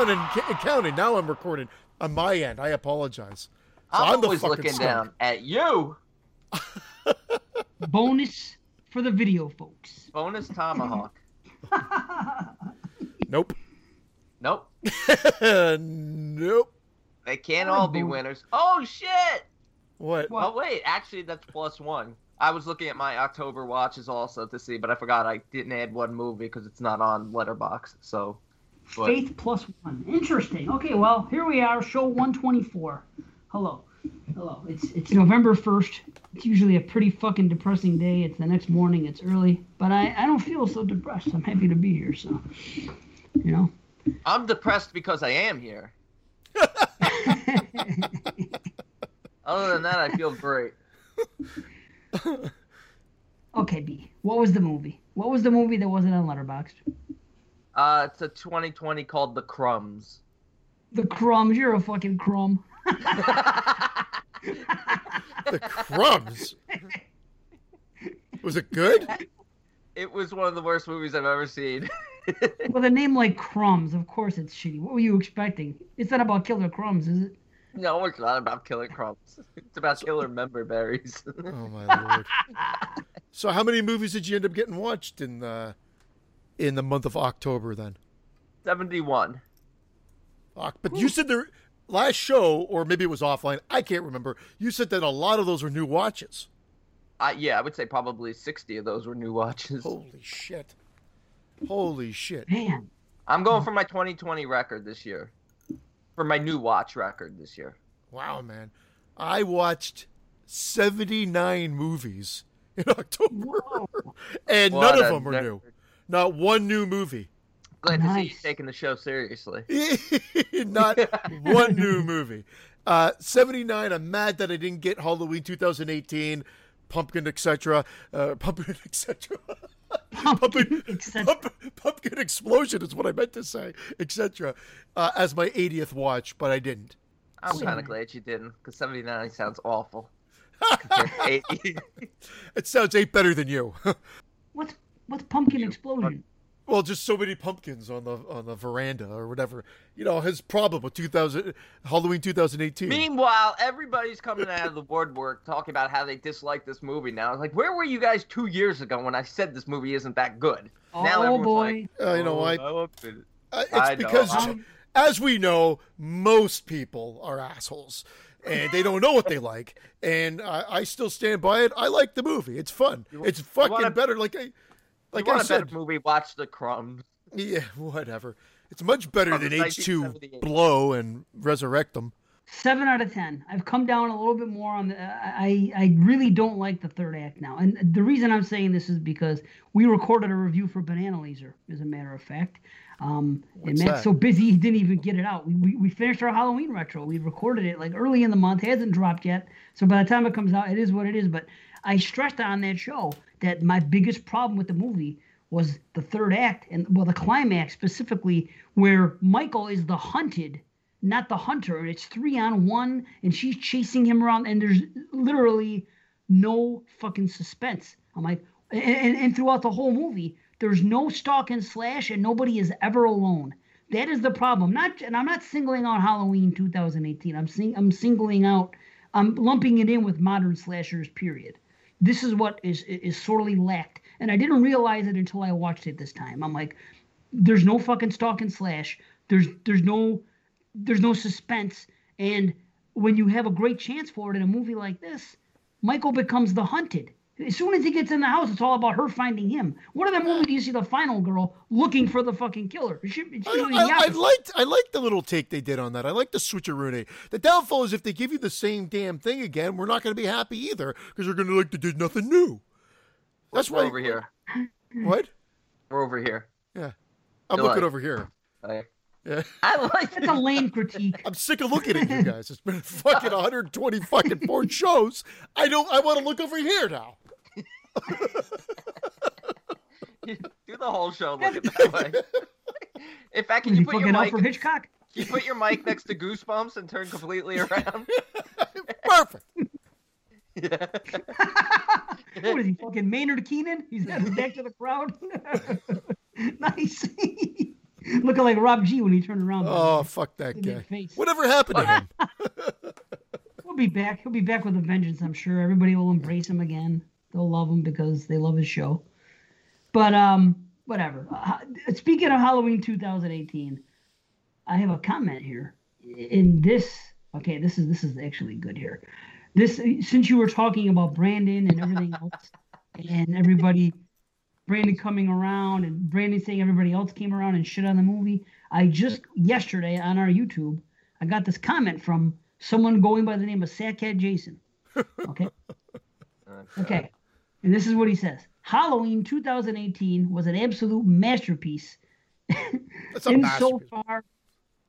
looking down and, ca- counting. Now I'm recording on my end. I apologize. So I'm, the always fucking looking skunk. down at you. Bonus for the video folks. Bonus tomahawk. Nope. Nope. nope. They can't I like all be bonus. winners. Oh shit! What? What? Oh wait, actually that's plus one. I was looking at my October watches also to see, but I forgot I didn't add one movie because it's not on Letterboxd. So, but Faith plus one. Interesting. Okay, well, here we are, show 124. Hello. Hello. It's it's November 1st. It's usually a pretty fucking depressing day. It's the next morning. It's early. But I, I don't feel so depressed. I'm happy to be here. So, you know. I'm depressed because I am here. Other than that, I feel great. Okay, B. What was the movie? What was the movie that wasn't on Letterboxd? Uh, it's a 2020 called The Crumbs. The Crumbs. You're a fucking crumb. The crumbs. Was it good? It was one of the worst movies I've ever seen. With a name like Crumbs, of course it's shitty. What were you expecting? It's not about Killer Crumbs, is it? no, it's not about killer crumbs. It's about killer member berries. Oh my lord. So how many movies did you end up getting watched in the in the month of October then? 71. Oc- But you said the last show, or maybe it was offline. I can't remember. You said that a lot of those were new watches. Uh, yeah, I would say probably 60 of those were new watches. Holy shit! Holy shit! Man. I'm going for my 2020 record this year. For my new watch record this year. Wow, man! I watched seventy nine movies in October, and What none of them were new. Not one new movie. Glad to see you taking the show seriously. Not one new movie. Uh, 79, I'm mad that I didn't get Halloween 2018, Pumpkin, etc. Uh, pumpkin, etc. Pumpkin, etc. pump, pumpkin Explosion is what I meant to say, etc. Uh, as my 80th watch, but I didn't. I'm Wait kind of glad you didn't, because 79 sounds awful. Compared to 80. It sounds eight better than you. What's what's Pumpkin Explosion? well, just so many pumpkins on the on the veranda or whatever. You know, his problem with 2000 Halloween 2018. Meanwhile, everybody's coming out of the woodwork talking about how they dislike this movie now. It's like, where were you guys two years ago when I said this movie isn't that good? now oh everyone's boy. like, Uh, you know, "Oh, I, I loved it." Uh, it's I know, because, I'm- as we know, most people are assholes, and they don't know what they like. And I, I still stand by it. I like the movie. It's fun. it's fucking wanna- better. Like I, like you I want a said, better movie? Watch The Crumbs. yeah, whatever. It's much better From than H two blow and resurrect them. Seven out of ten. I've come down a little bit more on the. I I really don't like the third act now, and the reason I'm saying this is because we recorded a review for Banana Laser, as a matter of fact. Um, and What's Matt's that? so busy he didn't even get it out. We, we we finished our Halloween retro. We recorded it like early in the month. It hasn't dropped yet, so by the time it comes out, it is what it is. But I stressed on that show that my biggest problem with the movie was the third act and well the climax specifically where Michael is the hunted not the hunter. And it's three on one, and she's chasing him around, and there's literally no fucking suspense. I'm like, and, and, and throughout the whole movie, there's no stalk and slash, and nobody is ever alone. That is the problem. Not, and I'm not singling out Halloween 2018. I'm sing, I'm singling out, I'm lumping it in with modern slashers. Period. This is what is is sorely lacked, and I didn't realize it until I watched it this time. I'm like, there's no fucking stalk and slash. There's there's no there's no suspense. And when you have a great chance for it in a movie like this, Michael becomes the hunted. As soon as he gets in the house, it's all about her finding him. What other movie do you see the final girl looking for the fucking killer? It should, it's I, usually the I, I liked I liked the little take they did on that. I like the switcheroo. The downfall is if they give you the same damn thing again, we're not going to be happy either because we're going to like they did nothing new. That's We're why over here. What? We're over here. Yeah, I'm You're looking like- over here. I, Yeah. I like That's a lame critique. I'm sick of looking at you guys. It's been fucking 120 fucking four shows. I don't. I want to look over here now. do the whole show looking that way. In fact, can Is you put your fucking out mic? for Hitchcock? Can you put your mic next to Goosebumps and turn completely around? Perfect. yeah. What is he fucking Maynard Keenan? He's got his back to the crowd. nice. looking like Rob G when he turned around. Oh, fuck that Look guy. Whatever happened to him? He'll be back. He'll be back with a vengeance. I'm sure everybody will embrace him again. They'll love him because they love his show. But um, whatever. Uh, speaking of Halloween 2018, I have a comment here. In this, okay, this is this is actually good here. This since you were talking about Brandon and everything else, and everybody, Brandon coming around and Brandon saying everybody else came around and shit on the movie. I just yesterday on our YouTube, I got this comment from someone going by the name of Sackhead Jason. Okay. Okay. And this is what he says Halloween 2018 was an absolute masterpiece. That's a In so far,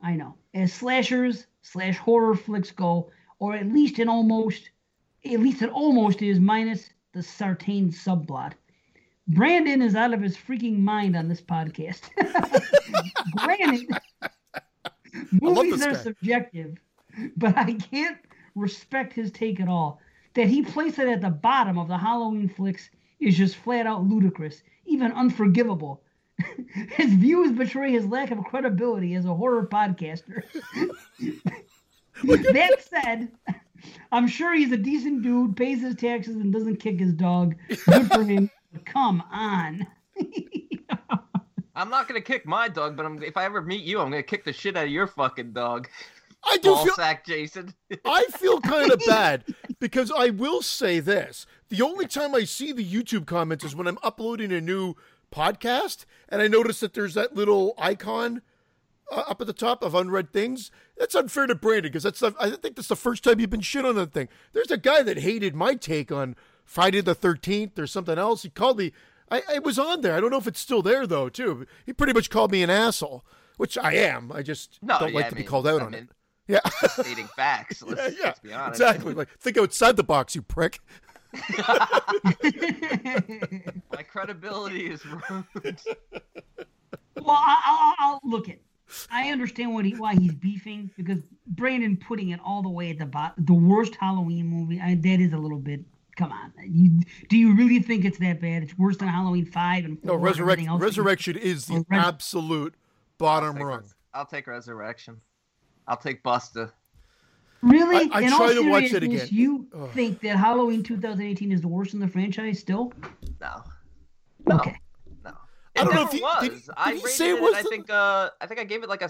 I know, as slashers slash horror flicks go, or at least an almost, at least it almost is minus the Sartain subplot. Brandon is out of his freaking mind on this podcast. Granted, movies are guy. subjective, but I can't respect his take at all. That he placed it at the bottom of the Halloween flicks is just flat out ludicrous, even unforgivable. his views betray his lack of credibility as a horror podcaster. that said, I'm sure he's a decent dude, pays his taxes, and doesn't kick his dog. Good for him. Come on. I'm not gonna kick my dog, but I'm, if I ever meet you, I'm gonna kick the shit out of your fucking dog. I do Ball feel sack, Jason. I feel kind of bad because I will say this: the only time I see the YouTube comments is when I'm uploading a new podcast, and I notice that there's that little icon uh, up at the top of unread things. That's unfair to Brandon because that's the, I think that's the first time you've been shit on that thing. There's a guy that hated my take on Friday the Thirteenth or something else. He called me. I, I was on there. I don't know if it's still there though. Too. He pretty much called me an asshole, which I am. I just No, don't yeah, like I to be called out I on mean, it. Yeah. Stating facts. Let's, yeah, let's be honest. exactly. Like, think outside the box, you prick. My credibility is ruined. Well, I, I, I'll look it. I understand what he why he's beefing because Brandon putting it all the way at the bottom, the worst Halloween movie. I, that is a little bit. Come on, you do you really think it's that bad? It's worse than Halloween five and No, four and resurrection. Resurrection is the Res- absolute bottom Take rung. res- I'll take Resurrection. I'll take Buster. Really? I- I In all try to watch it seriousness, again. You Ugh. think that Halloween 2018 is the worst in the franchise still? No. No. Okay. No. I don't know if he- was. did did I he rated say it it. was I think. Uh, I think I gave it like a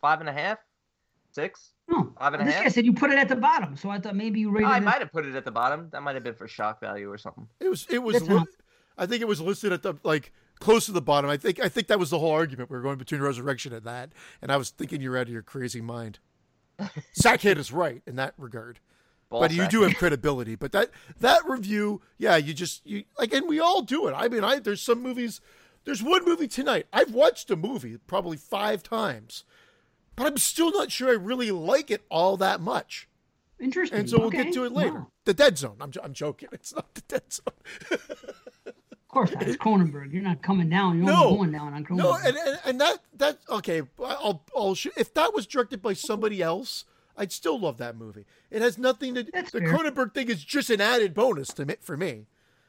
five and a half, six. No. Five and a this half? guy said you put it at the bottom, so I thought maybe you rated I it. might have put it at the bottom. That might have been for shock value or something. It was. It was. Li- I think it was listed at the like close to the bottom. I think. I think that was the whole argument. We were going between resurrection and that, and I was thinking you're out of your crazy mind. Sackhead is right in that regard. Ball but you do have credibility. But that that review, yeah, you just you like, and we all do it. I mean, I there's some movies. There's one movie tonight. I've watched a movie probably five times, but I'm still not sure I really like it all that much. Interesting. And so we'll Okay. get to it later. Wow. The Dead Zone. I'm, I'm joking. It's not the Dead Zone. Of course not. It's Cronenberg. You're not coming down. You're No. only going down on Cronenberg. no, and, and and that that okay. I'll I'll sh- if that was directed by somebody else, I'd still love that movie. It has nothing to. That's the fair. Cronenberg thing is just an added bonus to me for me,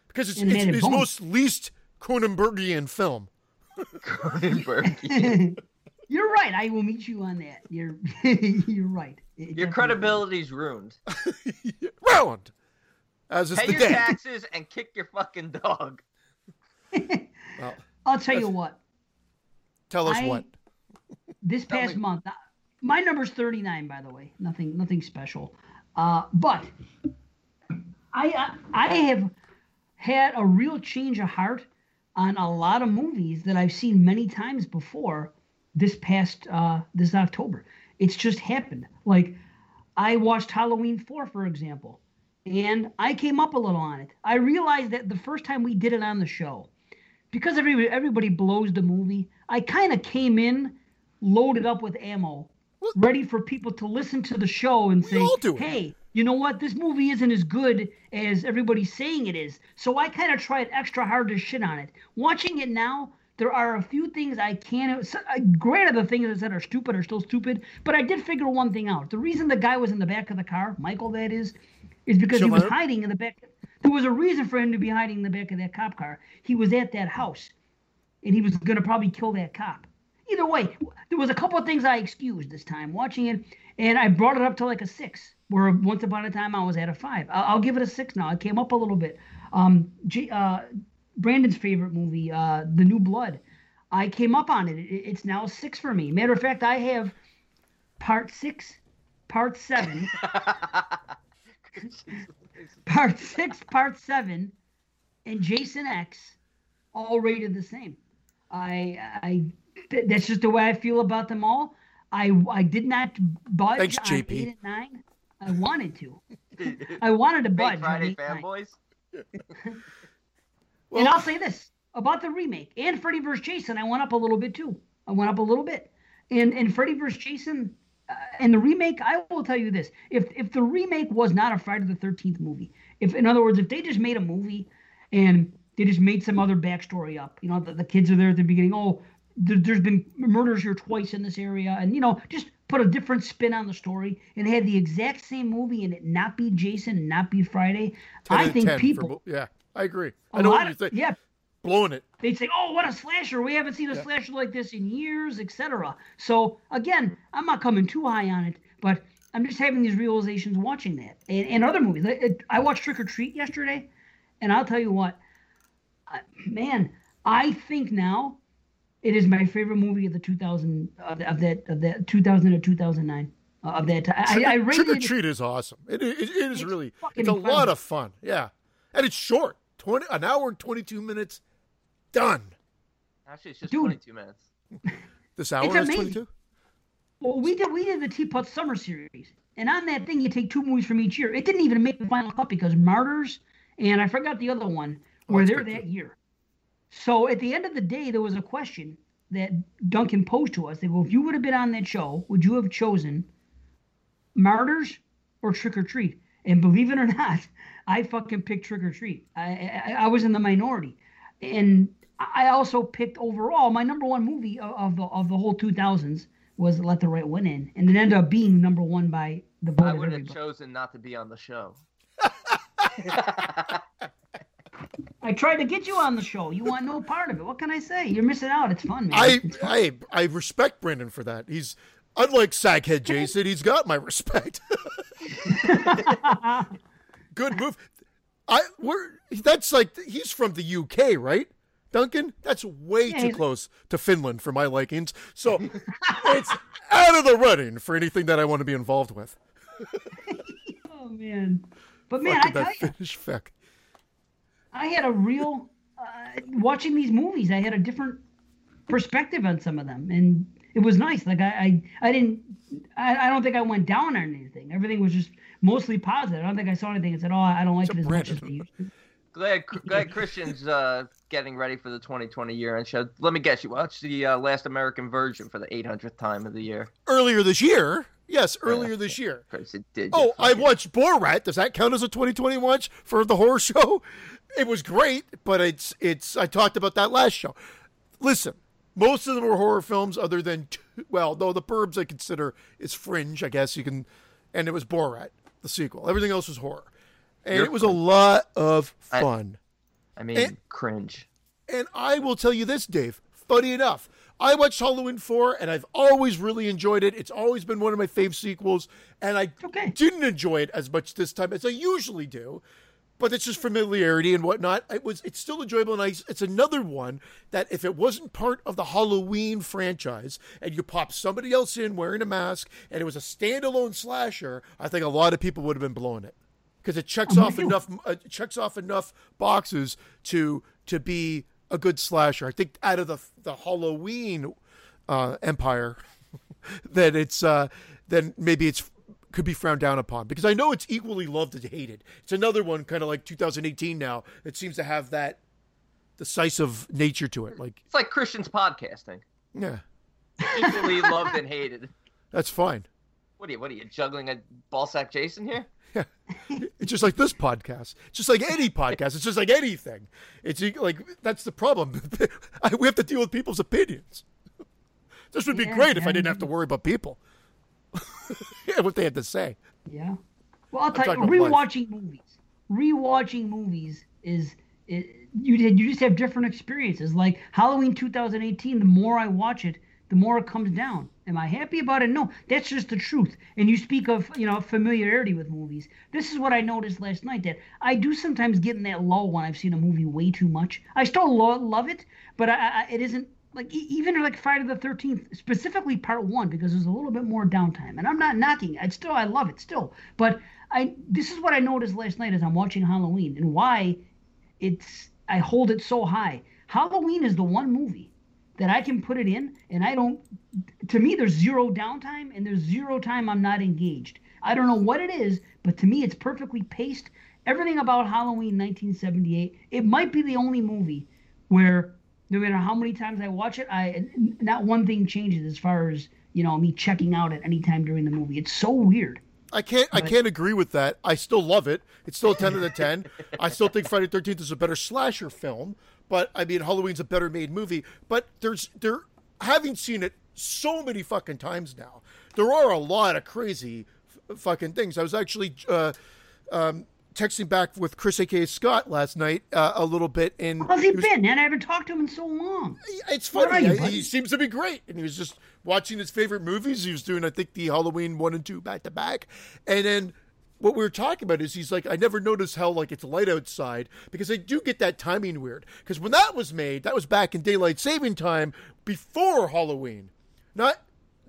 because it's it's his bonus. most least Cronenbergian film. Cronenberg. You're right. I will meet you on that. You're you're right. It Your definitely- credibility's ruined. ruined. as is Pay the your dead. taxes and kick your fucking dog. Well, I'll tell you what. tell us I- what. This past month, my number's 39, by the way. Nothing nothing special. Uh, but I I have had a real change of heart on a lot of movies that I've seen many times before. This past uh, this October, it's just happened. Like I watched Halloween 4, for example, and I came up a little on it. I realized that the first time we did it on the show, because everybody everybody blows the movie, I kind of came in loaded up with ammo, ready for people to listen to the show and say, all do it. "Hey, you know what? This movie isn't as good as everybody's saying it is." So I kind of tried extra hard to shit on it. Watching it now, there are a few things I can't. uh, Granted, the things that are stupid are still stupid, but I did figure one thing out. The reason the guy was in the back of the car, Michael, that is, is because he was hiding in the back. There was a reason for him to be hiding in the back of that cop car. He was at that house, and he was going to probably kill that cop. either way, there was a couple of things I excused this time watching it, and I brought it up to like a six. Where once upon a time I was at a five. I'll, give it a six now. It came up a little bit. Um, G, uh, Brandon's favorite movie, uh, The New Blood. I came up on it. it. It's now six for me. Matter of fact, I have part six, part seven, part six, part seven, and Jason X, all rated the same. I, I, that's just the way I feel about them all. I, I did not budge Thanks, on JP. eight and nine. I wanted to. I wanted to budge. Fake on Friday eight and and I'll say this about the remake and Freddy vs. Jason, I went up a little bit too. I went up a little bit. And and Freddy vs. Jason uh, and the remake, I will tell you this: if if the remake was not a Friday the Thirteenth movie, if in other words, if they just made a movie and they just made some other backstory up, you know, the, the kids are there at the beginning. Oh, there, there's been murders here twice in this area, and you know, just put a different spin on the story and had the exact same movie and it not be Jason and not be Friday. I think 10 for people. mo- yeah, I agree. I know lot what you of- think. Yeah, Blowing it. they'd say, "Oh, what a slasher! We haven't seen a slasher like this in years, etc." So again, I'm not coming too high on it, but I'm just having these realizations watching that and, and other movies. It- I watched Trick or Treat yesterday, and I'll tell you what, I- man, I think now it is my favorite movie of the 2000 of, of that of that 2000 to 2009 uh, of that. I, I, I rated Trick or Treat is awesome. It, it, it is It's really. It's a incredible. lot of fun. Yeah, and it's short. Twenty an hour and twenty two minutes. Done. Actually, it's just Dude. 22 minutes. This hour is amazing. twenty two. Well, we did we did the Teapot Summer Series, and on that thing you take two movies from each year. It didn't even make the final cut because Martyrs and I forgot the other one oh, were that's there good, that too. year. So at the end of the day, there was a question that Duncan posed to us. They go, if you would have been on that show, would you have chosen Martyrs or Trick or Treat? And believe it or not, I fucking picked Trick or Treat. I, I, I was in the minority, and I also picked overall my number one movie of, of the of the whole 2000s was Let the Right One In, and it ended up being number one by the vote I of would have chosen not to be on the show. I tried to get you on the show. You want no part of it. What can I say? You're missing out. It's fun, man. I fun. I I respect Brandon for that. He's unlike Sackhead Jason. He's got my respect. Good move. I we're that's like he's from the UK, right? Duncan, that's way Yeah, too close to Finland for my likings. So it's out of the running for anything that I want to be involved with. oh man, but man, I tell that you, Finnish feck. I had a real uh, watching these movies. I had a different perspective on some of them, and it was nice. Like I, I, I didn't. I, I don't think I went down on anything. Everything was just mostly positive. I don't think I saw anything and said, "Oh, I don't like So it as much as Brandon- they used to." Glad, glad Christian's uh, getting ready for the 2020 year end show. Let me guess, you watched the uh, Last American Virgin for the 800th time of the year. Earlier this year, yes, earlier this year. Of course, it did. Oh, I watched Borat. Does that count as a 2020 watch for the horror show? It was great, but it's it's. I talked about that last show. Listen, most of them are horror films, other than two, well, though the Burbs I consider is fringe. I guess you can, and it was Borat, the sequel. Everything else was horror, and You're it was a lot of fun. I mean, it- cringe. And I will tell you this, Dave. Funny enough, I watched Halloween 4 and I've always really enjoyed it. It's always been one of my fave sequels. And I Okay. didn't enjoy it as much this time as I usually do. But it's just familiarity and whatnot. It was it's still enjoyable and I, it's another one that if it wasn't part of the Halloween franchise and you pop somebody else in wearing a mask and it was a standalone slasher, I think a lot of people would have been blowing it because it checks I'm off enough uh, checks off enough boxes to to be a good slasher. I think out of the the Halloween uh, empire, that it's uh, then maybe it's could be frowned down upon because I know it's equally loved and hated. It's another one kind of like 2018 now. It seems to have that decisive nature to it. Like, It's like Christian's podcasting. yeah, Equally loved and hated. that's fine. What are you? What are you juggling a ballsack Jason here? It's just like this podcast. It's just like any podcast. It's just like anything. It's like that's the problem. We have to deal with people's opinions. This would be Yeah, great if I didn't have to worry about people. yeah, what they had to say. Yeah. Well, I'll tell you, about life. rewatching movies. Rewatching movies is it, you did you just have different experiences. Like Halloween 2018, the more I watch it, the more it comes down. Am I happy about it? No, that's just the truth. And you speak of, you know, familiarity with movies. This is what I noticed last night that I do sometimes get in that lull when I've seen a movie way too much. I still lo- love it, but I, I, it isn't like even like Friday the Thirteenth, specifically Part One, because there's a little bit more downtime. And I'm not knocking it. Still, I love it still. But I this is what I noticed last night as I'm watching Halloween and why it's I hold it so high. Halloween is the one movie that I can put it in and I don't to me there's zero downtime and there's zero time I'm not engaged. I don't know what it is, but to me it's perfectly paced. Everything about Halloween 1978, it might be the only movie where no matter how many times I watch it, I not one thing changes as far as, you know, me checking out at any time during the movie. It's so weird. I can't. I can't agree with that. I still love it. It's still a ten out of ten. I still think Friday Thirteenth is a better slasher film, but I mean Halloween's a better made movie. But there's there, having seen it so many fucking times now, there are a lot of crazy f- fucking things. I was actually uh, um, texting back with Chris A.K. Scott last night uh, a little bit, and How's he, he was- been, man? I haven't talked to him in so long. it's funny. you, I- he seems to be great, and he was just watching his favorite movies. He was doing, I think, the Halloween one and two back to back, and then what we were talking about is he's like, I never noticed how like it's light outside because I do get that timing weird. Because when that was made, that was back in daylight saving time before Halloween, not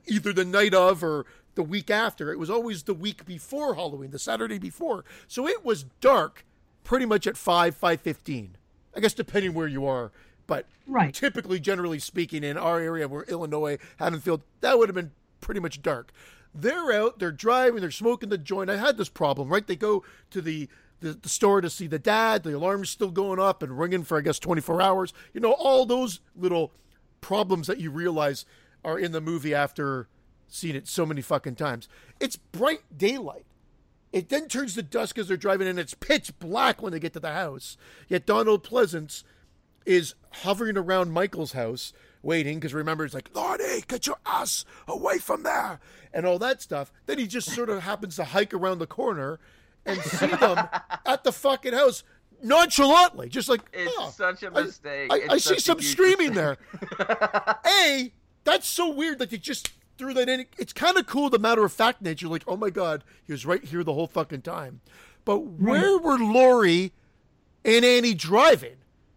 either the night of or the week after. It was always the week before Halloween, the Saturday before. So it was dark pretty much at five five fifteen. I guess depending where you are, but Right. typically, generally speaking, in our area where Illinois, Haddonfield, that would have been pretty much dark. They're out, they're driving, they're smoking the joint. I had this problem, right? They go to the, the, the store to see the dad, the alarm's still going up and ringing for, I guess, 24 hours. You know, all those little problems that you realize are in the movie after seeing it so many fucking times. It's bright daylight. It then turns to dusk as they're driving, and it's pitch black when they get to the house. Yet Donald Pleasence is hovering around Michael's house, waiting because remember it's like Lordy, get your ass away from there, and all that stuff. Then he just sort of happens to hike around the corner and see them at the fucking house nonchalantly, just like It's "Oh, such a mistake. I, It's I see some screaming mistake. there. A, that's so weird that they just threw that in. It's kind of cool, the matter of fact nature. Like, oh my god, he was right here the whole fucking time. But where were Laurie and Annie driving?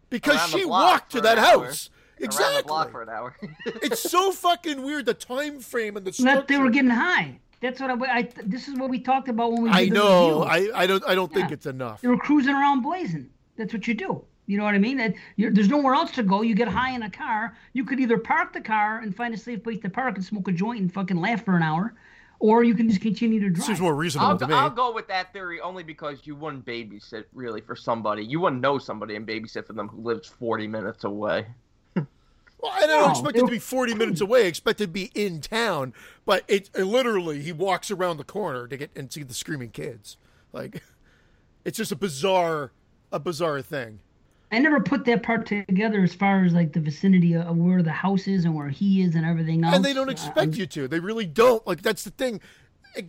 Because Around she walked to that an hour. house. Around the Exactly. block for an hour. it's so fucking weird the time frame and the That structure. they were getting high. That's what I, I. This is what we talked about when we. I did the know. review. I, I don't. I don't think it's enough. They were cruising around blazing. That's what you do. You know what I mean? That you're, there's nowhere else to go. You get high in a car. You could either park the car and find a safe place to park and smoke a joint and fucking laugh for an hour, or you can just continue to drive. Seems more reasonable I'll, to go- me. I'll go with that theory only because you wouldn't babysit really for somebody. You wouldn't know somebody and babysit for them who lives 40 minutes away. Well, I don't No, expect it- it to be 40 minutes away. I expect it to be in town. But it, it literally, he walks around the corner to get and see the screaming kids. Like, it's just a bizarre, a bizarre thing. I never put that part together as far as like the vicinity of where the house is and where he is and everything else. And they don't Uh, expect you to. They really don't. Like, that's the thing.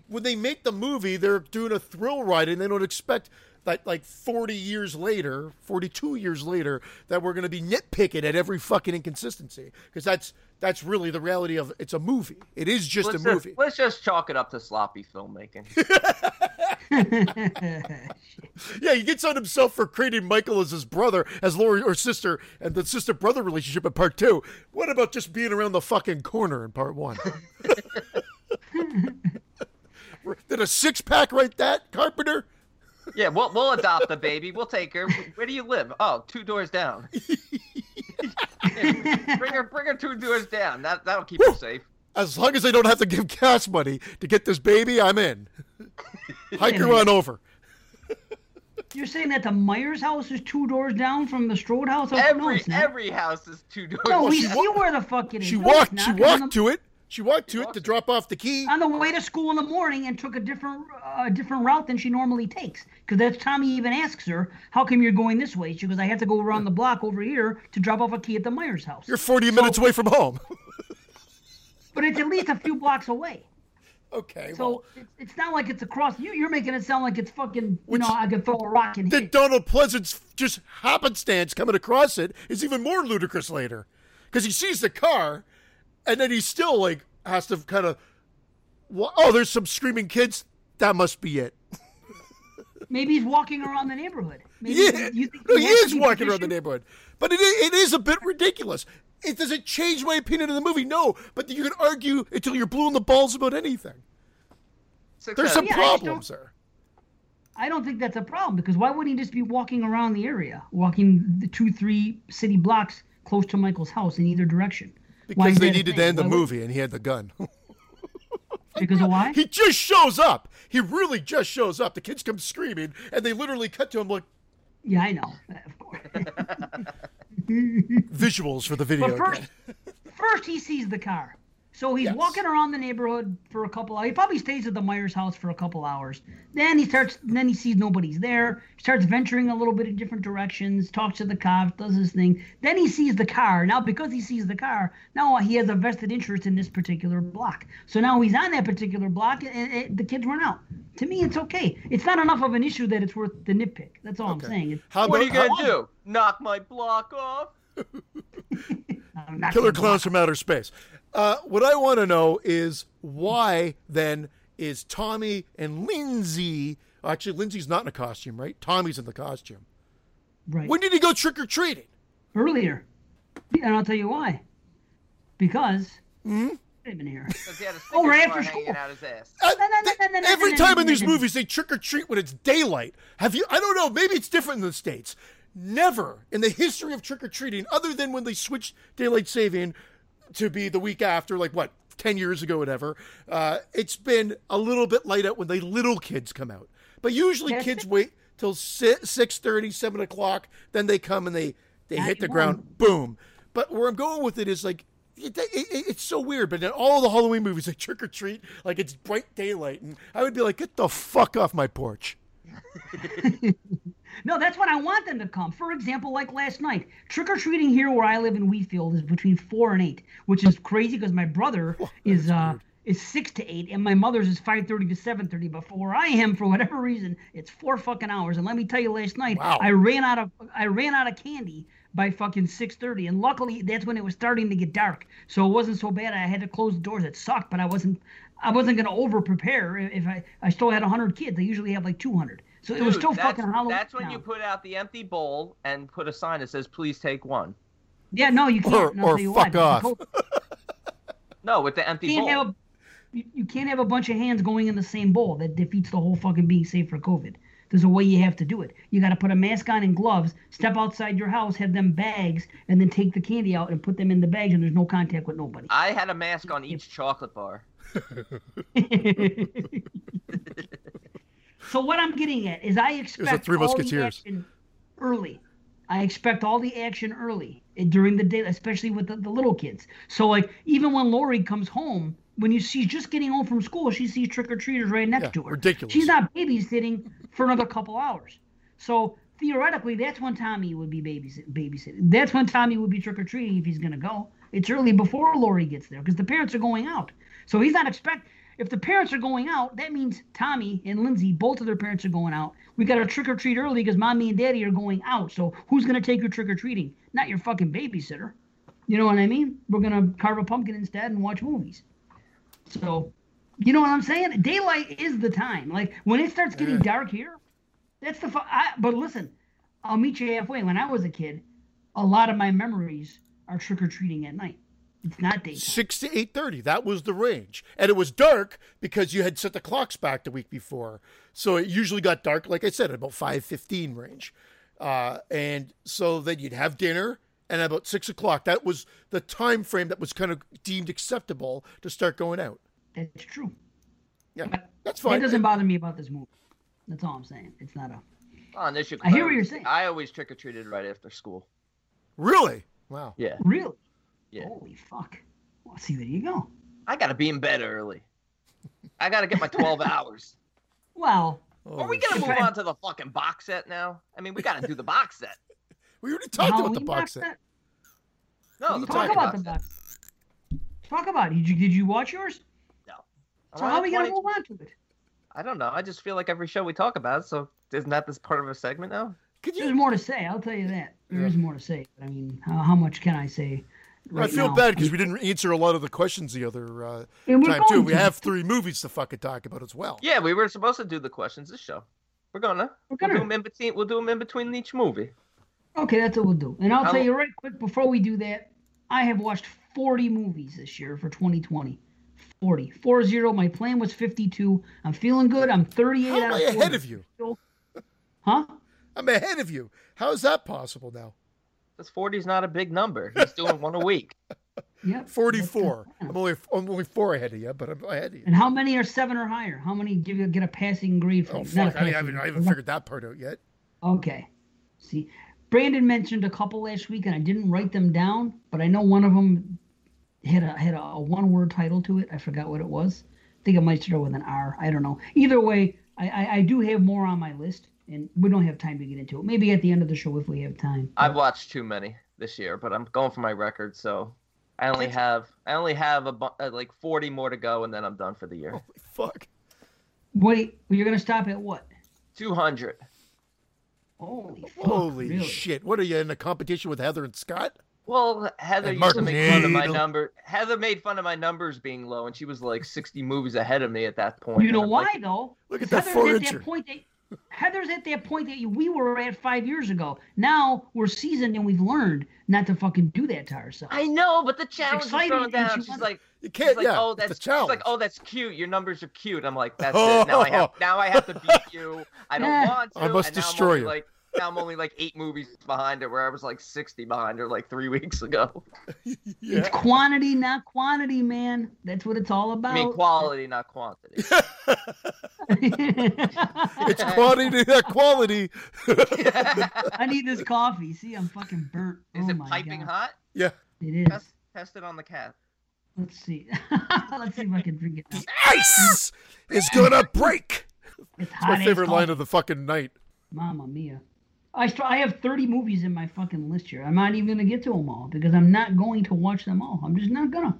When they make the movie, they're doing a thrill ride, and they don't expect that, like, 40 years later, 42 years later, that we're going to be nitpicking at every fucking inconsistency. Because that's that's really the reality of it's a movie. It is just Let's a just, movie. let's just chalk it up to sloppy filmmaking. Yeah, he gets on himself for creating Michael as his brother, as Laurie or sister, and the sister brother relationship in part two. What about just being around the fucking corner in part one? Did a six pack write that, Carpenter? Yeah, we'll, we'll adopt the baby. We'll take her. Where do you live? Oh, two doors down. bring her, bring her two doors down. That that'll keep her safe. As long as they don't have to give cash money to get this baby, I'm in. Hike her on over. You're saying that the Myers house is two doors down from the Strode house? Oh, no, Every every house is two doors. No, we down. see where the fuck it is. She No, walked. not, She 'cause on walked the- to it. She walked to it to to drop off the key. on the way to school in the morning and took a different uh, different route than she normally takes. Because that's Tommy even asks her, "How come you're going this way?" She goes, "I have to go around the block over here to drop off a key at the Myers house." You're 40 minutes away from home. But it's at least a few blocks away. okay. well, So it's, it's not like it's across. You, you're making it sound like it's fucking. You know, I could throw a rock and then hit. Donald Pleasant's just happenstance coming across it is even more ludicrous later. Because he sees the car and then he still like has to kind of, well, oh, there's some screaming kids. That must be it. Maybe he's walking around the neighborhood. Maybe Yeah, you think no, he he is walking around the neighborhood, but it is, it is a bit ridiculous. It does it change my opinion of the movie? No, but you can argue until you're blue in the balls about anything. Six There's some of Yeah, I problems there. I don't think that's a problem because why wouldn't he just be walking around the area, walking the two, three city blocks close to Michael's house in either direction? Because they needed to end the movie, and he had the gun. Because of why? he just shows up. He really just shows up. The kids come screaming, and they literally cut to him like Yeah, I know. Of course. visuals for the video. But first, first he sees the car. So he's Yes. walking around the neighborhood for a couple hours. He probably stays at the Myers house for a couple hours. Then he starts. Then he sees nobody's there. He Starts venturing a little bit in different directions. Talks to the cops. Does his thing. Then he sees the car. Now because he sees the car, now he has a vested interest in this particular block. So now he's on that particular block, and, and the kids run out. To me, it's okay. It's not enough of an issue that it's worth the nitpick. That's all Okay. I'm saying. It's, How What are about you gonna do? Knock my block off? Killer Clowns from Outer Space. Uh, what I want to know is why then is Tommy and Lindsay? Actually, Lindsay's not in a costume, right? Tommy's in the costume. Right. When did he go trick or treating? earlier. And I'll tell you why. Because Hmm? they've been here. He had a Oh, right after school. out his ass. Uh, no, no, th- no, no, no, every time in these no, no. movies they trick or treat when it's daylight. Have you? I don't know. Maybe it's different in the states. Never in the history of trick or treating, other than when they switched daylight saving to be the week after, like what ten years ago, whatever. Uh, it's been a little bit light out when the little kids come out, but usually kids wait till six thirty, seven o'clock, then they come and they they Not hit the anymore. ground, boom. But where I'm going with it is like it, it, it- it's so weird. But in all the Halloween movies, like trick or treat like it's bright daylight, and I would be like, "Get the fuck off my porch!" No, that's when I want them to come. For example, like last night, trick or treating here where I live in Wheatfield is between four and eight, which is crazy because my brother oh, is uh, is six to eight, and my mother's is five thirty to seven thirty. But for where I am, for whatever reason, it's four fucking hours. And let me tell you, last night wow. I ran out of I ran out of candy by fucking 6:30 and luckily that's when it was starting to get dark so it wasn't so bad I had to close the doors it sucked but I wasn't I wasn't going to over prepare if I I still had 100 kids I usually have like 200 so Dude, it was still fucking Halloween. That's when now. you put out the empty bowl and put a sign that says, "Please take one." Yeah, no, you can't. Or, no, or fuck what, off. No, with the empty you bowl. You can't have a bunch of hands going in the same bowl. That defeats the whole fucking being safe for COVID. There's a way you have to do it. You got to put a mask on and gloves, step outside your house, have them bags, and then take the candy out and put them in the bags, and there's no contact with nobody. I had a mask on each chocolate bar. so what I'm getting at is I expect Three all the Musketeers. action early. I expect all the action early eh, during the day, especially with the, the little kids. So like even when Laurie comes home, when you see she's just getting home from school, she sees trick or treaters right next Yeah, to her. ridiculous. She's not babysitting for another couple hours. So theoretically, that's when Tommy would be babysit- babysitting. That's when Tommy would be trick or treating if he's gonna go. It's early before Laurie gets there because the parents are going out. So he's not expect. If the parents are going out, that means Tommy and Lindsay, both of their parents are going out. We got to trick or treat early because mommy and daddy are going out. So who's gonna take your trick or treating? Not your fucking babysitter. You know what I mean? We're gonna carve a pumpkin instead and watch movies. So, you know what I'm saying? Daylight is the time. Like when it starts getting dark here, that's the. Fu- I, but listen, I'll meet you halfway. When I was a kid, a lot of my memories are trick or treating at night. It's not daytime. Six to eight thirty. That was the range, and it was dark because you had set the clocks back the week before. So it usually got dark, like I said, at about five fifteen range, uh, and so then you'd have dinner, and about six o'clock. That was the time frame that was kind of deemed acceptable to start going out. That's true. Yeah, But that's fine. It doesn't bother me about this movie. That's all I'm saying. It's not a. On this, you I hear what you're saying. I always trick or treated right after school. Really? Wow. Yeah. Really? Yeah. Holy fuck. Well, see, there you go. I gotta be in bed early. I gotta get my 12 hours. Well, Are we gonna move on to the fucking box set now? I mean, we gotta do the box set. We already talked about the Halloween box set. set? No, you the Talk about box the set. box. Talk about it. Did you, did you watch yours? I'm So how are we gonna move on to it? I don't know. I just feel like every show we talk about, so isn't that this part of a segment now? Could There's you? more to say. I'll tell you that. There Yeah. is more to say. But I mean, how, how much can I say? Right I feel now. bad because we didn't answer a lot of the questions the other uh, time too. going We have three movies to fucking talk about as well. Yeah, we were supposed to do the questions this show. We're gonna. We're We'll do gonna. them in between. We'll do them in between each movie. Okay, that's what we'll do. And I'll How- tell you right quick before we do that, I have watched 40 movies this year for 2020. 40. 40. My plan was 52. I'm feeling good. I'm 38 How out am of I 40. ahead of you? Huh? I'm ahead of you. How is that possible now? This 40 is not a big number. He's doing one a week. Yep. Forty-four. I'm only I'm only four ahead of you, but I'm ahead of you. And how many are seven or higher? How many give you get a passing grade for? Oh fuck! Not a I haven't I haven't figured that part out yet. Okay. See, Brandon mentioned a couple last week, and I didn't write them down, but I know one of them had a had a, a one word title to it. I forgot what it was. I think it might start with an R. I don't know. Either way, I, I, I do have more on my list, and we don't have time to get into it. Maybe at the end of the show if we have time. I've watched too many this year, but I'm going for my record, so I only have I only have a bu- uh, like 40 more to go, and then I'm done for the year. Holy fuck! Wait, you're gonna stop at what? 200. Holy fuck! Holy really? shit! What are you in a competition with Heather and Scott? Well, Heather And used to make fun of my number. Heather made fun of my numbers being low, and she was like 60 movies ahead of me at that point. You know why like, though? Look at 'Cause that Heather's four at that point that Heather's at that point that we were at five years ago. Now we're seasoned and we've learned not to fucking do that to ourselves. I know, but the challenge is exciting, thrown down. she She's wants- like, You can't. like, yeah, oh, that's a she's like, oh, that's cute. Your numbers are cute. I'm like, that's it. Now I have now I have to beat you. I don't Yeah. want to. I must and now I'm destroy you. Like now I'm only like eight movies behind her, where I was like 60 behind her like three weeks ago. yeah. It's quantity, not quantity, man. That's what it's all about. I mean, quality, not quantity. it's quantity, not quality. I need this coffee. See, I'm fucking burnt. Is oh it my piping God. hot? yeah. It is. Test, test it on the cat. Let's see. Let's see if I can drink it. Now. The ice is gonna break. It's It's my as favorite line coffee. of the fucking night. Mamma mia. I st- I have 30 movies in my fucking list here. I'm not even gonna get to them all because I'm not going to watch them all. I'm just not gonna.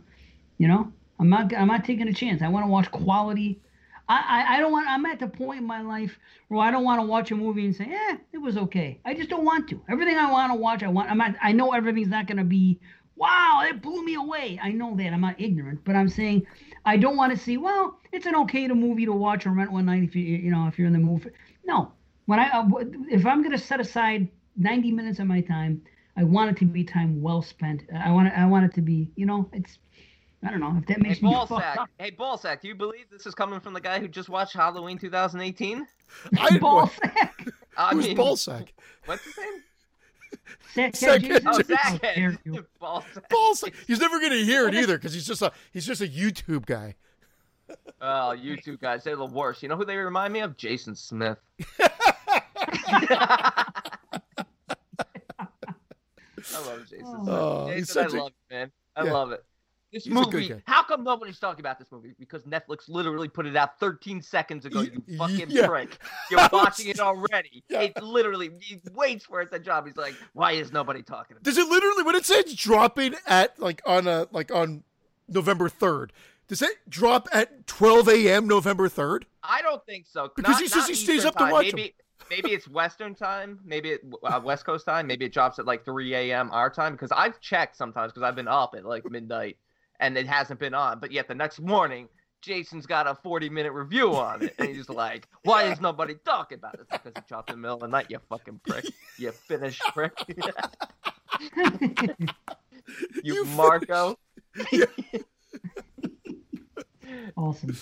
You know, I'm not. I'm not taking a chance. I want to watch quality. I, I, I don't want. I'm at the point in my life where I don't want to watch a movie and say, "Eh, it was okay." I just don't want to. Everything I want to watch, I want. I'm not. I know everything's not gonna be. Wow, it blew me away. I know that. I'm not ignorant, but I'm saying I don't want to see. Well, it's an okay to movie to watch or rent one night if you you know if you're in the mood. No, when I uh, if I'm gonna set aside 90 minutes of my time, I want it to be time well spent. I want it, I want it to be you know it's I don't know if that Hey, makes me fucked Ballsack. up. Hey, Ballsack, do you believe this is coming from the guy who just watched Halloween 2018? I Ball sack. I Who's mean, ballsack? What's his name? Sack, Sack- Jason? Oh, Jason. How dare Zach. you. Ballsack. Ballsack. He's never gonna hear it either because he's just a he's just a YouTube guy. Oh, you two guys, they're the worst. You know who they remind me of? Jason Smith. I love Jason Oh. Smith. Oh, he's Jason, I such a- love it, man. I Yeah. love it. This He's movie, how come nobody's talking about this movie? Because Netflix literally put it out 13 seconds ago, you fucking yeah. prick. You're was- watching it already. Yeah. It's literally, he waits for it to drop. He's like, why is nobody talking about it? Does it literally when it says dropping at like on a like on November third? Does it drop at 12 a.m. November 3rd? I don't think so. Because Not- he says he stays up to time. watch 'em. maybe, maybe it's Western time. Maybe it, uh, West Coast time. Maybe it drops at like 3 a.m. our time. Because I've checked sometimes because I've been up at like midnight and it hasn't been on. But yet the next morning, Jason's got a 40 minute review on it. And he's like, why is nobody talking about it? It's because it dropped in the middle of the night, you fucking prick. You Finnish prick. you, You Marco. Awesome.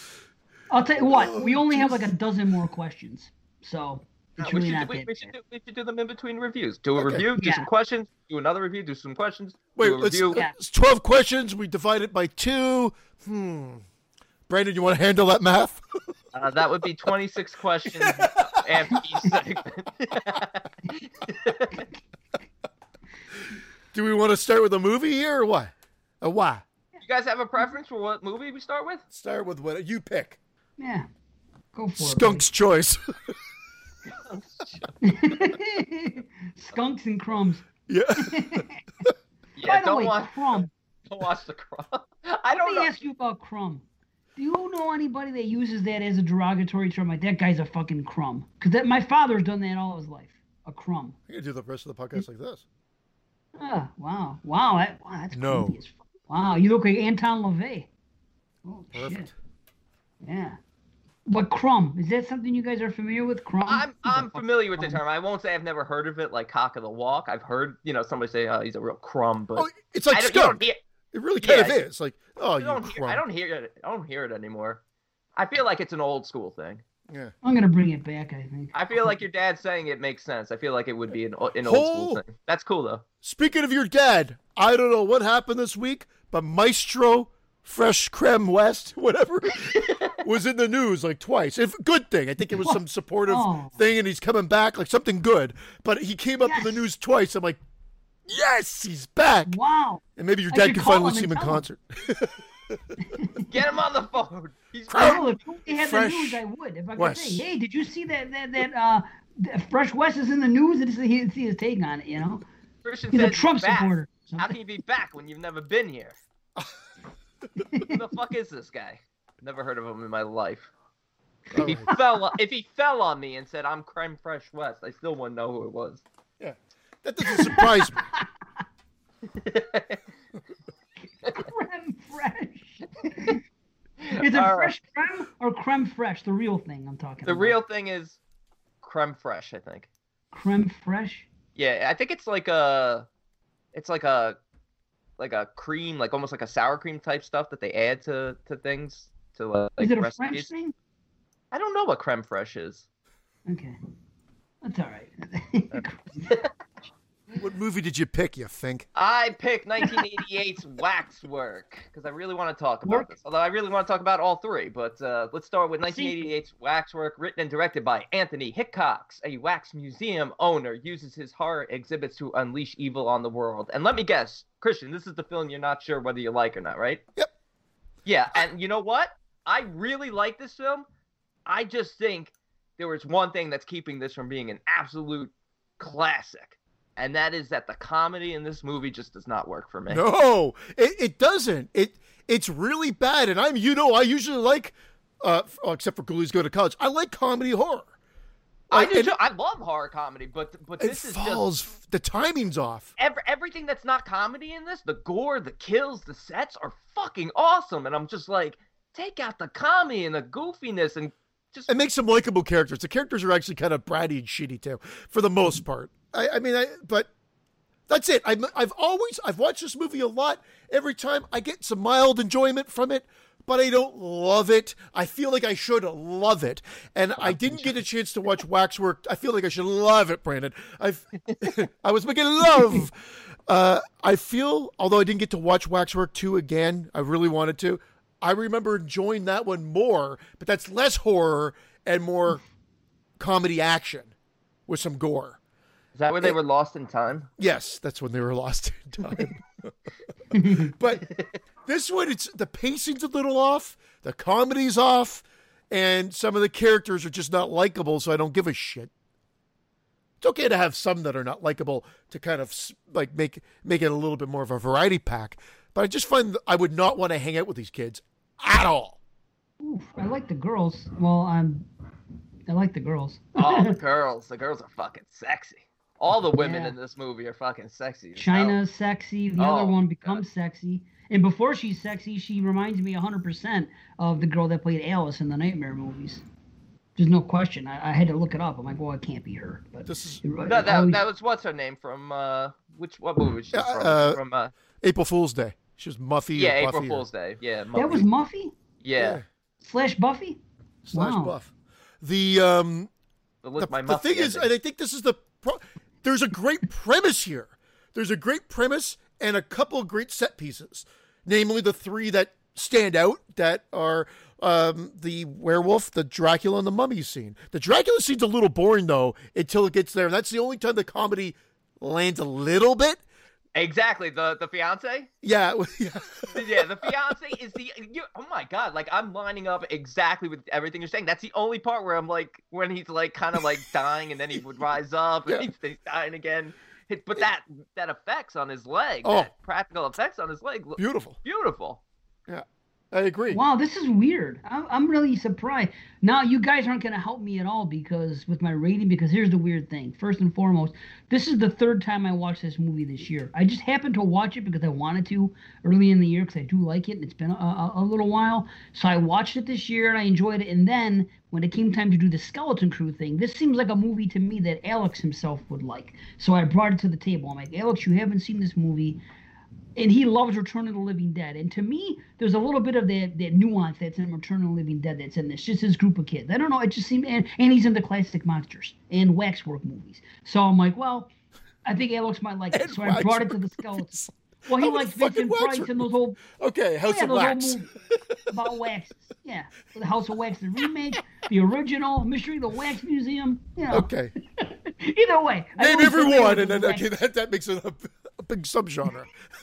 I'll tell you what. We only have like a dozen more questions, so it's we, really should, not we, we should do, we should do them in between reviews. Do a Okay. review, do Yeah. some questions, do another review, do some questions, Wait, do a let's. Yeah. it's 12 questions. We divide it by two. Hmm. Brandon, you want to handle that math? Uh, that would be 26 questions after each segment. Do we want to start with a movie here or what? A why? You guys have a preference for what movie we start with? Start with what you pick. Yeah, go for it. Skunk's choice. it. buddy. Skunks and crumbs. yeah. Yeah, By the don't way, watch, crumb. don't watch the crumb. I don't Let me know. ask you about crumb. Do you know anybody that uses that as a derogatory term? Like that guy's a fucking crumb. Because that my father's done that all his life. A crumb. I can do the rest of the podcast like this. Ah, wow, wow, that, wow, that's No. creepy as fuck. Wow, you look like Anton LaVey. Oh shit. Perfect. Yeah. What crumb? Is that something you guys are familiar with? Crumb? I'm I'm familiar with the term. I won't say I've never heard of it, like cock of the walk. I've heard you know somebody say, "Oh, he's a real crumb," but Oh, it's like don't, you don't skunk. hear, It really kind Yeah, of is. Like, oh, I you don't hear, I don't hear it. I don't hear it anymore. I feel like it's an old school thing. Yeah. I'm gonna bring it back. I think. I feel like your dad saying it makes sense. I feel like it would be an, an old Whole- school thing. That's cool though. Speaking of your dad, I don't know what happened this week, but Maestro Fresh Creme West, whatever, was in the news like twice. If good thing, I think it was some supportive Oh. thing, and he's coming back like something good. But he came up in the news twice. I'm like, yes, he's back. Wow. And maybe your I dad can finally see him in concert. Get him on the phone. He's Crowd- Well, if they had Fresh the news, I would. If I could West. say, hey, did you see that that that uh, the Fresh West is in the news? And see see his take on it. You know, Christian he's a said he's Trump back. supporter. How can you be back when you've never been here? Who the fuck is this guy? Never heard of him in my life. If he All fell, if he fell on me and said I'm Creme Fresh West, I still wouldn't know who it was. Yeah, that doesn't surprise me. creme fresh. Is it All right. fresh creme or creme fresh? The real thing I'm talking The about. real thing is creme fraiche, I think. creme fresh. Yeah, I think it's like a, it's like a, like a cream, like almost like a sour cream type stuff that they add to to things to uh, like is it a recipes. French thing? I don't know what creme fraiche is. Okay, that's all right. What movie did you pick, you think? I picked 1988's Waxwork because I really want to talk about Work? this. Although I really want to talk about all three, but uh, let's start with See- 1988's Waxwork, written and directed by Anthony Hickox. A wax museum owner uses his horror exhibits to unleash evil on the world. And let me guess, Christian, this is the film you're not sure whether you like or not, right? Yep. Yeah, and you know what? I really like this film. I just think there was one thing that's keeping this from being an absolute classic, and that is that the comedy in this movie just does not work for me. No, it, it doesn't. It it's really bad. And I'm you know I usually like, uh, oh, except for Ghoulies Go to College. I like comedy horror. I Like, do too. I love horror comedy, but but this is just falls. The timing's off. every, everything that's not comedy in this. The gore, the kills, the sets are fucking awesome, and I'm just like, take out the comedy and the goofiness and just It makes some likable characters. The characters are actually kind of bratty and shitty too, for the most part. I, I mean, I but that's it. I'm, I've always I've watched this movie a lot. Every time I get some mild enjoyment from it, but I don't love it. I feel like I should love it, and I didn't get a chance to watch Waxwork. I feel like I should love it, Brandon. I've I was making love. Uh, I feel, although I didn't get to watch Waxwork 2 again, I really wanted to. I remember enjoying that one more, but that's less horror and more comedy action with some gore. Is that where they were lost in time? Yes, that's when they were lost in time. but this one, it's the pacing's a little off, the comedy's off, and some of the characters are just not likable, so I don't give a shit. It's okay to have some that are not likable to kind of like make make it a little bit more of a variety pack, but I just find that I would not want to hang out with these kids at all. Oof, I like the girls. Well, I'm. I like the girls. Oh, the girls, the girls are fucking sexy. All the women Yeah. in this movie are fucking sexy. as hell. China's sexy. The Oh, other one God. becomes sexy. And before she's sexy, she reminds me 100% of the girl that played Alice in the Nightmare movies. There's no question. I, I had to look it up. I'm like, well, it can't be her. But This is it- No, that, always- that was what's her name from uh which what movie was she from? uh, from uh April Fool's Day. She was Muffy. yeah, or April Buffy or- Fool's Day. Yeah, that was Muffy. Muffy yeah. slash Buffy. slash Wow. Buff. The um The, the, my the Muffy thing is, ending. and I think this is the pro- there's a great premise here. There's a great premise and a couple great set pieces, namely the three that stand out that are um, the werewolf, the Dracula, and the mummy scene. The Dracula scene's a little boring though until it gets there, and that's the only time the comedy lands a little bit. Exactly the the fiance. Yeah, yeah. yeah, the fiance is the. You, oh my god! Like I'm lining up exactly with everything you're saying. That's the only part where I'm like, when he's like kind of like dying, and then he would rise up, and Yeah. he's, he's dying again. It- But that that effects on his leg, Oh. that practical effects on his leg, beautiful, beautiful. beautiful. I agree. Wow, this is weird. I'm, I'm really surprised. Now, you guys aren't going to help me at all because with my rating, because here's the weird thing. First and foremost, this is the third time I watched this movie this year. I just happened to watch it because I wanted to early in the year because I do like it and it's been a, a, a little while. So I watched it this year and I enjoyed it. And then when it came time to do the Skeleton Crew thing, this seems like a movie to me that Alex himself would like. So I brought it to the table. I'm like, Alex, you haven't seen this movie and he loves Return of the Living Dead. And to me, there's a little bit of that, that nuance that's in Return of the Living Dead that's in this. Just his group of kids. I don't know. It just seemed, and, and he's into classic monsters and waxwork movies. So I'm like, well, I think Alex might like it. So I brought it to the skeletons. Well, he likes Vincent Price and those old. Okay, House yeah, of Wax. about wax. Yeah, the House of Wax, the remake, the original, Mystery of the Wax Museum. You know. Okay. Either way, Name always every relate one, to and then okay, that, that makes it a, a big subgenre.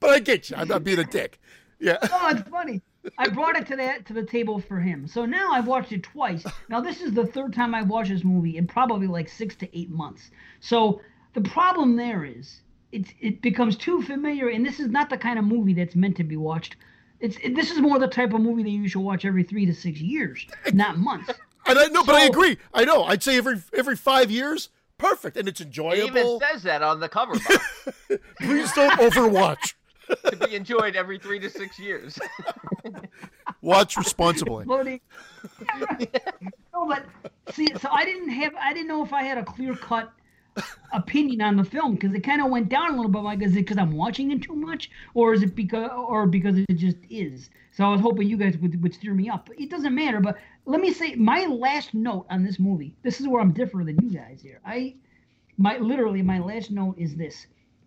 but I get you. I'm not being a dick. Yeah. Oh, it's funny. I brought it to that to the table for him. So now I've watched it twice. Now this is the third time I've watched this movie in probably like six to eight months. So the problem there is it it becomes too familiar, and this is not the kind of movie that's meant to be watched. It's it, this is more the type of movie that you should watch every three to six years, not months. And I know, but I agree. I know. I'd say every every five years, perfect, and it's It even enjoyable. says that on the cover Please don't overwatch. to be enjoyed every three to six years. Watch responsibly. No, but see, so I didn't have, I didn't know if I had a clear cut opinion on the film because it kind of went down a little bit. Like, is it because I'm watching it too much, or is it because, or because it just is? So I was hoping you guys would, would steer me up. But it doesn't matter. But let me say, my last note on this movie. This is where I'm different than you guys here. I, my literally, my last note is this: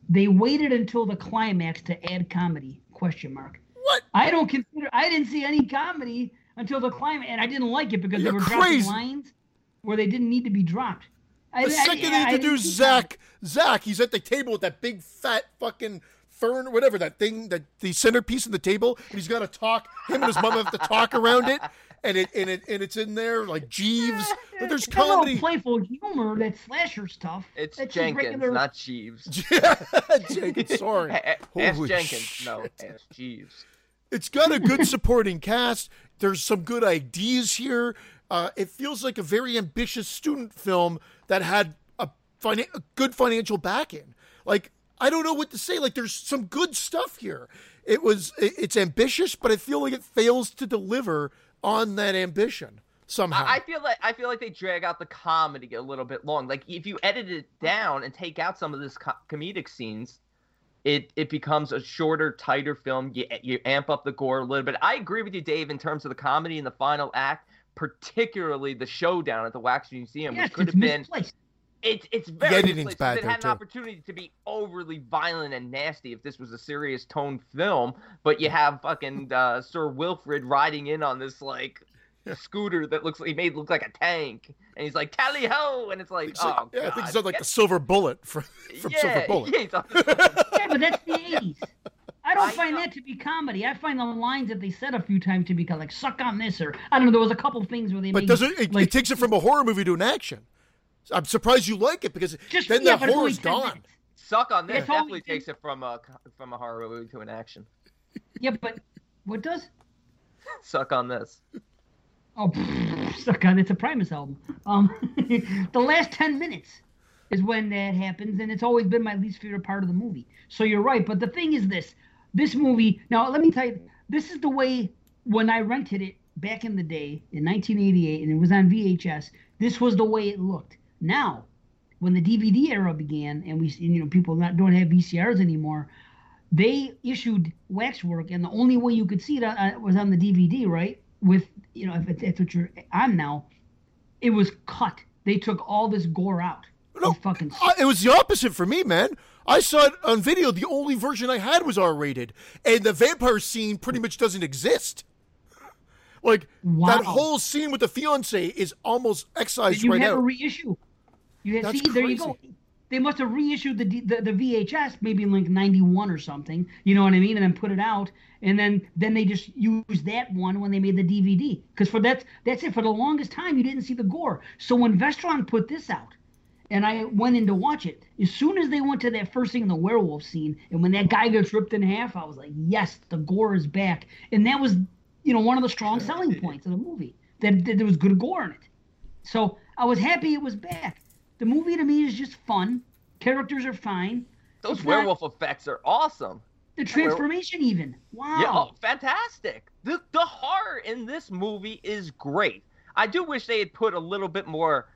they waited until the climax to add comedy? Question mark. What? I don't consider. I didn't see any comedy until the climax, and I didn't like it because You're they were crazy. dropping lines where they didn't need to be dropped. I, The I- second I- they I didn't introduce see Zach, Zach, he's at the table with that big fat fucking fern, whatever that thing, that the centerpiece of the table, and he's got to talk. Him and his mom have to talk around it, and it and it and it's in there like Jeeves. But there's It's a little comedy. playful humor, that slasher stuff. It's That's Jenkins, regular- not Jeeves. Jenkins, sorry. A- a- Ask Holy Jenkins. No, shit. ask Jeeves. It's got a good supporting cast. There's some good ideas here. Uh, it feels like a very ambitious student film that had a, fina- a good financial backing. Like I don't know what to say. Like there's some good stuff here. It was it's ambitious, but I feel like it fails to deliver on that ambition somehow. I feel like I feel like they drag out the comedy a little bit long. Like if you edit it down and take out some of this co- comedic scenes, it it becomes a shorter, tighter film. You you amp up the gore a little bit. I agree with you, Dave, in terms of the comedy in the final act, particularly the showdown at the Wax Museum, Yes, which could it's have been misplaced. it's it's very editing's misplaced. bad It had an too. opportunity to be overly violent and nasty if this was a serious tone film, but you have fucking uh, Sir Wilfred riding in on this like scooter that looks like he made look like a tank, and he's like tally ho, and it's like It's like- oh yeah, I think God, it's not like get- the silver bullet from, from yeah, Silver Bullet. yeah, he's on the- Yeah, but that's the 80s. I don't I find know. that to be comedy. I find the lines that they said a few times to be kind of like "suck on this" or I don't know. There was a couple things where they. But made, doesn't it, like, it takes it from a horror movie to an action? I'm surprised you like it because just then yeah, the but it's only horror's 10 gone. minutes. suck on this It's only definitely takes it from a from a horror movie to an action. Yeah, but what does? Suck on this. Oh, suck on! It's a Primus album. Um, the last ten minutes is when that happens, and it's always been my least favorite part of the movie. So you're right, but the thing is this: this movie. Now, let me tell you, this is the way when I rented it back in the day in 1988, and it was on VHS. This was the way it looked. Now, when the DVD era began, and we, you know, people not don't have VCRs anymore. They issued waxwork, and the only way you could see it uh, was on the DVD, right? With you know, if it- that's what you're on now, it was cut. They took all this gore out. No, fucking Uh, it was the opposite for me, man. I saw it on video. The only version I had was R rated, and the vampire scene pretty much doesn't exist. Like Wow. that whole scene with the fiance is almost excised you right had out. a reissue. You had, That's see, there you go. They must have reissued the, the the VHS maybe in like '91 or something. You know what I mean? And then put it out, and then then they just used that one when they made the DVD. Because for that that's it. For the longest time, you didn't see the gore. So when Vestron put this out, and I went in to watch it. As soon as they went to that first thing in the werewolf scene, and when that guy gets ripped in half, I was like, yes, the gore is back. And that was, you know, one of the strong selling points of the movie that, that there was good gore in it. So I was happy it was back. The movie to me is just fun. Characters are fine. Those It's not- werewolf effects are awesome. The transformation, even. Wow. Yeah, oh, fantastic. The the horror in this movie is great. I do wish they had put a little bit more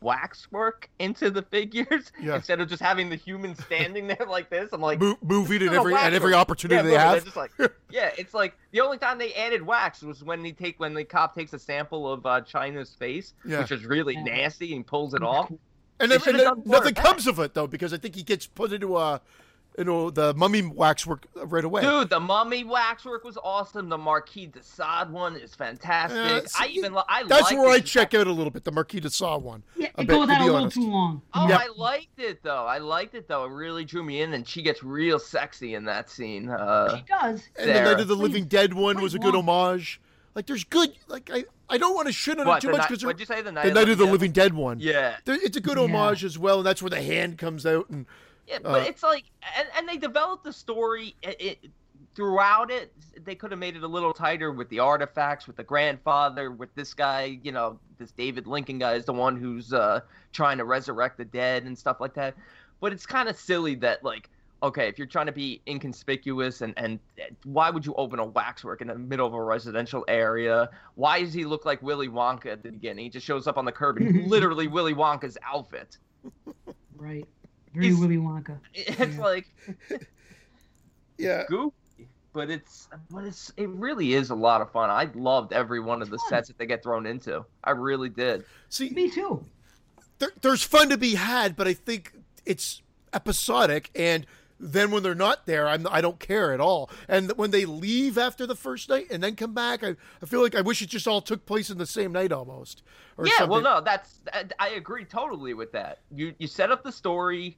waxwork into the figures Yeah. instead of just having the human standing there like this. I'm like, Mo- movie at every at every opportunity yeah, they have. Just like, yeah, it's like the only time they added wax was when they take when the cop takes a sample of uh, China's face, Yeah. which is really Yeah. nasty, and pulls it off. And, then, and then nothing comes of it though, because I think he gets put into a, you know, the mummy waxwork right away. Dude, the mummy waxwork was awesome. The Marquis de Sade one is fantastic. Uh, I even li- I That's like where I this- check out a little bit. The Marquis de Sade one. Yeah, it bit, goes to on a little honest. too long. Oh, Yeah. I liked it though. I liked it though. It really drew me in, and she gets real sexy in that scene. Uh, She does. And the Night of the Living Dead one was a good Wait, homage. Like there's good. Like I, I don't want to shit on it too much because what'd you say? The night, the Night of the Living Dead one. Yeah, There, it's a good Yeah. homage as well, and that's where the hand comes out. And yeah, but Uh, it's like, and, and they developed the story. It, it throughout it, they could have made it a little tighter with the artifacts, with the grandfather, with this guy. You know, this David Lincoln guy is the one who's uh, trying to resurrect the dead and stuff like that. But it's kind of silly that like. Okay, if you're trying to be inconspicuous and, and why would you open a waxwork in the middle of a residential area? Why does he look like Willy Wonka at the beginning? He just shows up on the curb and he's literally Willy Wonka's outfit. Right. Very He's- Willy Wonka. It's Yeah. like yeah, goofy, but it's but it's it really is a lot of fun. I loved every one of the fun. sets that they get thrown into. I really did. see, Me too. there, there's fun to be had, but I think it's episodic. And then when they're not there, I'm, I don't care at all. And when they leave after the first night and then come back, I, I feel like I wish it just all took place in the same night almost. Or yeah, well, no, that's I, I agree totally with that. You you set up the story.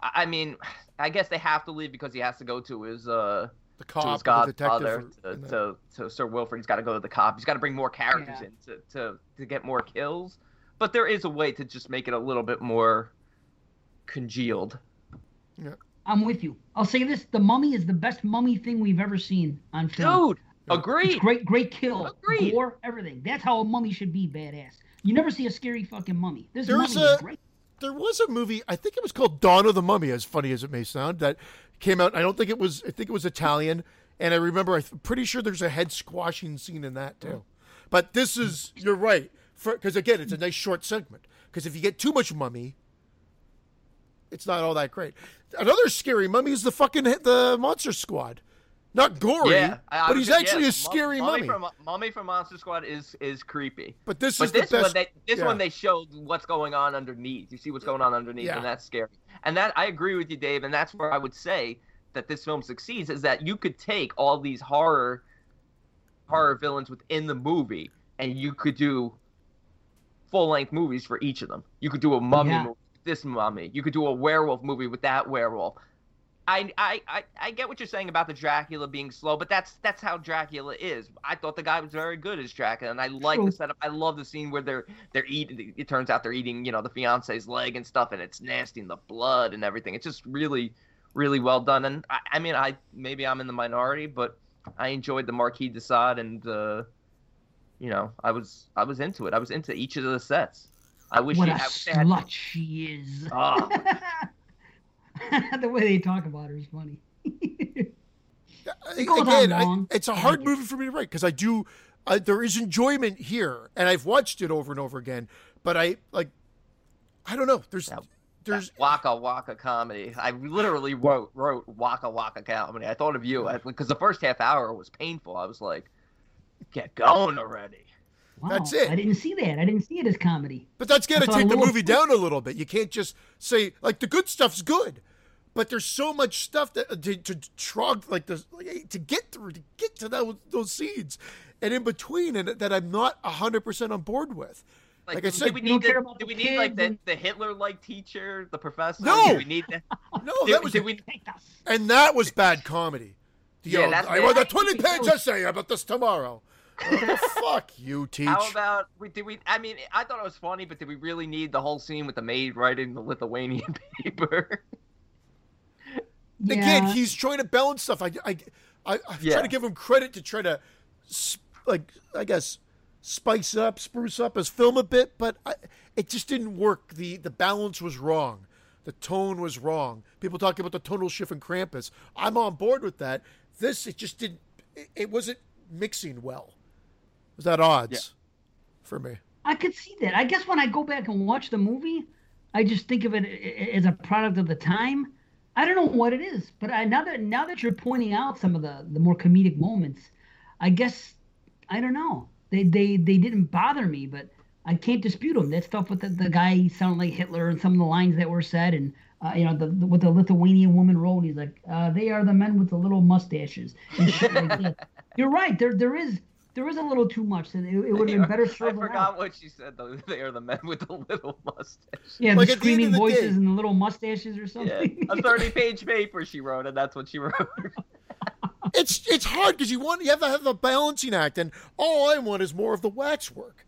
I I mean, I guess they have to leave because he has to go to his uh the to cop, his or the godfather to, the- to, to Sir Wilfred. He's got to go to the cop. He's got to bring more characters Yeah. in to, to to get more kills. But there is a way to just make it a little bit more congealed. Yeah. I'm with you. I'll say this: the Mummy is the best Mummy thing we've ever seen on film. Dude, agreed. It's great, great kill, Agreed. gore, everything. That's how a mummy should be badass. You never see a scary fucking mummy. This There's mummy a- is great. There was a movie i think it was called dawn of the mummy as funny as it may sound that came out i don't think it was i think it was italian and i remember i'm pretty sure there's a head squashing scene in that too. Oh. But this is you're right because again it's a nice short segment because if you get too much mummy it's not all that great. Another scary mummy is the fucking the monster squad not gory Yeah, I- I but he's gonna- actually yeah, a scary Mummy. mummy From, Mummy from Monster Squad is is creepy. but this But is this the best one, they this yeah. one they showed what's going on underneath. You see what's going on underneath, Yeah. and that's scary. And that I agree with you, Dave. And that's where I would say that this film succeeds is that you could take all these horror horror villains within the movie, and you could do full length movies for each of them. You could do a mummy Yeah. movie with this mummy. You could do a werewolf movie with that werewolf. I, I, I, I get what you're saying about the Dracula being slow, but that's that's how Dracula is. I thought the guy was very good as Dracula, and I like the setup. I love the scene where they're they're eating. It turns out they're eating, you know, the fiance's leg and stuff, and it's nasty and the blood and everything. It's just really, really well done. And I, I mean, I maybe I'm in the minority, but I enjoyed the Marquis de Sade, and uh, you know, I was I was into it. I was into each of the sets. I wish what he, a I wish they had. slut she is. Oh. the way they talk about her is funny. I- goes on again, I- it's a hard movie for me to write because I do. I, there is enjoyment here, and I've watched it over and over again. But I like, I don't know. There's, Yeah. there's. Waka Waka comedy. I literally wrote wrote Waka Waka comedy. I thought of you because the first half hour was painful. I was like, get going already. Wow, That's it. I didn't see that. I didn't see it as comedy. But that's got to I thought a take the movie down a little bit. You can't just say like the good stuff's good, but there's so much stuff that uh, to, to trog like the like, to get through to get to those those scenes, and in between, and that I'm not hundred percent on board with. Like I do said- we don't need the, do we need like the, the Hitler like teacher, the professor? No! Do we need that? No, did, that was did we? And that that was bad comedy. You Yeah, know, that's I want a 20 page essay about this tomorrow. Oh, fuck you, Teach. How about we did we? I mean, I thought it was funny, but did we really need the whole scene with the maid writing the Lithuanian paper? Again, he's trying to balance stuff. I, I, I, I Yeah. try to give him credit to try to, like, I guess, spice up, spruce up his film a bit, but I, it just didn't work. the The balance was wrong. The tone was wrong. People talking about the tonal shift in Krampus. I'm on board with that. This, it just didn't. It, it wasn't mixing well. It was that odds for me. I could see that. I guess when I go back and watch the movie, I just think of it i- i- as a product of the time. I don't know what it is, but I, now that now that you're pointing out some of the the more comedic moments, I guess I don't know. They they they didn't bother me, but I can't dispute them. That stuff with the, the guy sounding like Hitler and some of the lines that were said, and uh, you know the, the with the Lithuanian woman wrote, he's like, uh, "They are the men with the little mustaches." And shit like that. You're right. There there is there is a little too much, and it, it would have been better I served. forgot without. what she said though. They are the men with the little mustache. Yeah, Like, the at the screaming the voices day- and the little mustaches or Yeah, something. a thirty-page paper she wrote, and that's what she wrote. it's it's hard because you want you have to have a balancing act, and all I want is more of the waxwork.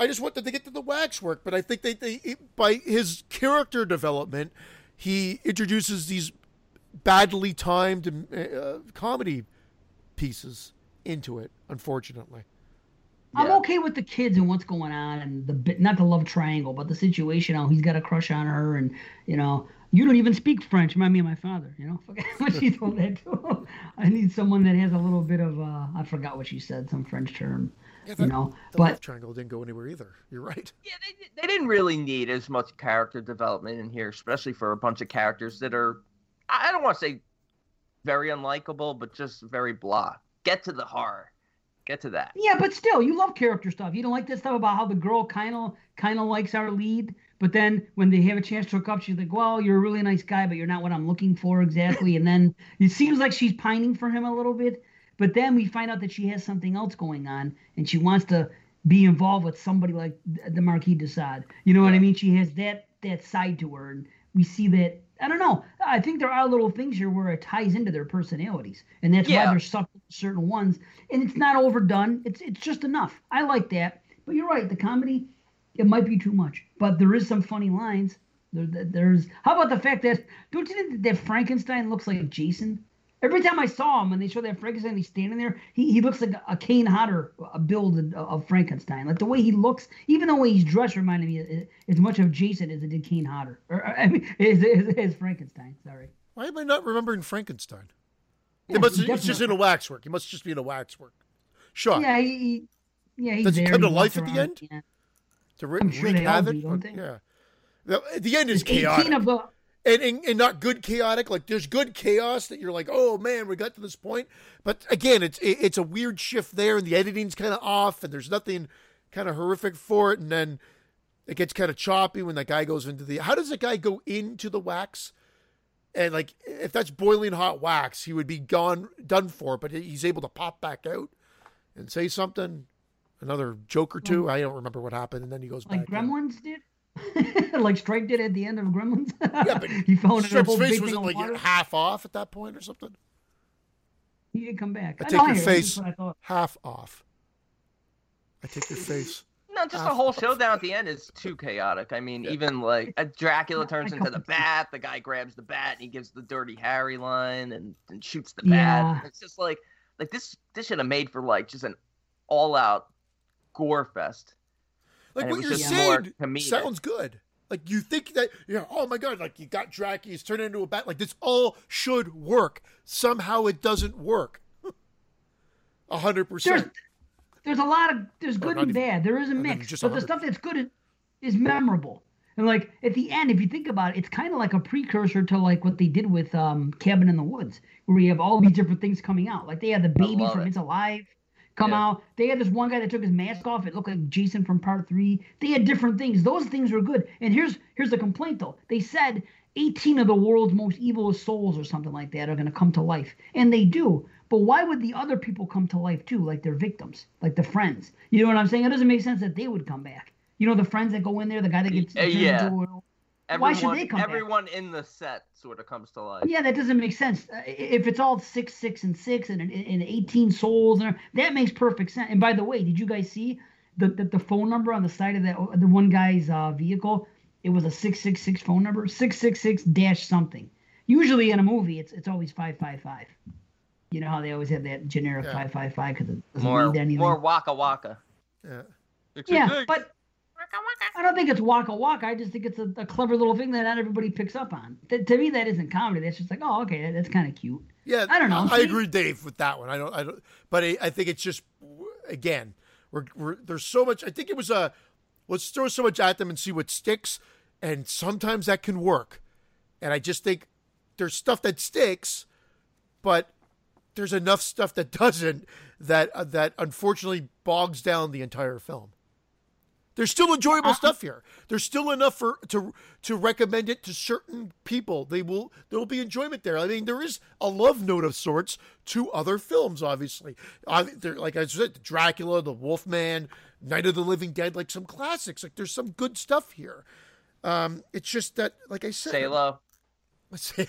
I just want them to get to the waxwork, but I think they, they by his character development, he introduces these badly timed uh, comedy pieces into it. Unfortunately, I'm okay with the kids and what's going on and the bit, not the love triangle, but the situation. How he's got a crush on her, and you know, you don't even speak French. Remind me of my father. You know, forget what she told that to. I need someone that has a little bit of uh, I forgot what she said, some French term. yeah, You know, the love triangle didn't go anywhere either. You're right. Yeah, they, they didn't really need as much character development in here, especially for a bunch of characters that are, I don't want to say very unlikable, but just very blah. Get to the horror. Get to that. Yeah, but still, you love character stuff. You don't like this stuff about how the girl kind of kind of likes our lead, but then when they have a chance to hook up, she's like, "Well, you're a really nice guy, but you're not what I'm looking for exactly." And then it seems like she's pining for him a little bit, but then we find out that she has something else going on, and she wants to be involved with somebody like the Marquis de Sade. You know what I mean? She has that that side to her, and we see that. I don't know. I think there are little things here where it ties into their personalities, and that's Yeah. why they're stuck with certain ones. And it's not overdone. It's it's just enough. I like that. But you're right. The comedy, it might be too much. But there is some funny lines. There, there- there's. How about the fact that don't you think that Frankenstein looks like Jason? Every time I saw him and they show that Frankenstein, he's standing there. He, he looks like a, a Kane Hodder a build of, Frankenstein. Like the way he looks, even the way he's dressed, reminded me as, as much of Jason as it did Kane Hodder. Or, I mean, as, as, as Frankenstein. Sorry. Why am I not remembering Frankenstein? Yeah, it must, it's just in a waxwork. He must just be in a waxwork. Sure. Yeah, he, he yeah, he's Does he come to life at the end? Yeah. to sure wreak they havoc. do, don't they? Yeah. The, the end is There's chaotic. 18 of the and, and and not good chaotic. Like there's good chaos that you're like, oh man, we got to this point. But again, it's it, it's a weird shift there, and the editing's kind of off, and there's nothing kind of horrific for it, and then it gets kind of choppy when that guy goes into the. How does that guy go into the wax? And like, if that's boiling hot wax, he would be gone, done for. But he's able to pop back out and say something, another joke or two. I don't remember what happened, and then he goes like back. in. Gremlins did, like Stripe did at the end of Gremlins. Yeah, but he fell into a Stripe's face big was thing it of like water. half off at that point or something? He didn't come back. I I take know, your that's face what I thought. half off. I take your face. No, just the whole showdown at the end is too chaotic. I mean, even like Dracula turns into the bat, the guy grabs the bat and he gives the Dirty Harry line and, and shoots the Yeah. bat. It's just like like this this should have made for like just an all out gore fest. Like what you're saying sounds good. Like you think that you know, oh my god, like you got Dracula, he's turned into a bat. Like this all should work. Somehow it doesn't work. A hundred percent. there's a lot of there's good and even- bad. There is a mix, just but the stuff that's good is, is memorable. And like at the end, if you think about it, it's kind of like a precursor to like what they did with um, Cabin in the Woods, where you have all these different things coming out. Like they had the baby from it. It's Alive come Yeah. out. They had this one guy that took his mask off. It looked like Jason from Part Three. They had different things. Those things were good. And here's here's the complaint though. They said 18 of the world's most evil souls or something like that are going to come to life, and they do. But why would the other people come to life too, like their victims, like the friends? You know what I'm saying? It doesn't make sense that they would come back. You know the friends that go in there, the guy that gets eh, turned yeah. into everyone, Why should they come back? everyone in the set sort of comes to life. Yeah, that doesn't make sense. Uh, If it's all six, six, and six, and, and, and eighteen souls, and that makes perfect sense. And by the way, did you guys see the the, the phone number on the side of that the one guy's uh, vehicle? It was a six six six phone number, six six six dash something. Usually in a movie, it's it's always five five five. You know how they always have that generic Yeah. five five five because it doesn't More, mean anything. more waka waka. Yeah. Six, yeah, six, six. But I don't think it's waka waka. I just think it's a, a clever little thing that not everybody picks up on. Th- to me, that isn't comedy. That's just like, oh, okay, that, that's kind of cute. Yeah, I don't know. I See? agree, Dave, with that one. I don't, I don't, but I, I think it's just again, we're, we're there's so much. I think it was a let's throw so much at them and see what sticks, and sometimes that can work. And I just think there's stuff that sticks, but there's enough stuff that doesn't that uh, that unfortunately bogs down the entire film. There's still enjoyable stuff here. There's still enough for to to recommend it to certain people. They will there will be enjoyment there. I mean, there is a love note of sorts to other films. Obviously, uh, there, like I said, Dracula, The Wolfman, Night of the Living Dead, like some classics. Like there's some good stuff here. Um, it's just that, like I said, Salo. Say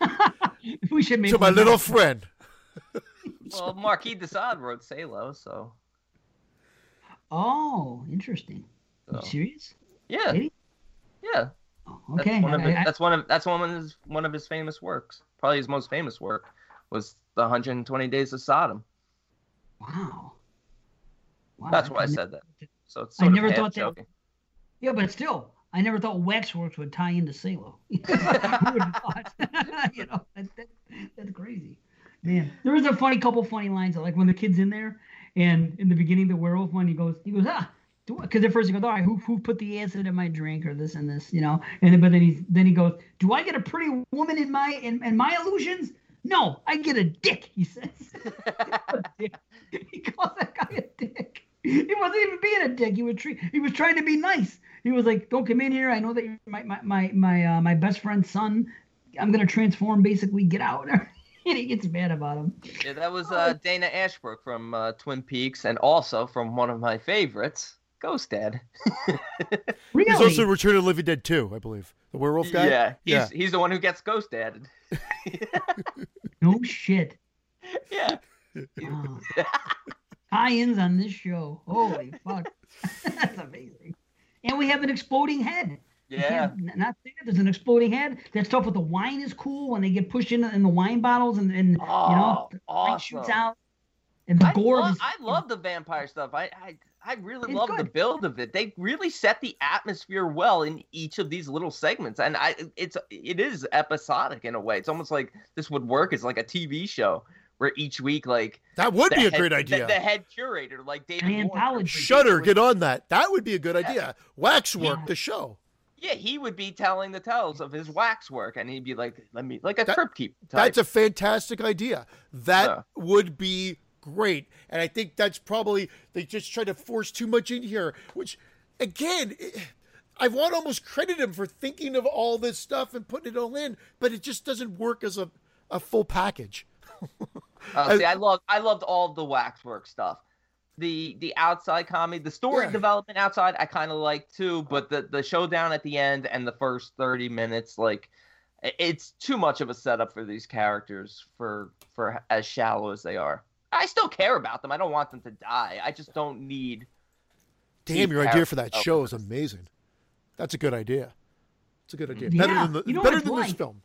we should make to my little friend. Well, Marquis de Sade wrote Salo, so Oh, interesting. You So. serious? yeah, yeah. Oh, That's okay. one of I- his, I- that's one of that's one of his one of his famous works. Probably his most famous work was the 120 Days of Sodom. wow. Wow, That's why I said that. So it's I never of thought that- joking. Yeah, but still, I never thought Waxworks would tie into Salo. Who would have thought? you know, that, that, that's crazy. Man, there was a funny couple funny lines like when the kid's in there, and in the beginning, the werewolf one, he goes, he goes, ah, because at first he goes, all right, who who put the acid in my drink or this and this, you know, and then, but then he's then he goes, do I get a pretty woman in my in, in my illusions? No, I get a dick. He says. He calls that guy a dick. He wasn't even being a dick. He was tre- he was trying to be nice. He was like, "Don't come in here. I know that you're my my my my, uh, my best friend's son. I'm gonna transform. Basically, get out." and he gets mad about him. Yeah, that was uh, Dana Ashbrook from uh, Twin Peaks, and also from one of my favorites, Ghost Dad. Really? He's also Return of the Living Dead too, I believe. The werewolf guy. Yeah, he's Yeah. he's the one who gets Ghost Dadded. no shit. yeah. Wow. Tie-ins on this show. Holy fuck, that's amazing. And we have an exploding head. You Yeah. can't n- not that there's an exploding head. That stuff with the wine is cool when they get pushed in, in the wine bottles and, and you know Oh, the light awesome. shoots out. And the I gore love, is I love the vampire stuff. I I, I really It's love the build of it. They really set the atmosphere well in each of these little segments, and I it's it is episodic in a way. It's almost like this would work as like a TV show where each week like That would be a head- great idea. The, head curator like David An Warner. Shudder, get on that. That would be a good idea. Waxwork, Yeah. the show. Yeah, he would be telling the tales of his wax work, and he'd be like, "Let me like a That- crypt keep." Type. That's a fantastic idea. That Yeah. would be great. And I think that's probably they just try to force too much in here, which again, I want to almost credit him for thinking of all this stuff and putting it all in, but it just doesn't work as a, a full package. Oh, see, I love I loved all the waxwork stuff. The the outside comedy, the story Yeah. development outside, I kind of like too. But the the showdown at the end and the first thirty minutes, like it's too much of a setup for these characters for for as shallow as they are. I still care about them. I don't want them to die. I just don't need. Damn, your idea for that character show is amazing. That's a good idea. It's a good idea. Yeah, Better than the, you know better it's than this film.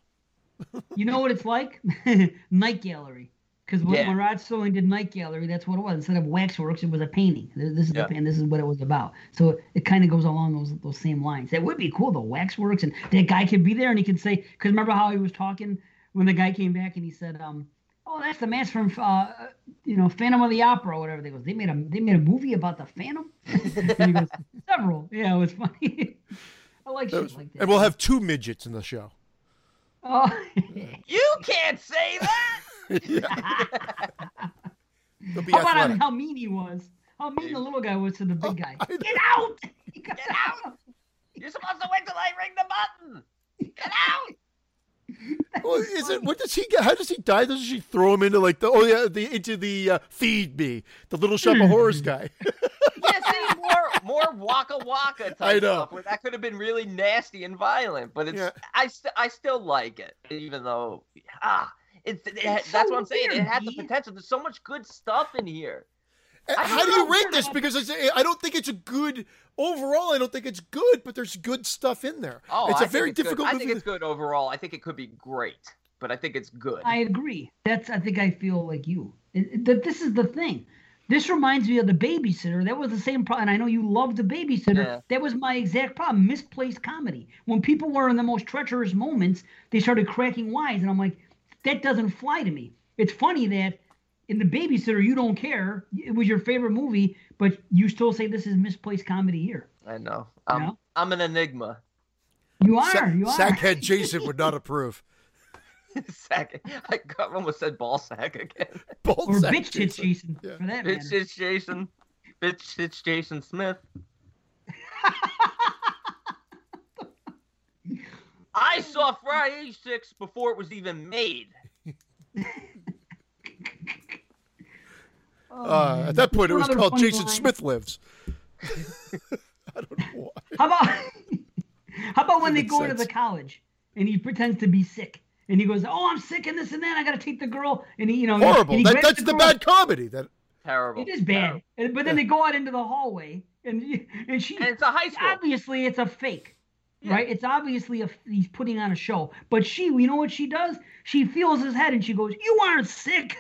You know what it's like? Night Gallery. Because when, Yeah. when Rod Serling did Night Gallery, that's what it was. Instead of waxworks, it was a painting. This this is Yeah. the painting. This is what it was about. So it kind of goes along those those same lines. That would be cool. The waxworks and that guy could be there and he could say. Because remember how he was talking when the guy came back and he said, um, "Oh, that's the mask from uh, you know Phantom of the Opera or whatever." They goes, "They made a they made a movie about the Phantom." he goes, "Several." Yeah, it was funny. I like That shit was- like that. and we'll have two midgets in the show. Oh. You can't say that. They'll How about athletic. how mean he was? How mean the little guy was to the big guy. I. Get out! Get out! You're supposed to wait till I ring the button. Get out! Well, is it? What does he get? How does he die? Doesn't she throw him into like the oh yeah the into the uh, feed me the Little Shop of Horrors guy? Yeah, see, more more more Waka Waka type I know. stuff where that could have been really nasty and violent, but it's Yeah. I st- I still like it, even though ah, it's, it, It's that's so what I'm saying. It weird, had the potential. There's so much good stuff in here. How don't you rate this? Because I, don't think it's a good overall. I don't think it's good, but there's good stuff in there. Oh, it's a a very difficult I movie. think it's good overall. I think it could be great, but I think it's good. I agree. That's I think I feel like you. It- it- That this is the thing. This reminds me of the babysitter. That was the same problem. And I know you love the babysitter. Yeah. That was my exact problem. Misplaced comedy. When people were in the most treacherous moments, they started cracking wise, and I'm like, that doesn't fly to me. It's funny that in the babysitter you don't care. It was your favorite movie, but you still say this is misplaced comedy here. I know. I'm Yeah. I'm an enigma. You are. Sa- you are. Sackhead Jason would not approve. sack. I almost said ball sack again. Bald or sack bitch tits Jason Yeah. for that Bitch, matter. it's Jason. Bitch, it's Jason Smith. I saw Friday Six before it was even made. Oh, Uh, at that point, it was called Jason line. Smith Lives. I don't know why. How about how about when they go into sense. the college and he pretends to be sick and he goes, "Oh, I'm sick and this and that. I got to take the girl." And he, you know, Horrible. That, that's the girl. bad comedy. That Terrible. It is bad. And- But then they go out into the hallway and and she And it's a high school. obviously it's a fake. Yeah. Right? It's obviously a he's putting on a show. But she, you know what she does? She feels his head and she goes, "You aren't sick."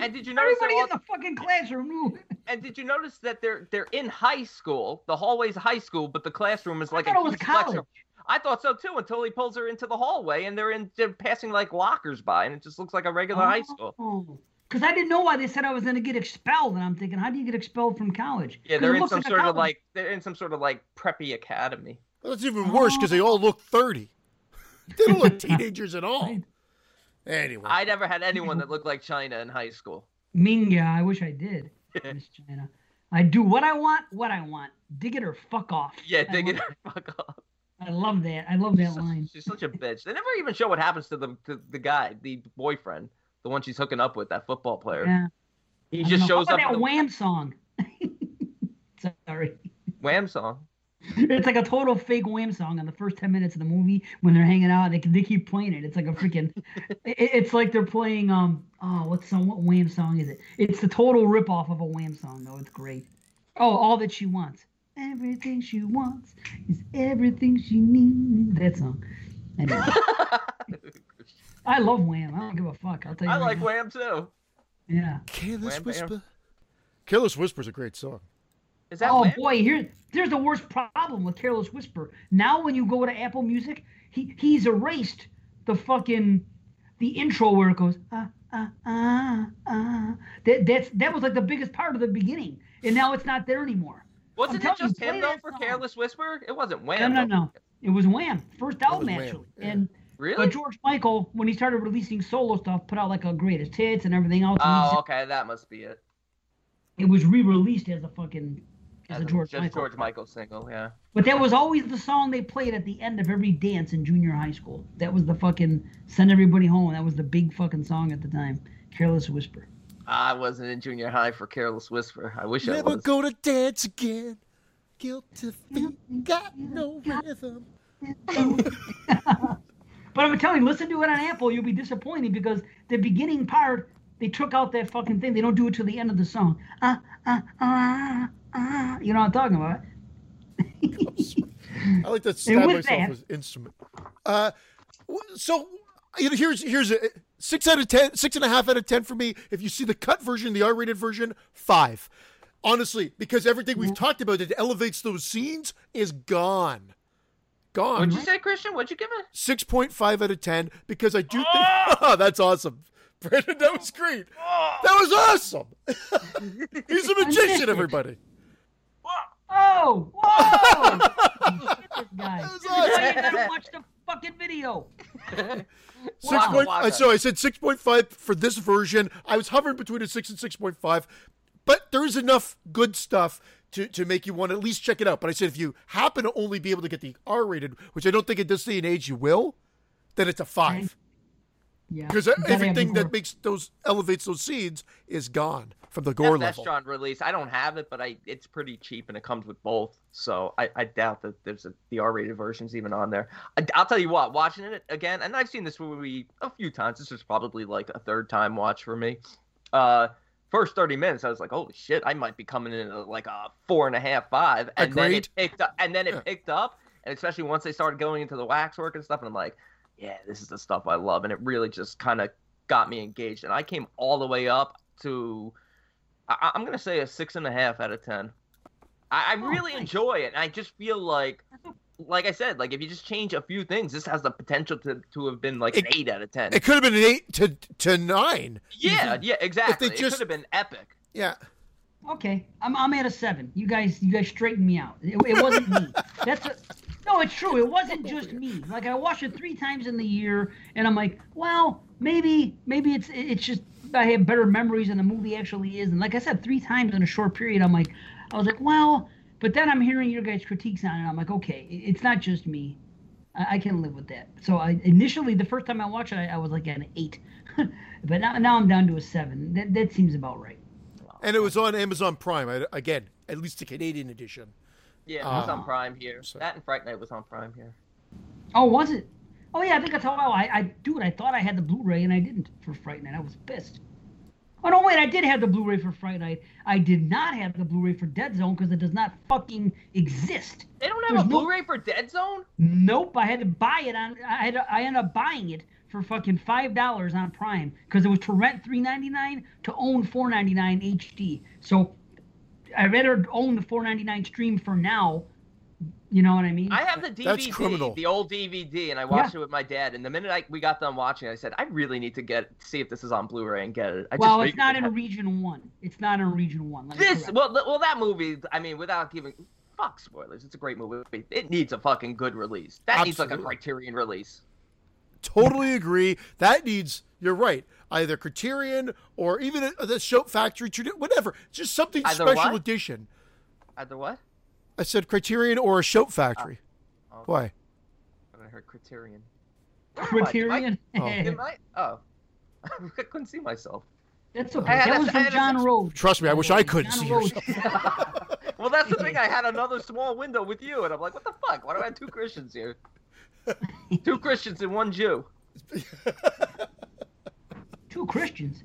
And did you notice? Everybody they're in the fucking classroom knew. and did you notice that they're they're in high school? The hallway's high school, but the classroom is like I a thought it was college. I thought so too until he pulls her into the hallway and they're in they're passing like lockers by and it just looks like a regular high school. Oh. Because I didn't know why they said I was going to get expelled, and I'm thinking, how do you get expelled from college? Yeah, they're in some like sort of like they're in some sort of like preppy academy. That's even worse because they all look thirty. They don't look teenagers at all. Anyway, I never had anyone that looked like China in high school. Minga, I wish I did. Miss China. I do what I want, what I want. Dig it or fuck off. Yeah, dig it or her fuck off. I love that. I love that She's such- line. She's such a bitch. They never even show what happens to the to the guy, the boyfriend, the one she's hooking up with, that football player. Yeah. He I just know. shows How up about in that the Wham song. Sorry. Wham song. It's like a total fake Wham song in the first 10 minutes of the movie when they're hanging out. They, they keep playing it. It's like a freaking. it, it's like they're playing. um. Oh, what song? What Wham song is it? It's the total rip off of a Wham song, though. It's great. Oh, All That She Wants. Everything she wants is everything she needs. That song. Anyway, I love Wham. I don't give a fuck. I'll tell you. I right like now. Wham too. Yeah. Careless Wham Bam. Whisper. Careless Whisper's a great song. Is that oh Wham? boy, here there's the worst problem with Careless Whisper. Now when you go to Apple Music, he he's erased the fucking the intro where it goes ah ah ah ah. That that's that was like the biggest part of the beginning, and now it's not there anymore. Wasn't I'm it just you, him though for song. Careless Whisper? It wasn't No, Wham. no, though. no. It was Wham, first album actually, yeah. and Really? but George Michael when he started releasing solo stuff, put out like a greatest hits and everything else. Oh, okay, that must be it. It was re-released as a fucking as As a a- George just Michael. George Michael single, yeah. But that was always the song they played at the end of every dance in junior high school. That was the fucking send everybody home. That was the big fucking song at the time. Careless Whisper. I wasn't in junior high for Careless Whisper. I wish I Never was. go to dance again. Guilty feet got no rhythm. But I'm telling you, listen to it on Apple, you'll be disappointed because the beginning part, they took out that fucking thing. They don't do it till the end of the song. Ah, ah, ah, ah. You know what I'm talking about? I like to stab myself that- with instrument. Uh, so you know, here's here's a six out of ten, six and a half out of ten for me. If you see the cut version, the R-rated version, five. Honestly, because everything we've talked about that elevates those scenes is gone, gone. What'd you say, Christian? What'd you give it? Six point five out of ten because I do think oh, that's awesome, Brandon. That was great. That was awesome. He's a magician, everybody. Oh, whoa! Shit, this guy. This is you gotta watch the fucking video. Six Waka point. waka. uh, So I said six point five for this version. I was hovering between a six and six point five, but there is enough good stuff to, to make you want to at least check it out. But I said if you happen to only be able to get the R rated, which I don't think at this day and age you will, then it's a five. Yeah, because You gotta have the everything that makes those elevates those scenes is gone from the gore That level. Vestron release, I don't have it, but I it's pretty cheap and it comes with both. So I, I doubt that there's a, the R-rated version's even on there. I, I'll tell you what, watching it again, and I've seen this movie a few times. This is probably like a third time watch for me. Uh, first 30 minutes, I was like, holy shit, I might be coming in at like a four and a half, five, and then Agreed. it picked up, and then it Yeah. picked up, and especially once they started going into the waxwork and stuff, and I'm like, yeah, this is the stuff I love, and it really just kind of got me engaged, and I came all the way up to, I, I'm gonna say a six and a half out of ten. I, I Oh, really nice. enjoy it, and I just feel like, like I said, like if you just change a few things, this has the potential to, to have been like an eight out of ten. It could have been an eight to to nine. yeah, even. yeah, exactly. it just- could have been epic. Yeah. Okay, I'm I'm at a seven. You guys, you guys straighten me out. It, it wasn't me. That's a, no, it's true. It wasn't just me. Like I watched it three times in the year, and I'm like, well, maybe maybe it's it's just I have better memories than the movie actually is. And like I said, three times in a short period, I'm like, I was like, well, but then I'm hearing your guys' critiques on it. I'm like, okay, it's not just me. I, I can live with that. So I initially the first time I watched it, I, I was like an eight, but now now I'm down to a seven. That that seems about right. And it was on Amazon Prime. I, again, at least the Canadian edition. Yeah, it was Uh, on Prime here. so- That and Fright Night was on Prime here. Oh, was it? Oh yeah, I think that's how oh, I, I dude, I thought I had the Blu-ray and I didn't for Fright Night. I was pissed. Oh no, wait, I did have the Blu-ray for Fright Night. I did not have the Blu-ray for Dead Zone because it does not fucking exist. They don't have There's a no- Blu-ray for Dead Zone. Nope, I had to buy it on. I had to, I ended up buying it for fucking five dollars on Prime because it was to rent three ninety nine to own four ninety nine HD. So I rather own the four ninety nine stream for now. You know what I mean? I have the DVD, That's criminal. the old DVD, and I watched it with my dad. And the minute I, we got done watching, I said, I really need to get see if this is on Blu-ray and get it. I well, just it's not figured in it region one. It's not in region one. Let This well, th- well, that movie. I mean, without giving fuck spoilers, it's a great movie. It needs a fucking good release. That needs like a Criterion release. Totally agree. That needs. You're right. Either Criterion or even a, the Shout Factory, whatever. Just something Either special what? edition. Either what? I said Criterion or a Shout Factory. Oh, Why? I heard Criterion. Criterion. Oh. I? Oh, I couldn't see myself. That's okay. had That was I from had a- John Rhodes. Trust me, I wish I couldn't John see Rhodes. yourself. well, that's the thing. I had another small window with you, and I'm like, what the fuck? Why do I have two Christians here? two Christians and one Jew. Two Christians.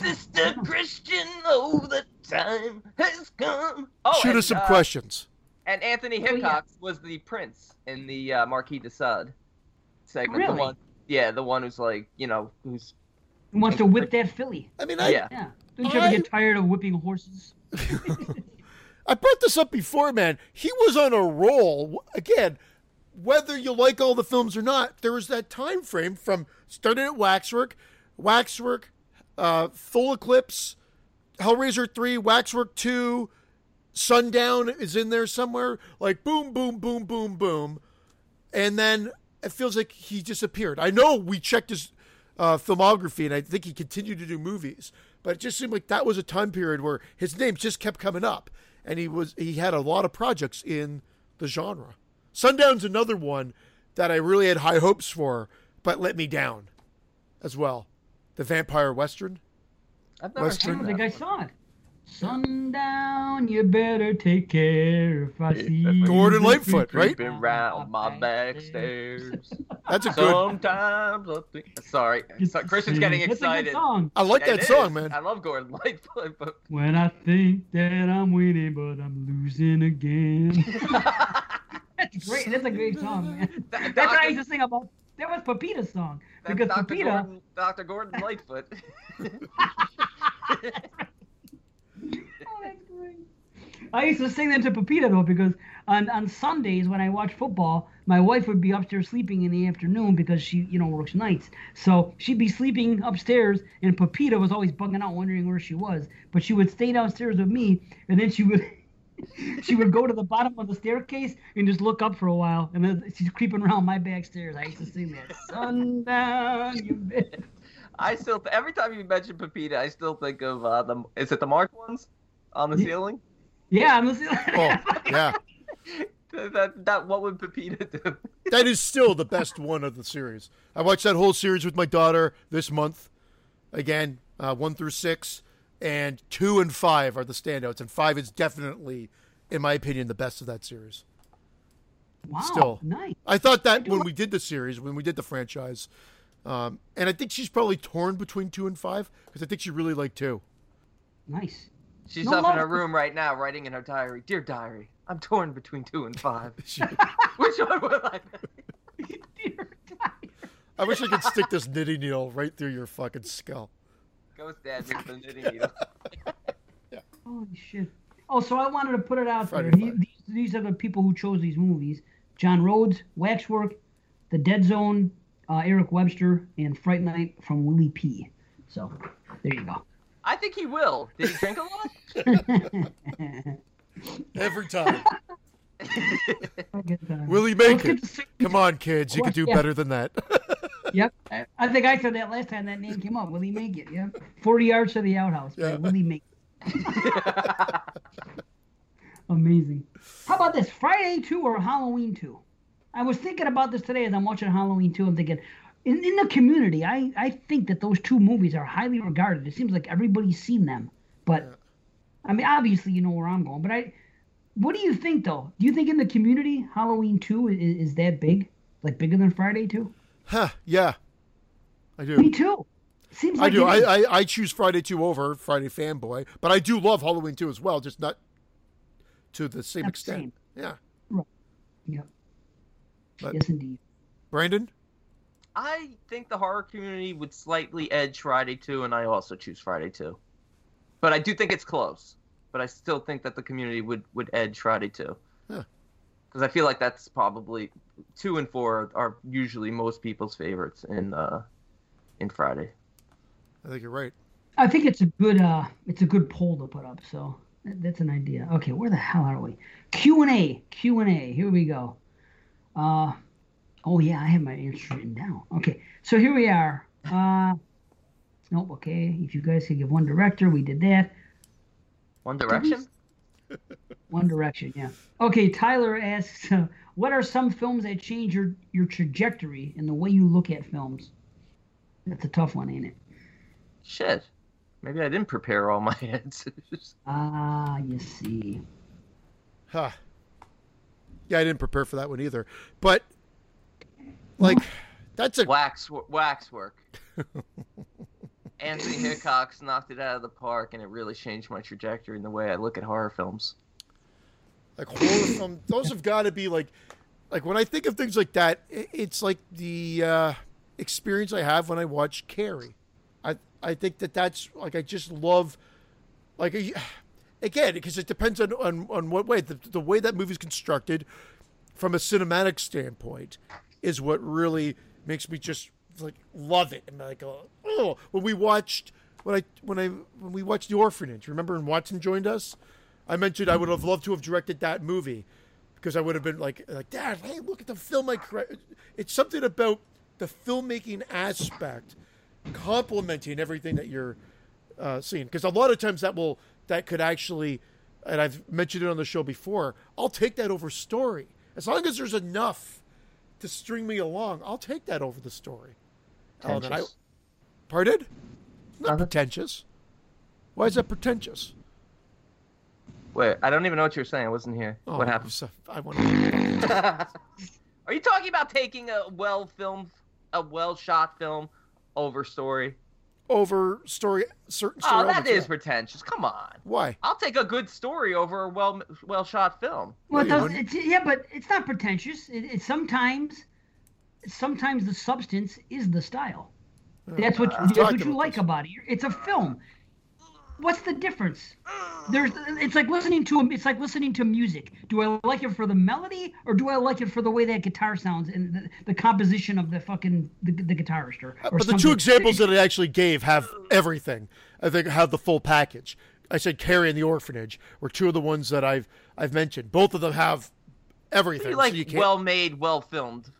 Sister Christian, oh, the time has come. Oh, Shoot and, us some uh, questions. And Anthony Oh, yeah. Was the prince in the uh, Marquis de Sade segment. Really? The one, yeah, the one who's like, you know, who's Who wants to whip that filly? I mean, I, yeah. Yeah. Don't you ever I- get tired of whipping horses? I brought this up before, man. He was on a roll. Again, whether you like all the films or not, there was that time frame from starting at Waxwork, Waxwork, uh, Full Eclipse, Hellraiser 3, Waxwork 2, Sundown is in there somewhere. Like boom, boom, boom, boom, boom. And then it feels like he disappeared. I know we checked his uh, filmography, and I think he continued to do movies, but it just seemed like that was a time period where his name just kept coming up, and he was he had a lot of projects in the genre. Sundown's another one that I really had high hopes for, but let me down, as well. The vampire western. I've never I Western- seen don't think I saw it. Sundown, you better take care if I see you Gordon Lightfoot, right? Creeping round my back stairs. That's a good. Sometimes I think. Sorry, so, Christian's getting That's a excited. good song. I like It that song, is. man. I love Gordon Lightfoot, but When I think that I'm winning, but I'm losing again. That's great. That's a great song, man. That- That's what I Dr. used to sing about. That was Pepita's song that's because Dr. Pepita. Gordon, Dr. Gordon Lightfoot. Oh. I used to sing that to Pepita though because on, on Sundays when I watch football, my wife would be upstairs sleeping in the afternoon because she you know works nights. So she'd be sleeping upstairs, and Pepita was always bugging out, wondering where she was. But she would stay downstairs with me, and then she would. She would go to the bottom of the staircase and just look up for a while, and then she's creeping around my back stairs. I used to sing that. Sundown, you bitch. I still, every time you mention Pepita, I still think of uh, the. Is it the marked ones on the Yeah. ceiling? Yeah, on the ceiling. Oh, yeah. that, that what would Pepita do? that is still the best one of the series. I watched that whole series with my daughter this month. Again, uh, one through six, and two and five are the standouts, and five is definitely, in my opinion, the best of that series. Wow, Still. nice. I thought that do when like- we did the series, when we did the franchise, um, and I think she's probably torn between two and five because I think she really liked two. Nice. She's No up in her room right now, writing in her diary. Dear diary, I'm torn between two and five. Which one would I? Dear God. I wish I could stick this knitting needle right through your fucking skull. Ghost Dad with the knitting needle. Holy shit. Oh, so I wanted to put it out Friday there. He, these, these are the people who chose these movies: John Rhodes, Waxwork, The Dead Zone, uh, Eric Webster, and Fright Night from Willie P. So there you go. I think he will. Did he drink a lot? Every time. I get. Will he make it? Come on, kids. You can do Yeah. better than that. Yep. I, I think I said that last time that name came up. Will he make it? Yeah. 40 yards to the outhouse. Yeah. Yeah. Will he make it? Amazing. How about this? Friday 2 or Halloween 2? I was thinking about this today as I'm watching Halloween 2. I'm thinking, in, in the community, I, I think that those two movies are highly regarded. It seems like everybody's seen them. But, I mean, obviously, you know where I'm going. But I, what do you think, though? Do you think in the community, Halloween 2 is, is that big? Like bigger than Friday 2? Huh, yeah. I do. Me too. Seems I do. I. I, I choose Friday 2 over Friday Fanboy, but I do love Halloween 2 as well, just not to the same Not the extent. Yeah. Yep. But- yes, indeed. Brandon? I think the horror community would slightly edge Friday 2, and I also choose Friday 2. But I do think it's close. But I still think that the community would, would edge Friday 2. Huh. Because I feel like that's probably 2 and 4 are usually most people's favorites in uh, in Friday. I think you're right. I think it's a good uh it's a good poll to put up. So that's an idea. Okay, where the hell are we? Q and A. Q and A. Here we go. Uh oh yeah, I have my answers written down. Okay, so here we are. Uh nope. Okay, if you guys could give one director, we did that. One Direction? One Direction, yeah. Okay, Tyler asks, uh, what are some films that change your your trajectory in the way you look at films? That's a tough one, ain't it? Shit. Maybe I didn't prepare all my answers. Ah, you see. Huh. Yeah, I didn't prepare for that one either. But, like, that's a. Wax Waxwork. Anthony Hickox knocked it out of the park, and it really changed my trajectory in the way I look at horror films. Like horror film those have got to be like like when i think of things like that it's like the uh experience i have when i watch carrie. I i think that that's like i just love like again because it depends on, on on what way. The, the way that movie's constructed from a cinematic standpoint is what really makes me just like love it. And like oh. When we watched when i when i when we watched the orphanage remember when watson joined us I mentioned I would have loved to have directed that movie because I would have been like, like Dad, hey, look at the film I correct. It's something about the filmmaking aspect complementing everything that you're uh, seeing. Because a lot of times that will that could actually, and I've mentioned it on the show before. I'll take that over story as long as there's enough to string me along. I'll take that over the story. element. I, Pretentious. pardon? Not Nothing. pretentious. Why is that pretentious? Wait, I don't even know what you're saying. I wasn't here. Oh, what happened? so- I want Are you talking about taking a well filmed, a well shot film over story? over story certain Oh, story that elements, is yeah. pretentious. Come on. why I'll take a good story over a well well shot film. Well, it No, you does, it's, yeah, but it's not pretentious. It, it's sometimes, sometimes the substance is the style. Oh. That's what uh, that's what you like this. about it. It's a film. What's the difference? There's it's like listening to it's like listening to music. Do I like it for the melody or do I like it for the way that guitar sounds and the, the composition of the fucking the, the guitarist or, or but the two examples that I actually gave have everything. I think have the full package. I said Carrie and the Orphanage were two of the ones that I've I've mentioned. Both of them have everything. Like so you can't, well made, well filmed.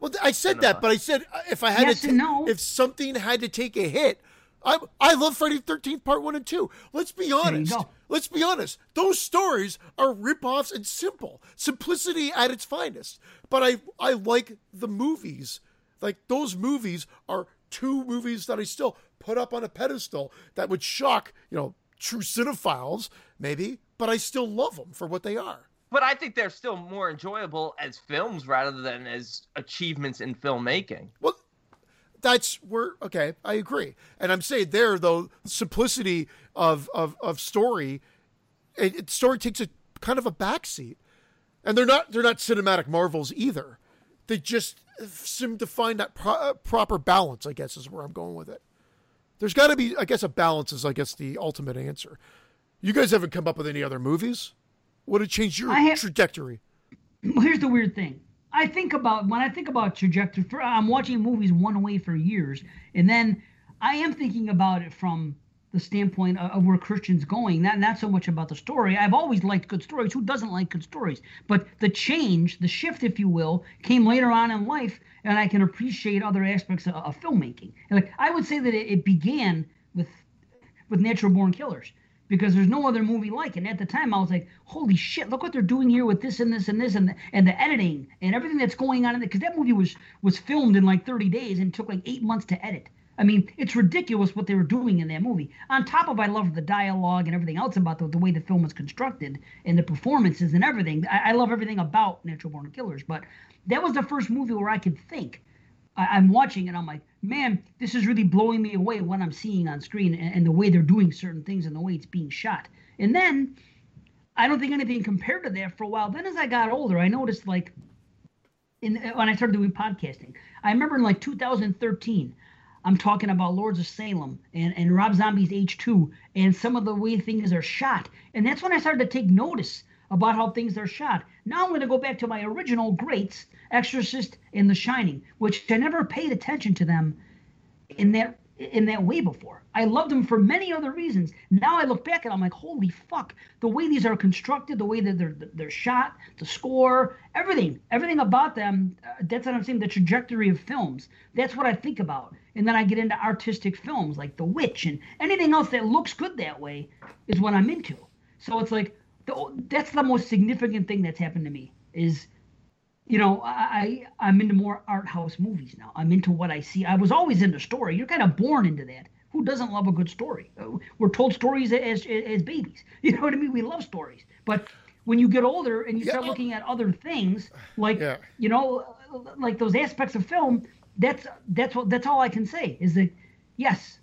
Well, I said that, but I said uh, if I had Yes to, and no. if something had to take a hit, I I love Friday the Thirteenth Part One and Two. Let's be honest. go. let's be honest, those stories are ripoffs and simple. Simplicity at its finest. But I I like the movies. Like those movies are two movies that I still put up on a pedestal that would shock, you know, true cinephiles, maybe, but I still love them for what they are. But I think they're still more enjoyable as films rather than as achievements in filmmaking. Well, that's where okay, I agree, and I'm saying there though simplicity of of of story, it, it story takes a kind of a backseat, and they're not they're not cinematic marvels either. They just seem to find that pro- uh, proper balance. I guess is where I'm going with it. There's got to be, I guess, a balance is, I guess, the ultimate answer. You guys haven't come up with any other movies? Would it change your have- trajectory? here's the weird thing. I think about when I think about trajectory. I'm watching movies one way for years, and then I am thinking about it from the standpoint of, of where Christian's going. Not not so much about the story. I've always liked good stories. Who doesn't like good stories? But the change, the shift, if you will, came later on in life, and I can appreciate other aspects of, of filmmaking. And like I would say that it, it began with with Natural Born Killers because there's no other movie like it. And at the time, I was like, "Holy shit! Look what they're doing here with this and this and this and the, and the editing and everything that's going on in it." Because that movie was was filmed in like 30 days and took like eight months to edit. I mean, it's ridiculous what they were doing in that movie. On top of, I loved the dialogue and everything else about the, the way the film was constructed and the performances and everything. I, I love everything about Natural Born Killers, but that was the first movie where I could think. I, I'm watching and I'm like, man, this is really blowing me away what I'm seeing on screen and, and the way they're doing certain things and the way it's being shot. And then I don't think anything compared to that for a while. Then as I got older, I noticed like in when I started doing podcasting, I remember in like 2013, I'm talking about Lords of Salem and, and Rob Zombie's H2 and some of the way things are shot. And that's when I started to take notice about how things are shot. Now I'm going to go back to my original greats, Exorcist and The Shining, which I never paid attention to them in that in that way before. I loved them for many other reasons. Now I look back and I'm like, holy fuck! The way these are constructed, the way that they're they're shot, the score, everything, everything about them. Uh, that's what I'm saying. The trajectory of films. That's what I think about. And then I get into artistic films like The Witch and anything else that looks good that way is what I'm into. So it's like the, that's the most significant thing that's happened to me is you know, I I'm into more art house movies now. I'm into what I see. I was always into story. You're kind of born into that. Who doesn't love a good story? Uh, We're told stories as as babies. You know what I mean? We love stories. But when you get older and you Yeah. start looking at other things, like Yeah. you know, like those aspects of film, that's that's what that's all I can say is that yes.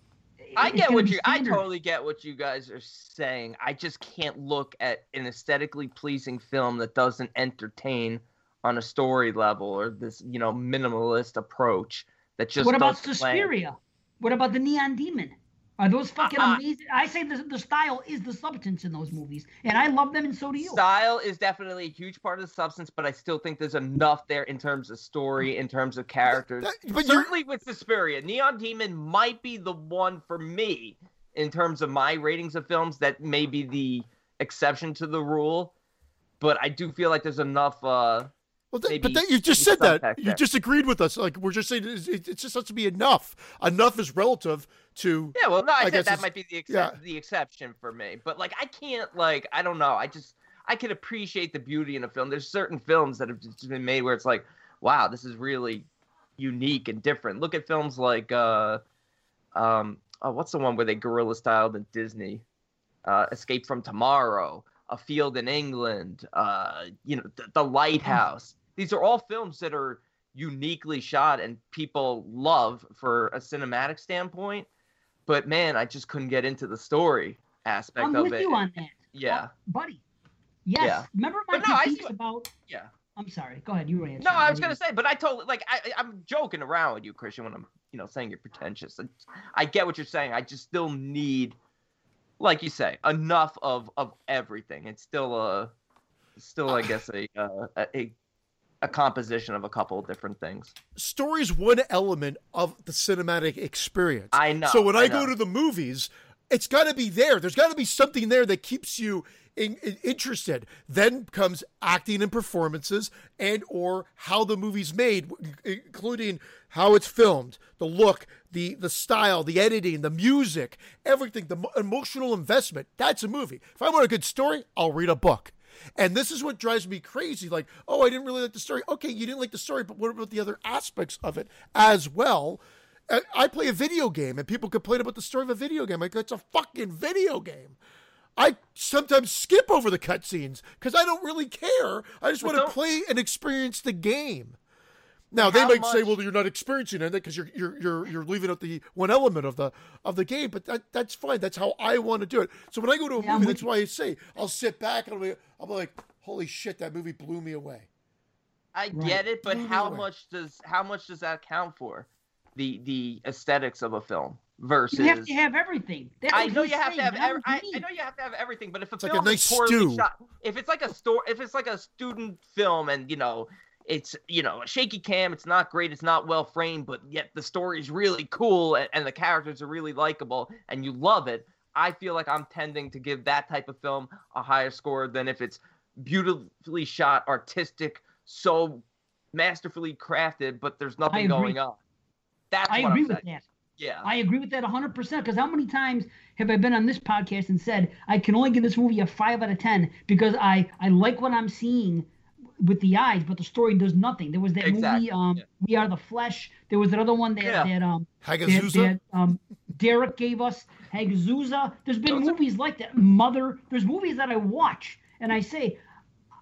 I get what you. I totally get what you guys are saying. I just can't look at an aesthetically pleasing film that doesn't entertain on a story level or this, you know, minimalist approach that just. What about land. Suspiria? What about the Neon Demon? Are those fucking Uh-uh. amazing? I say the, the style is the substance in those movies, and I love them, and so do you. Style is definitely a huge part of the substance, but I still think there's enough there in terms of story, in terms of characters. That- but you're- Certainly with Suspiria, Neon Demon might be the one for me in terms of my ratings of films that may be the exception to the rule. But I do feel like there's enough. Uh, Well, that, but that, you just said that. You just agreed with us. Like we're just saying, it, it, just has to be enough. Enough is relative to. yeah, well, no, I, I guess said that might be the ex- yeah. the exception for me. But like, I can't like, I don't know. I just I can appreciate the beauty in a film. There's certain films that have just been made where it's like, wow, this is really unique and different. Look at films like uh, um, oh, what's the one where they guerrilla styled in Disney? Uh, Escape from Tomorrow, A Field in England, uh, you know, the, the Lighthouse. These are all films that are uniquely shot and people love for a cinematic standpoint. But man, I just couldn't get into the story aspect I'm of with it. you on that, yeah. buddy. Yes. Yeah. Remember my But no, I see critiques what- about? Yeah. I'm sorry. Go ahead. You were answering. No, I was gonna say, but I totally like I I- I'm joking around with you, Christian, when I'm you know saying you're pretentious. And I get what you're saying. I just still need, like you say, enough of of everything. It's still a, still I guess a uh, a, a composition of a couple of different things. Story's one element of the cinematic experience. I know. So when I, I go to the movies, it's got to be there. There's got to be something there that keeps you in, in, interested. Then comes acting and performances, and or how the movie's made, including how it's filmed, the look, the the style, the editing, the music, everything, the emotional investment. That's a movie. If I want a good story, I'll read a book. And this is what drives me crazy. Like, oh, I didn't really like the story. Okay, you didn't like the story, but what about the other aspects of it as well? I play a video game, and people complain about the story of a video game. Like, it's a fucking video game. I sometimes skip over the cutscenes because I don't really care. I just want to play and experience the game. Now they might much... say, "Well, you're not experiencing it because you're you're you're you're leaving out the one element of the of the game." But that that's fine. That's how I want to do it. So when I go to a yeah, movie, that's why I say I'll sit back and I'll be, I'll be like, "Holy shit, that movie blew me away." I right. get it, but how much does how much does that count for the the aesthetics of a film? versus you have to have everything. I know you have to have. Every, I, I, know you have to have everything, but if a it's film like a nice is poorly stew. shot, if it's like a store, if it's like a student film, and you know it's you know a shaky cam, it's not great, it's not well framed, but yet the story is really cool and, and the characters are really likable, and you love it. I feel like I'm tending to give that type of film a higher score than if it's beautifully shot, artistic, so masterfully crafted, but there's nothing going on. That's I agree I'm with saying. that. Yeah. I agree with that 100% because how many times have I been on this podcast and said I can only give this movie a 5 out of 10 because I I like what I'm seeing with the eyes, but the story does nothing. There was that exactly. movie um yeah. We Are the Flesh. There was another one that yeah. that um Hagazussa. That, that, um Derek gave us Hagazussa. There's been Those movies are... like that. Mother. There's movies that I watch and I say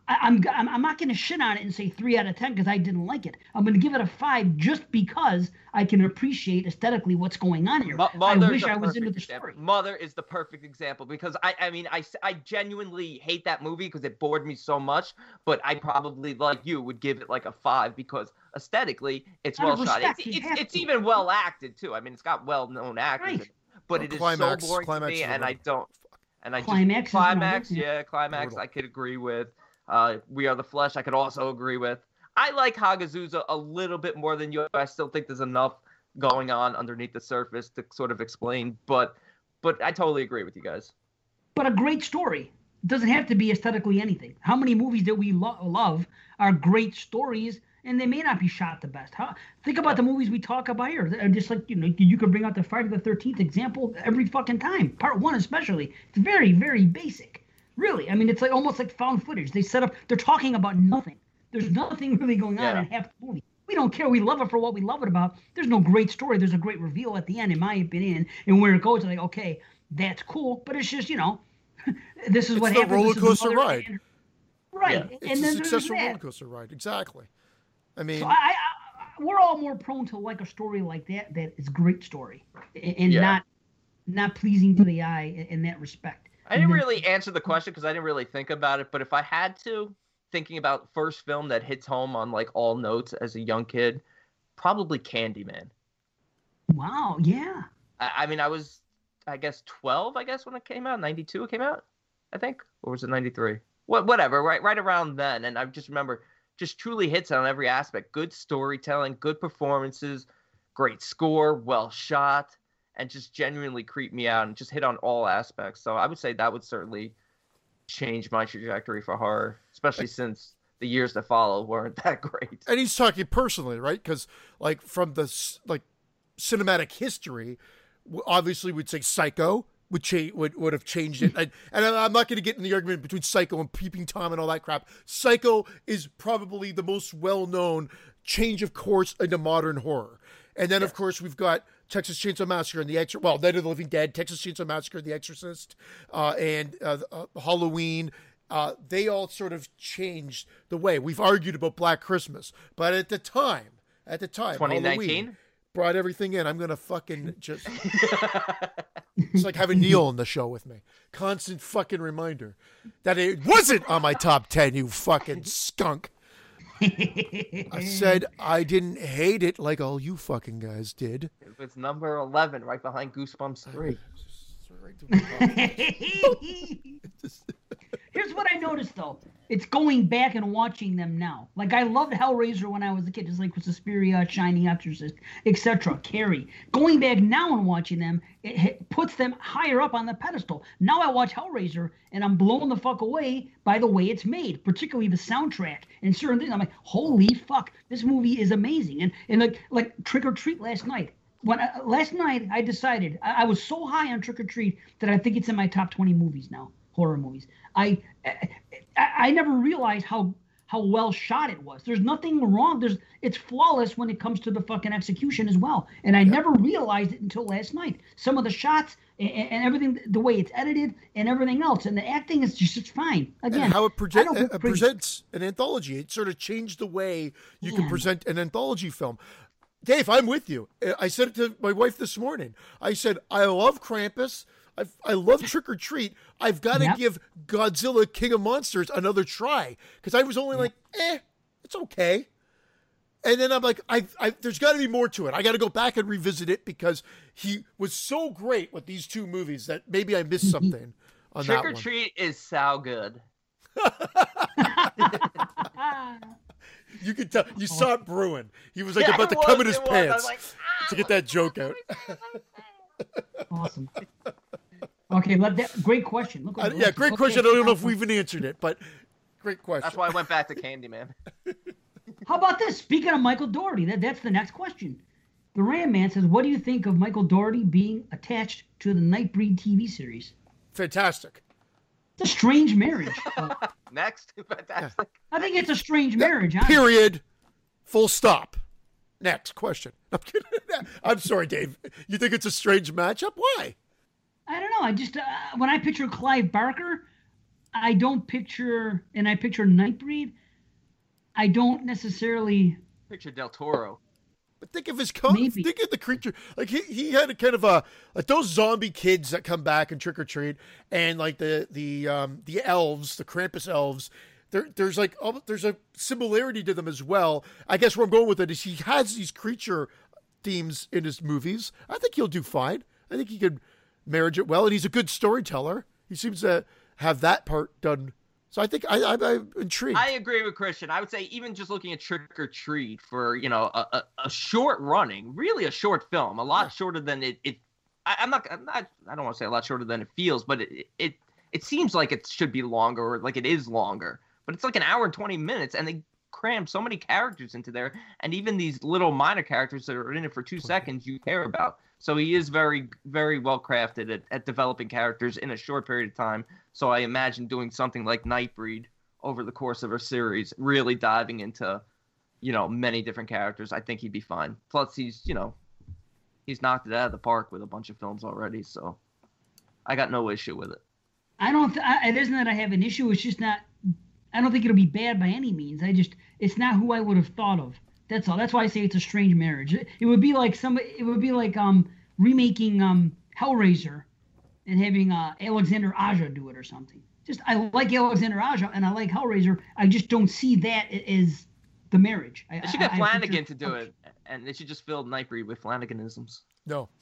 I, am I'm, I'm not going to shit on it and say three out of ten because I didn't like it. I'm going to give it a five just because I can appreciate aesthetically what's going on here. Mother I wish I was into the story. Mother is the perfect example because I I mean I I genuinely hate that movie because it bored me so much. But I probably like you would give it like a five because aesthetically it's well shot. It's, it's, it's even well acted too. I mean it's got well known actors. Right. But well, it is climax, so boring to me, and I don't. And I climax, just, climax, yeah, climax. I could agree with. Uh, we Are the Flesh, I could also agree with. I like Hagazussa a little bit more than you. I still think there's enough going on underneath the surface to sort of explain, but but I totally agree with you guys. But a great story doesn't have to be aesthetically anything. How many movies that we lo- love are great stories, and they may not be shot the best? How, think about the movies we talk about here. They're just like you know, you could bring out the Friday the Thirteenth example every fucking time. Part one, especially, it's very very basic. Really, I mean, it's like almost like found footage. They set up. They're talking about nothing. There's nothing really going on yeah. in half the movie. We don't care. We love it for what we love it about. There's no great story. There's a great reveal at the end, in my opinion, and where it goes. Like, okay, that's cool, but it's just you know, this is it's what the Roller coaster ride. And, right, yeah. it's and a successful roller coaster ride. Exactly. I mean, so I, I, we're all more prone to like a story like that that is great story, and yeah. not not pleasing to the eye in that respect. I didn't mm-hmm. really answer the question because I didn't really think about it. But if I had to, thinking about first film that hits home on like all notes as a young kid, probably Candyman. Wow. Yeah. I, I mean, I was, I guess, twelve. I guess when it came out, ninety two. It came out, I think, or was it ninety three? What, whatever. Right, right around then. And I just remember, just truly hits on every aspect. Good storytelling, good performances, great score, well shot and just genuinely creep me out and just hit on all aspects. So I would say that would certainly change my trajectory for horror, especially since the years that follow weren't that great. And he's talking personally, right? Because like from the like cinematic history, obviously we'd say Psycho would change would, would have changed it. and, and I'm not going to get in the argument between Psycho and Peeping Tom and all that crap. Psycho is probably the most well known change of course into modern horror. And then, yeah. of course, we've got Texas Chainsaw Massacre and the Exorcist. Well, Night of the Living Dead, Texas Chainsaw Massacre, The Exorcist, uh, and uh, uh, Halloween. Uh, they all sort of changed the way we've argued about Black Christmas, but at the time, at the time, 2019 brought everything in. I'm gonna fucking just. it's like having Neil on the show with me. Constant fucking reminder that it wasn't on my top ten. You fucking skunk. I said I didn't hate it like all you fucking guys did. It's number eleven, right behind Goosebumps three. Here's what I noticed though. It's going back and watching them now. Like I loved Hellraiser when I was a kid, just like with Suspiria, Shining Exorcist, etc. Carrie. Going back now and watching them, it, it puts them higher up on the pedestal. Now I watch Hellraiser and I'm blown the fuck away by the way it's made, particularly the soundtrack and certain things. I'm like, holy fuck, this movie is amazing. And and like like Trick or Treat last night. When I, last night I decided I, I was so high on Trick or Treat that I think it's in my top 20 movies now, horror movies. I, I I never realized how how well shot it was. There's nothing wrong. There's it's flawless when it comes to the fucking execution as well. And I never realized it until last night. Some of the shots and, and everything, the way it's edited and everything else, and the acting is just it's fine. Again, and how it, proje- it crazy. presents an anthology. It sort of changed the way you can present an anthology film. Dave, I'm with you. Uh, I said it to my wife this morning. I said, I love Krampus. I, I love Trick or Treat. I've got to Yep. give Godzilla King of Monsters another try because I was only like, eh, it's okay. And then I'm like, I, I there's got to be more to it. I got to go back and revisit it because he was so great with these two movies that maybe I missed something on Trick that or one. Treat is so good. You could tell you saw it brewing. He was like Yeah, about it to come was, in his was. Pants like, to get that joke out. awesome. Okay, let that great question. Look, Uh, yeah, great okay, question. I don't know if we've even answered it, but great question. That's why I went back to Candyman. How about this? Speaking of Michael Dougherty, that, that's the next question. The Ram Man says, "What do you think of Michael Dougherty being attached to the Nightbreed TV series? Fantastic. It's a strange marriage. Next, fantastic. I think it's a strange marriage. honestly. Period. Full stop. Next question. I'm kidding. I'm sorry, Dave. You think it's a strange matchup? Why? I don't know. I just uh, when I picture Clive Barker, I don't picture, and I picture Nightbreed. I don't necessarily. Picture Del Toro. But think of his co- Maybe. think of the creature. Like he, he had a kind of a like those zombie kids that come back and trick or treat, and like the the um the elves, the Krampus elves. There, there's like there's a similarity to them as well. I guess where I'm going with it is he has these creature themes in his movies. I think he'll do fine. I think he could marriage it well, and he's a good storyteller. He seems to have that part done. So I think I, I, I'm intrigued. I agree with Christian. I would say even just looking at Trick or Treat for you know a, a, a short running, really a short film, a lot Yeah. shorter than it. it I, I'm not. I'm not. I don't want to say a lot shorter than it feels, but it, it it seems like it should be longer, or like it is longer. But it's like an hour and twenty minutes, and they cram so many characters into there, and even these little minor characters that are in it for two seconds you care about. So he is very, very well crafted at, at developing characters in a short period of time. So I imagine doing something like Nightbreed over the course of a series, really diving into, you know, many different characters. I think he'd be fine. Plus, he's, you know, he's knocked it out of the park with a bunch of films already. So I got no issue with it. I don't. Th- I, it isn't that I have an issue. It's just not. I don't think it'll be bad by any means. I just. It's not who I would have thought of. That's all. That's why I say it's a strange marriage. It, it would be like some. It would be like um remaking um Hellraiser, and having uh, Alexander Aja do it or something. Just I like Alexander Aja and I like Hellraiser. I just don't see that as the marriage. I, They should I- get I Flanagan picture- to do it, and they should just fill Nightbreed with Flanaganisms. No.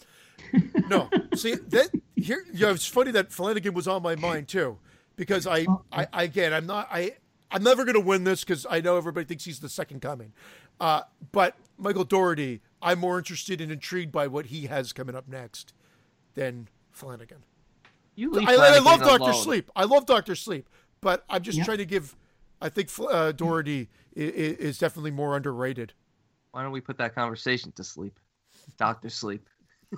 No. See that here yeah, it's funny that Flanagan was on my mind too. Because I, I, I again I'm not I I'm never gonna win this because I know everybody thinks he's the second coming. Uh, but Michael Dougherty, I'm more interested and intrigued by what he has coming up next than Flanagan. You leave I, I love Doctor. Sleep. I love Doctor Sleep, but I'm just Yep. trying to give. I think uh, Dougherty is, is definitely more underrated. Why don't we put that conversation to sleep? Doctor Sleep.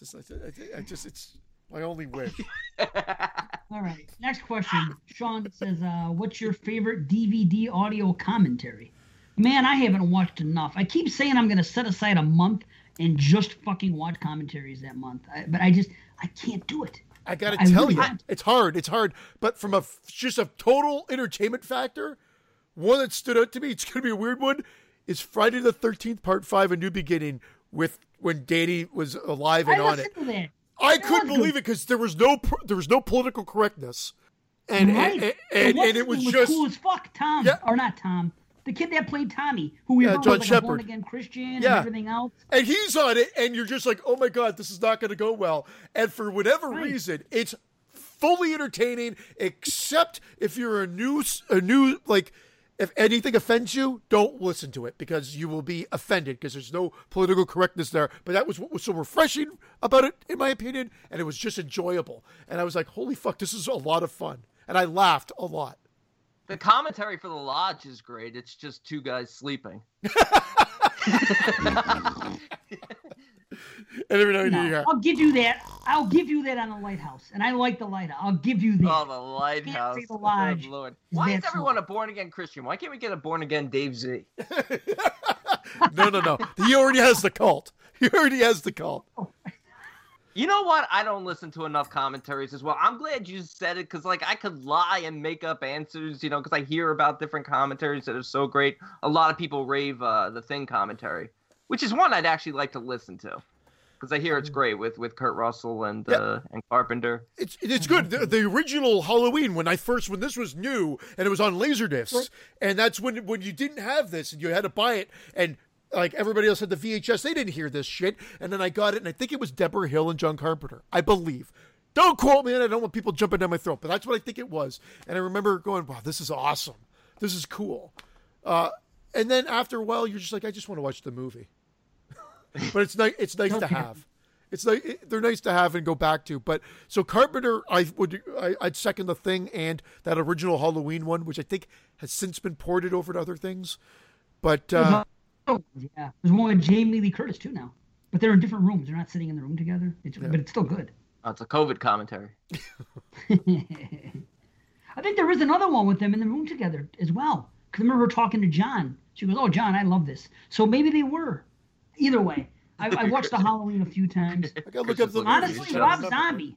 It's just, I, I just it's my only wish. All right. Next question. Sean says, uh, "What's your favorite DVD audio commentary?" Man, I haven't watched enough. I keep saying I'm going to set aside a month and just fucking watch commentaries that month, I, but I just I can't do it. I gotta tell really you, want- it's hard. It's hard. But from a just a total entertainment factor, one that stood out to me, it's gonna be a weird one, is Friday the Thirteenth Part Five: A New Beginning with when Danny was alive and I on it. Listened to that. I couldn't believe good. it because there was no there was no political correctness, and right. and, and, The and, it was name just cool as fuck. Tom Yeah. or not Tom, the kid that played Tommy, who we Yeah, heard John was like a born again Christian Yeah. and everything else. and he's on it, and you're just like, oh my god, this is not going to go well. And for whatever Right. reason, it's fully entertaining, except if you're a new a new like. If anything offends you, don't listen to it because you will be offended because there's no political correctness there. But that was what was so refreshing about it, in my opinion, and it was just enjoyable. And I was like, "Holy fuck, this is a lot of fun," and I laughed a lot. The commentary for the lodge is great. It's just two guys sleeping. And every now and No, then you I'll give you that. I'll give you that on the lighthouse, and I like the lighthouse. I'll give you that. Oh, the lighthouse. the lodge. Good Lord. Why is everyone small. a born again Christian? Why can't we get a born again Dave Z? "No, no, no, he already has the cult. He already has the cult." You know what? I don't listen to enough commentaries as well. I'm glad you said it because, like, I could lie and make up answers, you know, because I hear about different commentaries that are so great. A lot of people rave uh, the Thing commentary, which is one I'd actually like to listen to because I hear it's great with with Kurt Russell and Yeah. uh, and Carpenter. It's it's good. The, the original Halloween when I first when this was new and it was on laserdiscs, and that's when when you didn't have this and you had to buy it and. Like everybody else had the VHS, they didn't hear this shit. And then I got it, and I think it was Debra Hill and John Carpenter. I believe. Don't quote me, and I don't want people jumping down my throat, but that's what I think it was. And I remember going, "Wow, this is awesome. This is cool." Uh, and then after a while, you're just like, "I just want to watch the movie." But it's nice. It's nice to have. It's like it- they're nice to have and go back to. But so Carpenter, I would I, I'd second the thing and that original Halloween one, which I think has since been ported over to other things. But uh, Oh, yeah. There's one with Jamie Lee Curtis too now, but they're in different rooms. They're not sitting in the room together. It's, But it's still good. Oh, it's a COVID commentary. I think there is another one with them in the room together as well. Because I remember her talking to John. She goes, "Oh, John, I love this." So maybe they were. Either way, I, I watched the Halloween a few times. I gotta look up the Honestly. Rob Zombie.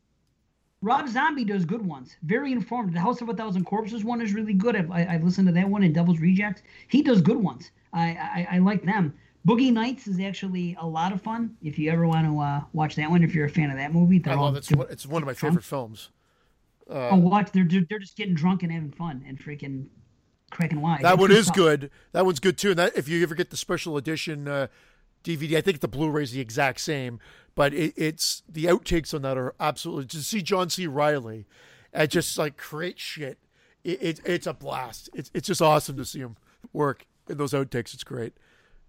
Rob Zombie does good ones. Very informed. The House of a Thousand Corpses one is really good. I've, I, I've listened to that one and Devil's Rejects. He does good ones. I, I, I like them. Boogie Nights is actually a lot of fun. If you ever want to uh, watch that one, if you're a fan of that movie, I they're all love it. It's one, it's one of my favorite films. Oh, watch! They're, they're they're just getting drunk and having fun and freaking cracking wise. That It's one is stuff. good. That one's good too. And that if you ever get the special edition uh, DVD, I think the Blu-ray is the exact same, but it, it's the outtakes on that are absolutely to see John C. Reilly and just like create shit. It, it, it's a blast. It's it's just awesome to see him work in those outtakes. It's great.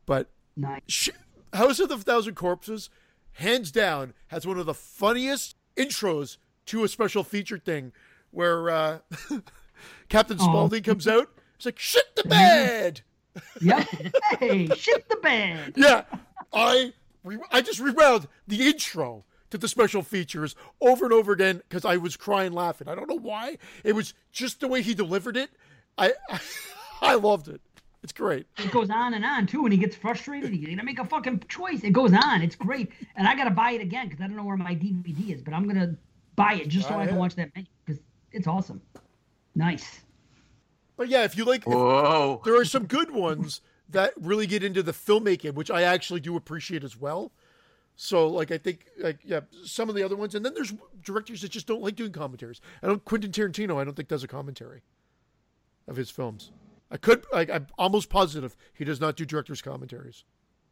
But Nice. sh- House of the Thousand Corpses, hands down, has one of the funniest intros to a special feature thing where uh, Captain Spaulding comes out. It's like, shit the bed. Yep. hey, shit the bed. Yeah. I re- I just rewound the intro to the special features over and over again because I was crying laughing. I don't know why. It was just the way he delivered it. I I, I loved it. It's great. It goes on and on too. When he gets frustrated, he's gonna make a fucking choice. It goes on. It's great, and I gotta buy it again because I don't know where my DVD is. But I'm gonna buy it just so I can watch that menu because it's awesome. Nice. But yeah, if you like, if- there are some good ones that really get into the filmmaking, which I actually do appreciate as well. So, like, I think, like, yeah, some of the other ones, and then there's directors that just don't like doing commentaries. I don't. Quentin Tarantino, I don't think does a commentary of his films. I could, like, I'm almost positive he does not do directors' commentaries.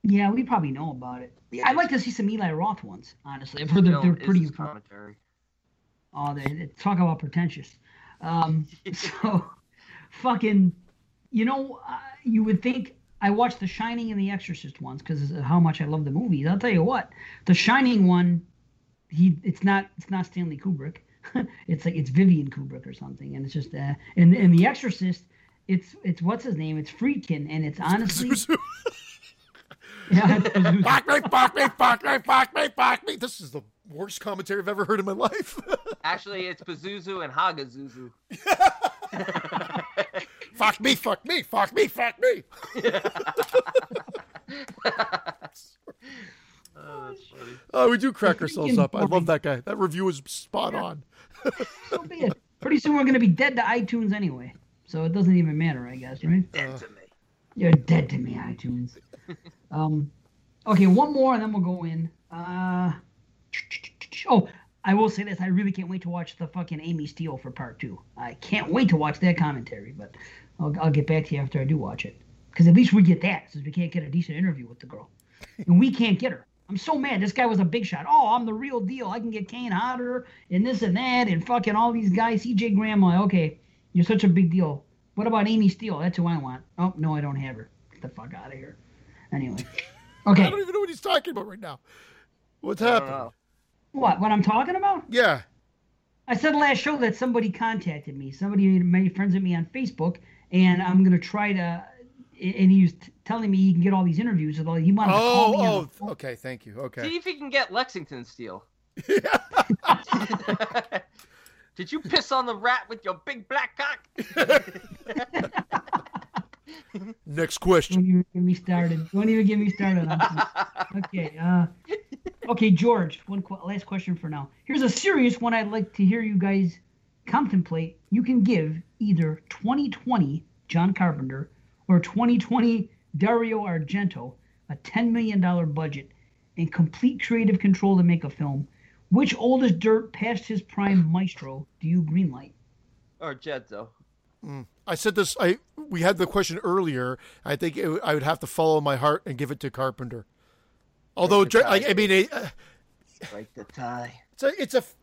Yeah, we probably know about it. Yeah, I'd like to see some Eli Roth ones. Honestly, I've heard they're, they're pretty. his informative. commentary. Oh, they, they talk about pretentious. Um, so, fucking, you know, uh, you would think I watched The Shining and The Exorcist once because of how much I love the movies. I'll tell you what, The Shining one, he it's not it's not Stanley Kubrick. it's like it's Vivian Kubrick or something, and it's just uh, and and The Exorcist, it's it's what's his name? It's Friedkin, and it's honestly yeah, fuck me, fuck me, fuck me, fuck me, fuck me. This is the worst commentary I've ever heard in my life. Actually, it's Pazuzu and Hagazuzu. Fuck me, fuck me, fuck me, fuck me. Oh, that's. Oh, we do crack ourselves up. I love that guy. That review was spot on. so be it. Pretty soon we're gonna be dead to iTunes anyway, so it doesn't even matter, I guess, right? Dead to me. You're dead to me, iTunes. um, okay, one more and then we'll go in. Uh, oh, I will say this: I really can't wait to watch the fucking Amy Steele for part two. I can't wait to watch that commentary, but I'll, I'll get back to you after I do watch it, because at least we get that, since we can't get a decent interview with the girl, and we can't get her. I'm so mad. This guy was a big shot. Oh, I'm the real deal. I can get Kane Hodder and this and that and fucking all these guys. CJ Graham. Like, okay, you're such a big deal. What about Amy Steele? That's who I want. Oh no, I don't have her. Get the fuck out of here. Anyway. Okay. I don't even know what he's talking about right now. What's happening? What? What I'm talking about? Yeah. I said last show that somebody contacted me. Somebody made friends with me on Facebook, and I'm gonna try to. And he was t- telling me he can get all these interviews with all. He wanted to call me. Oh, the oh, okay. Thank you. Okay. See if you can get Lexington Steele. Did you piss on the rat with your big black cock? Next question. Don't even get me started. Don't even get me started. Okay. Uh, okay, George. One qu- last question for now. Here's a serious one. I'd like to hear you guys contemplate. You can give either 2020 John Carpenter or 2020 Dario Argento a 10 million dollar budget and complete creative control to make a film. Which oldest dirt past his prime maestro do you greenlight? or Jedzo? I said this. I we had the question earlier. I think it, I would have to follow my heart and give it to Carpenter. Although, I. I mean, it, uh, Break the tie. it's a it's a f-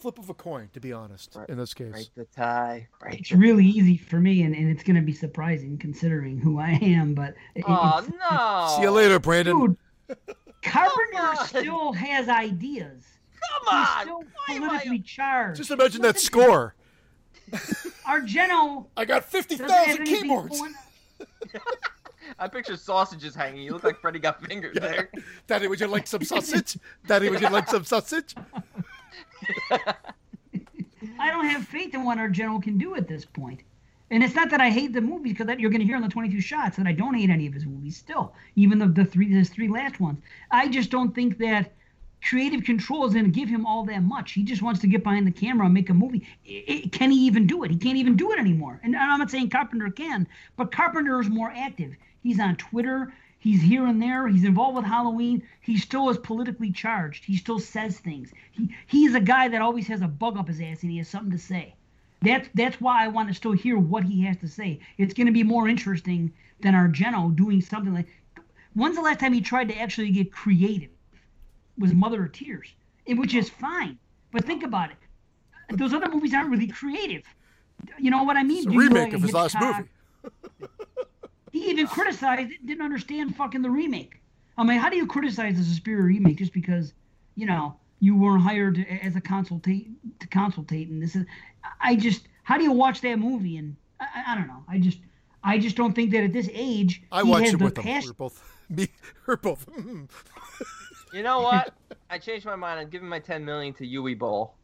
flip of a coin, to be honest. Right. In this case, Break the tie. Break It's the really easy for me, and, and it's going to be surprising considering who I am. But it- Oh no! see you later, Brandon. dude, Carpenter still has ideas. Come He's on! still Why am I- politically charged. Just imagine that score. Argento I got fifty doesn't have thousand anything keyboards. I picture sausages hanging. You look like Freddy got fingers there. Daddy, would you like some sausage? Daddy, would you like some sausage? I don't have faith in what Argento can do at this point. And it's not that I hate the movies because you're going to hear in the 22 shots that I don't hate any of his movies still, even the the three his three last ones. I just don't think that creative control is going to give him all that much. He just wants to get behind the camera and make a movie. I- I- can he even do it? He can't even do it anymore. And I'm not saying Carpenter can, but Carpenter is more active. He's on Twitter. He's here and there. He's involved with Halloween. He still is politically charged. He still says things. He he's a guy that always has a bug up his ass and he has something to say. That's that's why I want to still hear what he has to say. It's going to be more interesting than Argento doing something like. When's the last time he tried to actually get creative? Was Mother of Tears, which is fine. But think about it. Those other movies aren't really creative. You know what I mean? It's a Do you remake like of his last movie. He even criticized it, didn't understand fucking the remake. I mean, how do you criticize the Suspiria remake just because, you know, you weren't hired to, as a consultate to consultate and this is I just how do you watch that movie and I, I- I don't know. I just I just don't think that at this age I he watched has it the with them. We're both me. We're both. mm. You know what? I changed my mind. I'm giving my 10 million to Yui Bowl.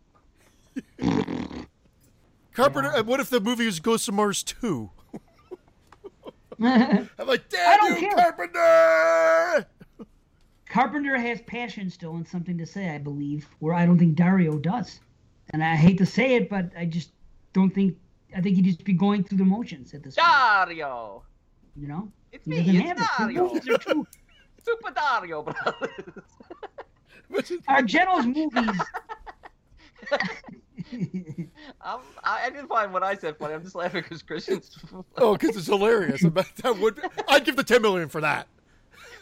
Carpenter. uh, What if the movie is Ghost of Mars two? I'm like, damn don't you, care. Carpenter! Carpenter has passion still and something to say, I believe, where I don't think Dario does. And I hate to say it, but I just don't think I think he'd just be going through the motions at this point. Dario! You know? It's me, it's have it. Dario. are too Super Dario, brothers. Argento's movies I'm, I, I didn't find what I said funny. I'm just laughing because Christian's Oh, because it's hilarious. I bet that would. I'd give the ten million for that.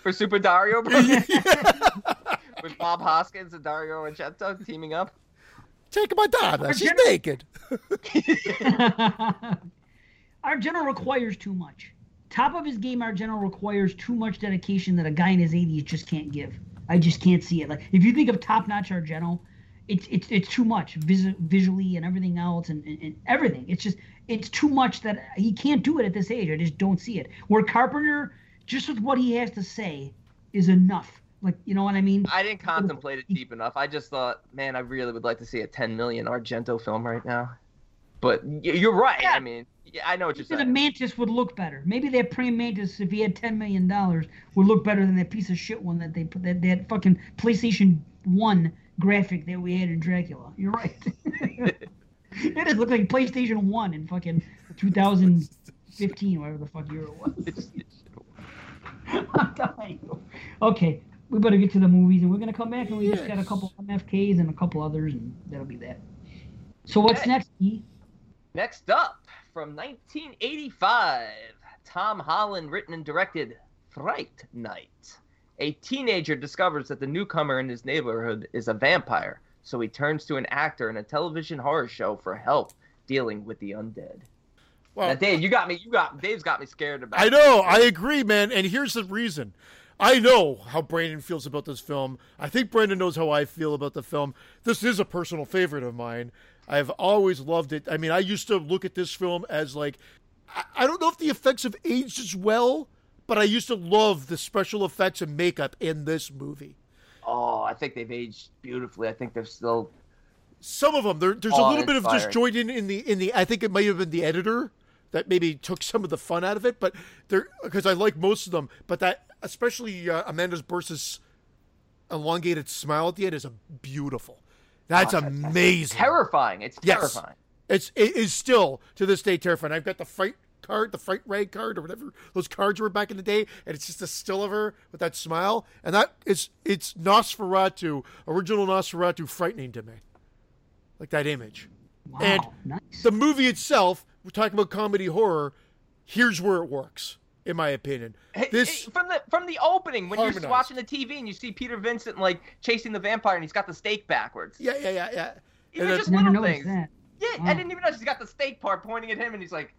for Super Dario, brothers. With Bob Hoskins and Dario Argento teaming up. Take my daughter. She's Argento- naked. general requires too much. Top of his game, Argento requires too much dedication that a guy in his 80s just can't give. I just can't see it. Like if you think of top-notch Argento, it's it's it's too much vis- visually and everything else and, and, and everything. It's just it's too much that he can't do it at this age. I just don't see it. Where Carpenter, just with what he has to say, is enough. Like you know what I mean? I didn't contemplate it deep enough. I just thought, man, I really would like to see a 10 million Argento film right now. But you're right. Yeah. I mean, yeah, I know what you're Maybe the. Mantis would look better. Maybe that praying Mantis, if he had ten million dollars, would look better than that piece of shit one that they put that that fucking PlayStation One graphic that we had in Dracula. You're right. it just looked like PlayStation One in fucking 2015, whatever the fuck year it was. I'm you. Okay, we better get to the movies, and we're gonna come back, and we just got a Yes. couple MFKs and a couple others, and that'll be that. So what's Okay. next? E? Next up, from 1985, Tom Holland written and directed Fright Night. A teenager discovers that the newcomer in his neighborhood is a vampire, so he turns to an actor in a television horror show for help dealing with the undead. Well, now, Dave, you got me. You got Dave's got me scared about. I know. I agree, man. And here's the reason. I know how Brandon feels about this film. I think Brandon knows how I feel about the film. This is a personal favorite of mine. I've always loved it. I mean, I used to look at this film as like, I don't know if the effects have aged as well, but I used to love the special effects and makeup in this movie. Oh, I think they've aged beautifully. I think they're still some of them. There, there's a little bit of disjoint in, the in the. I think it might have been the editor that maybe took some of the fun out of it, but there because I like most of them. But that especially uh, Amanda Bearse's elongated smile at the end is a beautiful. That's amazing. Terrifying. It's terrifying. Yes. It's it is still to this day terrifying. I've got the fright card, the fright rag card, or whatever those cards were back in the day, and it's just a still of her with that smile, and that is it's Nosferatu, original Nosferatu, frightening to me, like that image. Wow, and nice. the movie itself, we're talking about comedy horror. Here's where it works in my opinion. This from the from the opening when harmonized. you're watching the TV and you see Peter Vincent like chasing the vampire and he's got the stake backwards. Yeah, yeah, yeah, yeah. Even just little things. That. Yeah, wow. I didn't even notice he's got the stake part pointing at him and he's like,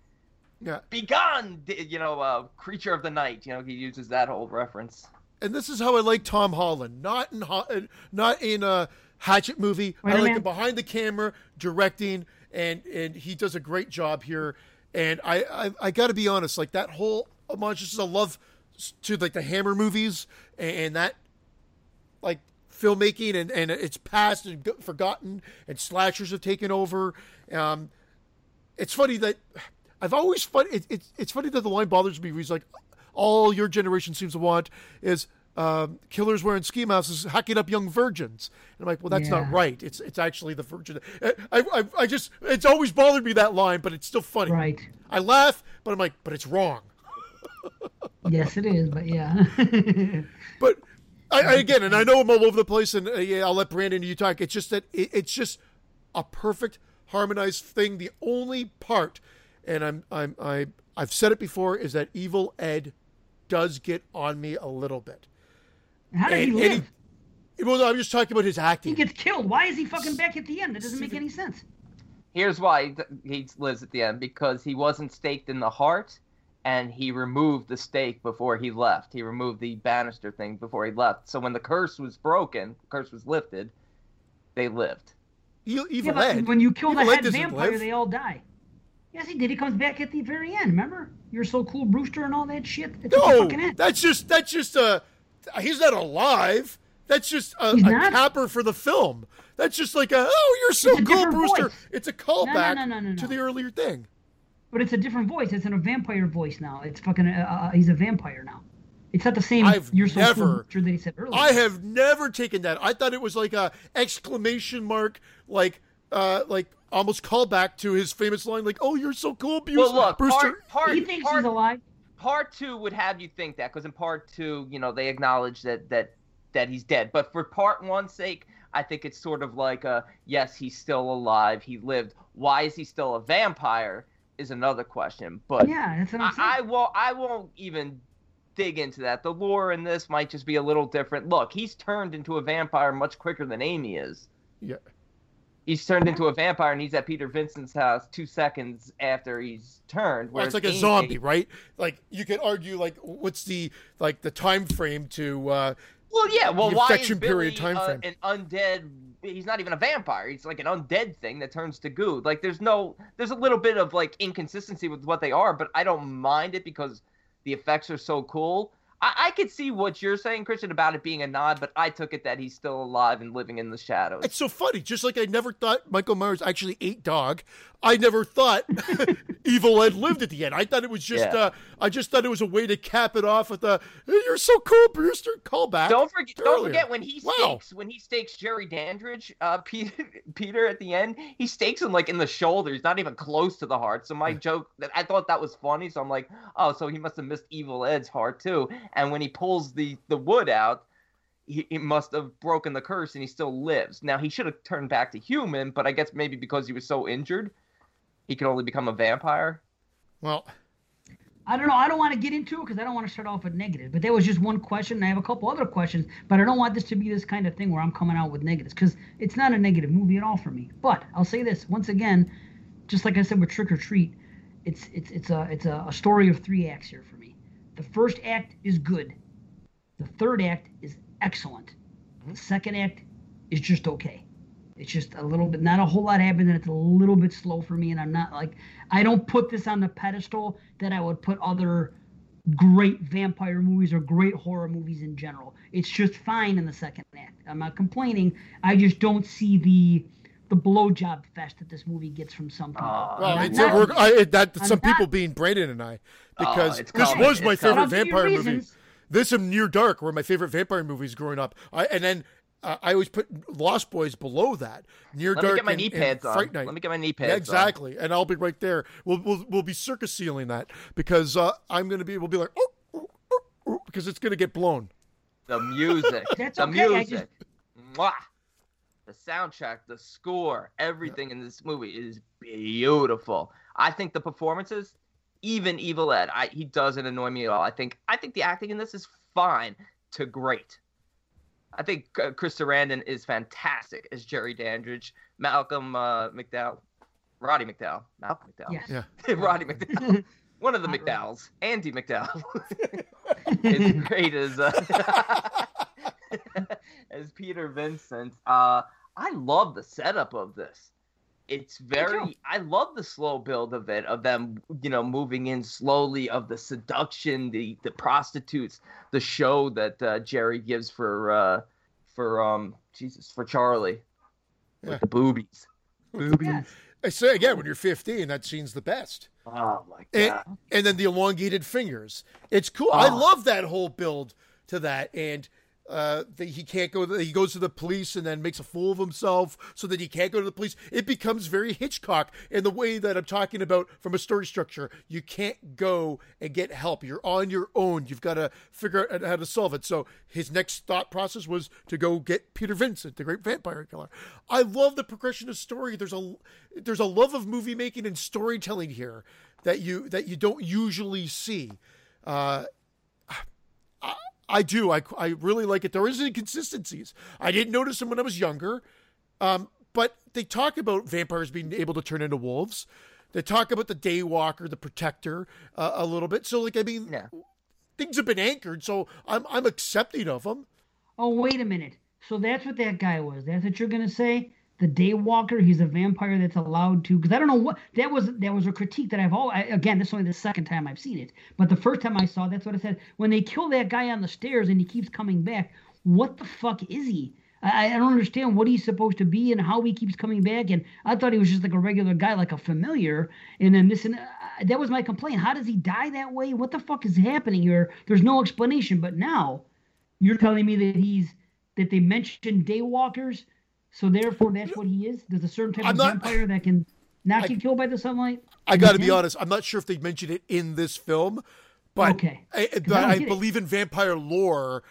"Yeah, be gone!" You know, uh, creature of the night. You know, he uses that whole reference. And this is how I like Tom Holland, not in not in a Hatchet movie. Wait I like him behind the camera, directing, and and he does a great job here. And I I, I got to be honest, like that whole homage. This is a love to like the Hammer movies and, that like filmmaking and, and it's past and forgotten and slashers have taken over. Um, it's funny that I've always fun. It, it, it's funny that the line bothers me. He's like, all your generation seems to want is um, killers wearing ski masks hacking up young virgins. And I'm like, well, that's yeah. not right. It's it's actually the virgin. I, I I just it's always bothered me that line, but it's still funny. Right. I laugh, but I'm like, but it's wrong yes, it is, but yeah. but I, I, again, and I know I'm all over the place, and uh, yeah, I'll let Brandon you talk. It's just that it, it's just a perfect harmonized thing. The only part, and I'm I'm I I've said it before, is that Evil Ed does get on me a little bit. How did and, he live? He, well, I'm just talking about his acting. He gets killed. Why is he fucking back at the end? It doesn't make any sense. Here's why he lives at the end because he wasn't staked in the heart and he removed the stake before he left. He removed the banister thing before he left. So when the curse was broken, the curse was lifted, they lived. Evil yeah, Ed. When you kill Evil the head vampire, live. they all die. Yes, he did. He comes back at the very end. Remember? You're so cool, Brewster, and all that shit. That's no, that's just that's just a. Uh, he's not alive. That's just a, a capper for the film. That's just like a oh, you're so cool, Brewster. Voice. It's a callback no, no, no, to the earlier thing. But it's a different voice. It's in a vampire voice now. It's fucking. Uh, uh, he's a vampire now. It's not the same. I've you're so never. Cool that he said earlier. I have never taken that. I thought it was like a exclamation mark, like uh, like almost callback to his famous line, like "Oh, you're so cool, Bruce." Well, look, Brewster. Part, part, he thinks part, he's alive. Part two would have you think that because in part two, you know, they acknowledge that that that he's dead. But for part one's sake, I think it's sort of like a yes, he's still alive. He lived. Why is he still a vampire? is another question. But yeah, that's what I'm. I, I won't. I won't even dig into that. The lore in this might just be a little different. Look, he's turned into a vampire much quicker than Amy is. Yeah. He's turned into a vampire and he's at Peter Vincent's house two seconds after he's turned. Well, it's like a Amy, zombie, right? Like you could argue, like what's the like the time frame to? uh Well, yeah. Well, why is Billy, period time frame? Uh, an undead he's not even a vampire. He's like an undead thing that turns to goo. Like there's no there's a little bit of like inconsistency with what they are, but I don't mind it because the effects are so cool. I, I could see what you're saying, Christian, about it being a nod, but I took it that he's still alive and living in the shadows. It's so funny. Just like I never thought Michael Myers actually ate dog, I never thought Evil Ed lived at the end. I thought it was just, yeah. uh, I just thought it was a way to cap it off with a hey, "You're so cool, Brewster" callback. Don't forget, don't forget when he wow. stakes when he stakes Jerry Dandridge, uh, Peter, Peter at the end. He stakes him like in the shoulder. He's not even close to the heart. So my joke, that I thought that was funny. So I'm like, oh, so he must have missed Evil Ed's heart too. And when he pulls the the wood out, he, he, must have broken the curse and he still lives. Now he should have turned back to human, but I guess maybe because he was so injured, he can only become a vampire. Well, I don't know. I don't want to get into it because I don't want to start off with negative. But that was just one question. And I have a couple other questions, but I don't want this to be this kind of thing where I'm coming out with negatives because it's not a negative movie at all for me. But I'll say this once again, just like I said with Trick or Treat, it's it's it's a it's a, a story of three acts here for me. The first act is good. The third act is excellent. The second act is just okay. It's just a little bit, not a whole lot happened, and it's a little bit slow for me. And I'm not like, I don't put this on the pedestal that I would put other great vampire movies or great horror movies in general. It's just fine in the second act. I'm not complaining. I just don't see the the blowjob fest that this movie gets from some people. Oh, Well, And it's I'm not- we're, I, it- that some not- people being Brandon and I because it's this coming, was my it's favorite coming. I'll give you vampire movie. This and Near Dark were my favorite vampire movies growing up. I and then uh, I always put Lost Boys below that. Near Let Dark me get my and, knee and pads on. Fright Night. Let me get my knee pads Yeah, on. exactly, and I'll be right there. We'll we'll, we'll be circus sealing that because uh, I'm gonna be we'll be like oh, oh, oh, oh, because it's gonna get blown. The music. That's the okay, I music. Mwah. The soundtrack, the score, everything in this movie is beautiful. I think the performances, even Evil Ed, I, he doesn't annoy me at all. I think I think the acting in this is fine to great. I think uh, Chris Sarandon is fantastic as Jerry Dandridge. Malcolm uh, McDowell, Roddy McDowall, Malcolm McDowell, Yes. Yeah. Roddy McDowall, one of the McDowells, Andie MacDowell. is great as uh, as Peter Vincent. Uh, I love the setup of this. It's very. I love the slow build of it, of them, you know, moving in slowly, of the seduction, the the prostitutes, the show that uh, Jerry gives for uh, for um Jesus for Charlie Yeah. with the boobies. Boobies. Yes. I say again, when you're 15, that scene's the best. Oh my And, god. and then the elongated fingers. It's cool. I Oh. love that whole build to that. And uh, he can't go. He goes to the police and then makes a fool of himself so that he can't go to the police. It becomes very Hitchcock in the way that I'm talking about from a story structure. You can't go and get help. You're on your own. You've got to figure out how to solve it. So his next thought process was to go get Peter Vincent, the great vampire killer. I love the progression of story. There's a there's a love of movie making and storytelling here that you that you don't usually see. Uh, I, I do. I, I really like it. There is inconsistencies. I didn't notice them when I was younger, um, but they talk about vampires being able to turn into wolves. They talk about the Daywalker, the Protector, uh, a little bit. So, like, I mean, Yeah. things have been anchored. So I'm I'm accepting of them. Oh, wait a minute. So that's what that guy was. That's what you're gonna say? The Daywalker. He's a vampire that's allowed to. Because I don't know what that was. That was a critique that I've all. I, again, this is only the second time I've seen it. But the first time I saw, that's what I said. When they kill that guy on the stairs and he keeps coming back, what the fuck is he? I, I don't understand what he's supposed to be and how he keeps coming back. And I thought he was just like a regular guy, like a familiar. And then this and uh, that was my complaint. How does he die that way? What the fuck is happening here? There's no explanation. But now you're telling me that he's that they mentioned daywalkers, so therefore that's what he is. There's a certain type I'm of not- vampire that can not I- get killed by the sunlight. I got to be honest. I'm not sure if they mentioned it in this film, but Okay. I, 'Cause but I I get it. believe in vampire lore.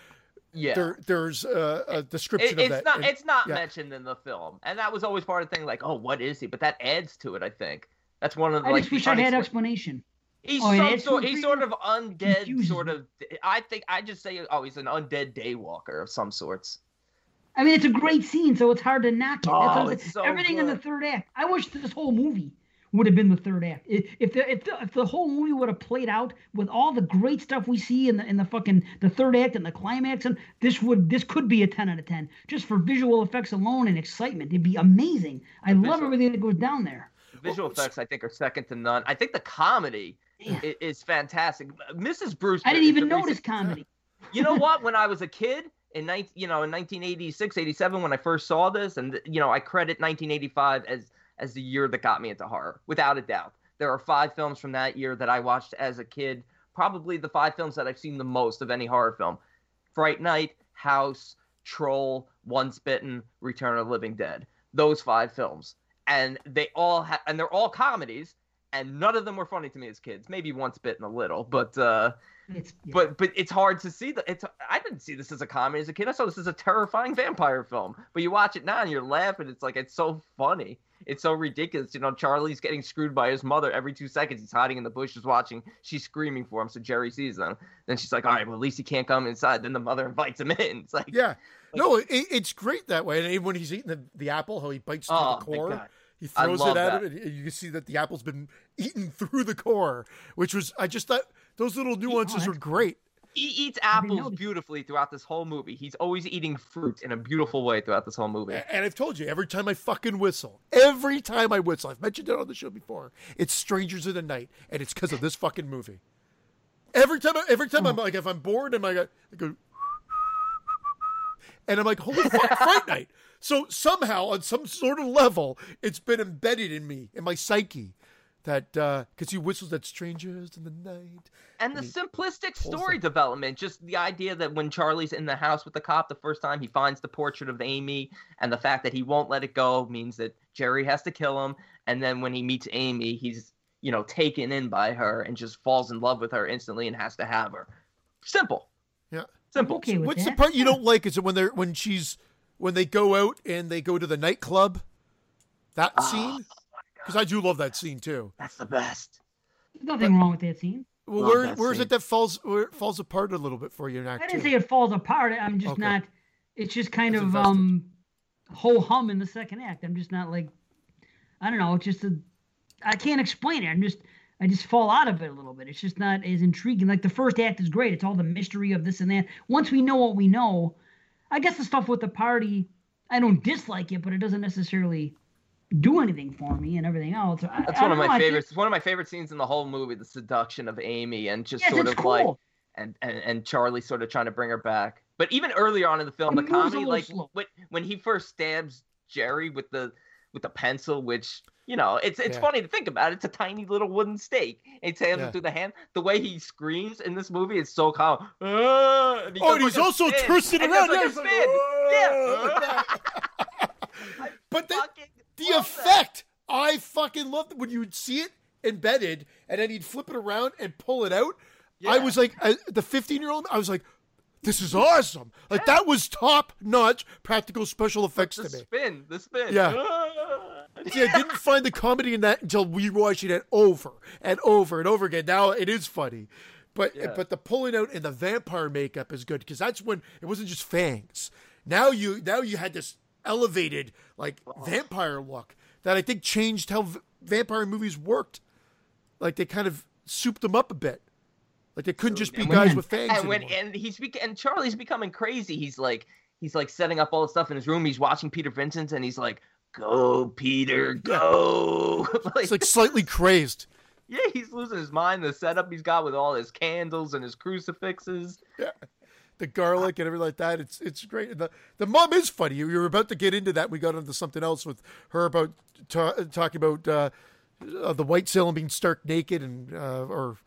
Yeah. There, there's a, a description It- of it's that. not and- it's not yeah. mentioned in the film, and that was always part of the thing. Like, oh, what is he? But that adds to it. I think that's one of the I like. just wish I had sort- explanation. He's Oh, it some sort. He's sort of undead. Confuses Sort of. I think I just say, oh, he's an undead daywalker of some sorts. I mean, it's a great scene, so it's hard to knock it. Oh, That's what I'm Oh, saying. it's so Everything in the third act. I wish this whole movie would have been the third act. If the if the, if the whole movie would have played out with all the great stuff we see in the in the fucking the third act and the climax, and this would this could be a ten out of ten just for visual effects alone and excitement. It'd be amazing. I love visual- everything that goes down there. The visual Well, effects, I think, are second to none. I think the comedy Yeah. i- is fantastic. Mrs. Bruce. I didn't even notice reason- comedy. you know what? When I was a kid in 19, you know, in 1986, 87, when I first saw this, and you know, I credit 1985 as as the year that got me into horror, without a doubt. There are five films from that year that I watched as a kid. Probably the five films that I've seen the most of any horror film: Fright Night, House, Troll, Once Bitten, Return of the Living Dead. Those five films, and they all ha- and they're all comedies, and none of them were funny to me as kids. Maybe Once Bitten a little, but. uh It's yeah. but but it's hard to see that it's I didn't see this as a comedy as a kid. I saw this as a terrifying vampire film. But you watch it now and you're laughing. It's like it's so funny. it's so ridiculous. You know, Charlie's getting screwed by his mother every two seconds. He's hiding in the bushes watching. She's screaming for him, so Jerry sees them. Then she's like, "All right, well at least he can't come inside." Then the mother invites him in. It's like, yeah, no, it, it's great that way. And even when he's eating the, the apple, how he bites through Oh, the my core. God. He throws it at that. him, and you can see that the apple's been eaten through the core, which was I just thought those little nuances that's were great. He eats apples beautifully throughout this whole movie. He's always eating fruit in a beautiful way throughout this whole movie. And I've told you every time I fucking whistle, every time I whistle, I've mentioned it on the show before. It's Strangers in the Night, and it's because of this fucking movie. Every time, I- every time I'm oh. like, if I'm bored, and I go, I go, and I'm like, holy fuck, Fright Night. So somehow, on some sort of level, it's been embedded in me, in my psyche, that uh, because he whistles that Strangers in the Night. And the he simplistic story the- development, just the idea that when Charlie's in the house with the cop the first time, he finds the portrait of Amy, and the fact that he won't let it go means that Jerry has to kill him. And then when he meets Amy, he's you know taken in by her and just falls in love with her instantly and has to have her. Simple, Yeah. simple. Okay with What's the part you don't like? Is it when they're when she's when they go out and they go to the nightclub? That Ah, scene? Because I do love that scene too. That's the best. There's nothing wrong with that scene. Well, Love where that where is scene. it that falls where it falls apart a little bit for you in Act I didn't Two? say it falls apart. I'm just Okay. not. It's just kind It's of invested. um, whole hum in the second act. I'm just not like. I don't know. It's just a. I can't explain it. I'm just. I just fall out of it a little bit. It's just not as intriguing. Like the first act is great. It's all the mystery of this and that. Once we know what we know, I guess the stuff with the party, I don't dislike it, but it doesn't necessarily do anything for me and everything else. I- That's one of know, my think- favorites. It's one of my favorite scenes in the whole movie, the seduction of Amy and just Yes, sort of like and, and and Charlie sort of trying to bring her back. But even earlier on in the film, It the comedy, like slow. when when he first stabs Jerry with the with the pencil, which you know, it's it's Yeah. funny to think about. It's a tiny little wooden stake. It's stabs Yeah. through the hand. The way he screams in this movie is so calm. Ah, he Oh, and he's like also twisting around. yeah, like he's a like, spin. Like Yeah. but the, the love that. effect, I fucking loved when you would see it embedded, and then he'd flip it around and pull it out. I was like, I, the 15 year old, I was like, this is awesome. Like that was top notch practical special effects The to me. The spin, the spin. Yeah. Ah. I didn't find the comedy in that until we watching it over and over and over again. Now it is funny, but Yeah. but the pulling out and the vampire makeup is good because that's when it wasn't just fangs. Now you now you had this elevated like vampire look that I think changed how v- vampire movies worked. Like they kind of souped them up a bit. Like they couldn't just be And guys when- with fangs and when and he's bec- and Charlie's becoming crazy. He's like he's like setting up all the stuff in his room. He's watching Peter Vincent and he's like, "Go, Peter, go!" like, It's like slightly crazed. yeah, he's losing his mind. The setup he's got with all his candles and his crucifixes. Yeah. The garlic and everything like that. It's it's great. And The the mom is funny. You were about to get into that. We got into something else with her about ta- talking about uh, uh, the white sailor being stark naked and uh, or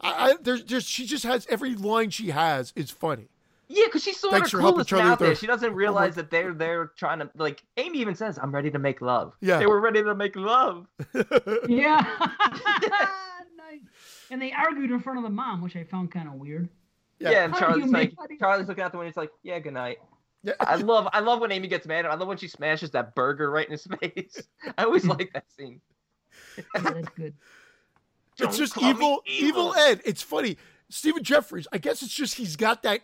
I, I there's just she just has every line she has is funny. Yeah, because she's sort Thanks of for clueless Charlie out there. She doesn't realize that they're they're trying to like. Amy even says, "I'm ready to make love." Yeah. they were ready to make love. Yeah. nice. And they argued in front of the mom, which I found kind of weird. Yeah. Yeah, and How Charlie's like, money? Charlie's looking out the window. He's like, "Yeah, good night." Yeah. I love I love when Amy gets mad. I love when she smashes that burger right in his face. I always like that scene. Yeah, that's good. Don't it's just evil, evil. evil Ed. It's funny. Stephen Geoffreys. I guess it's just he's got that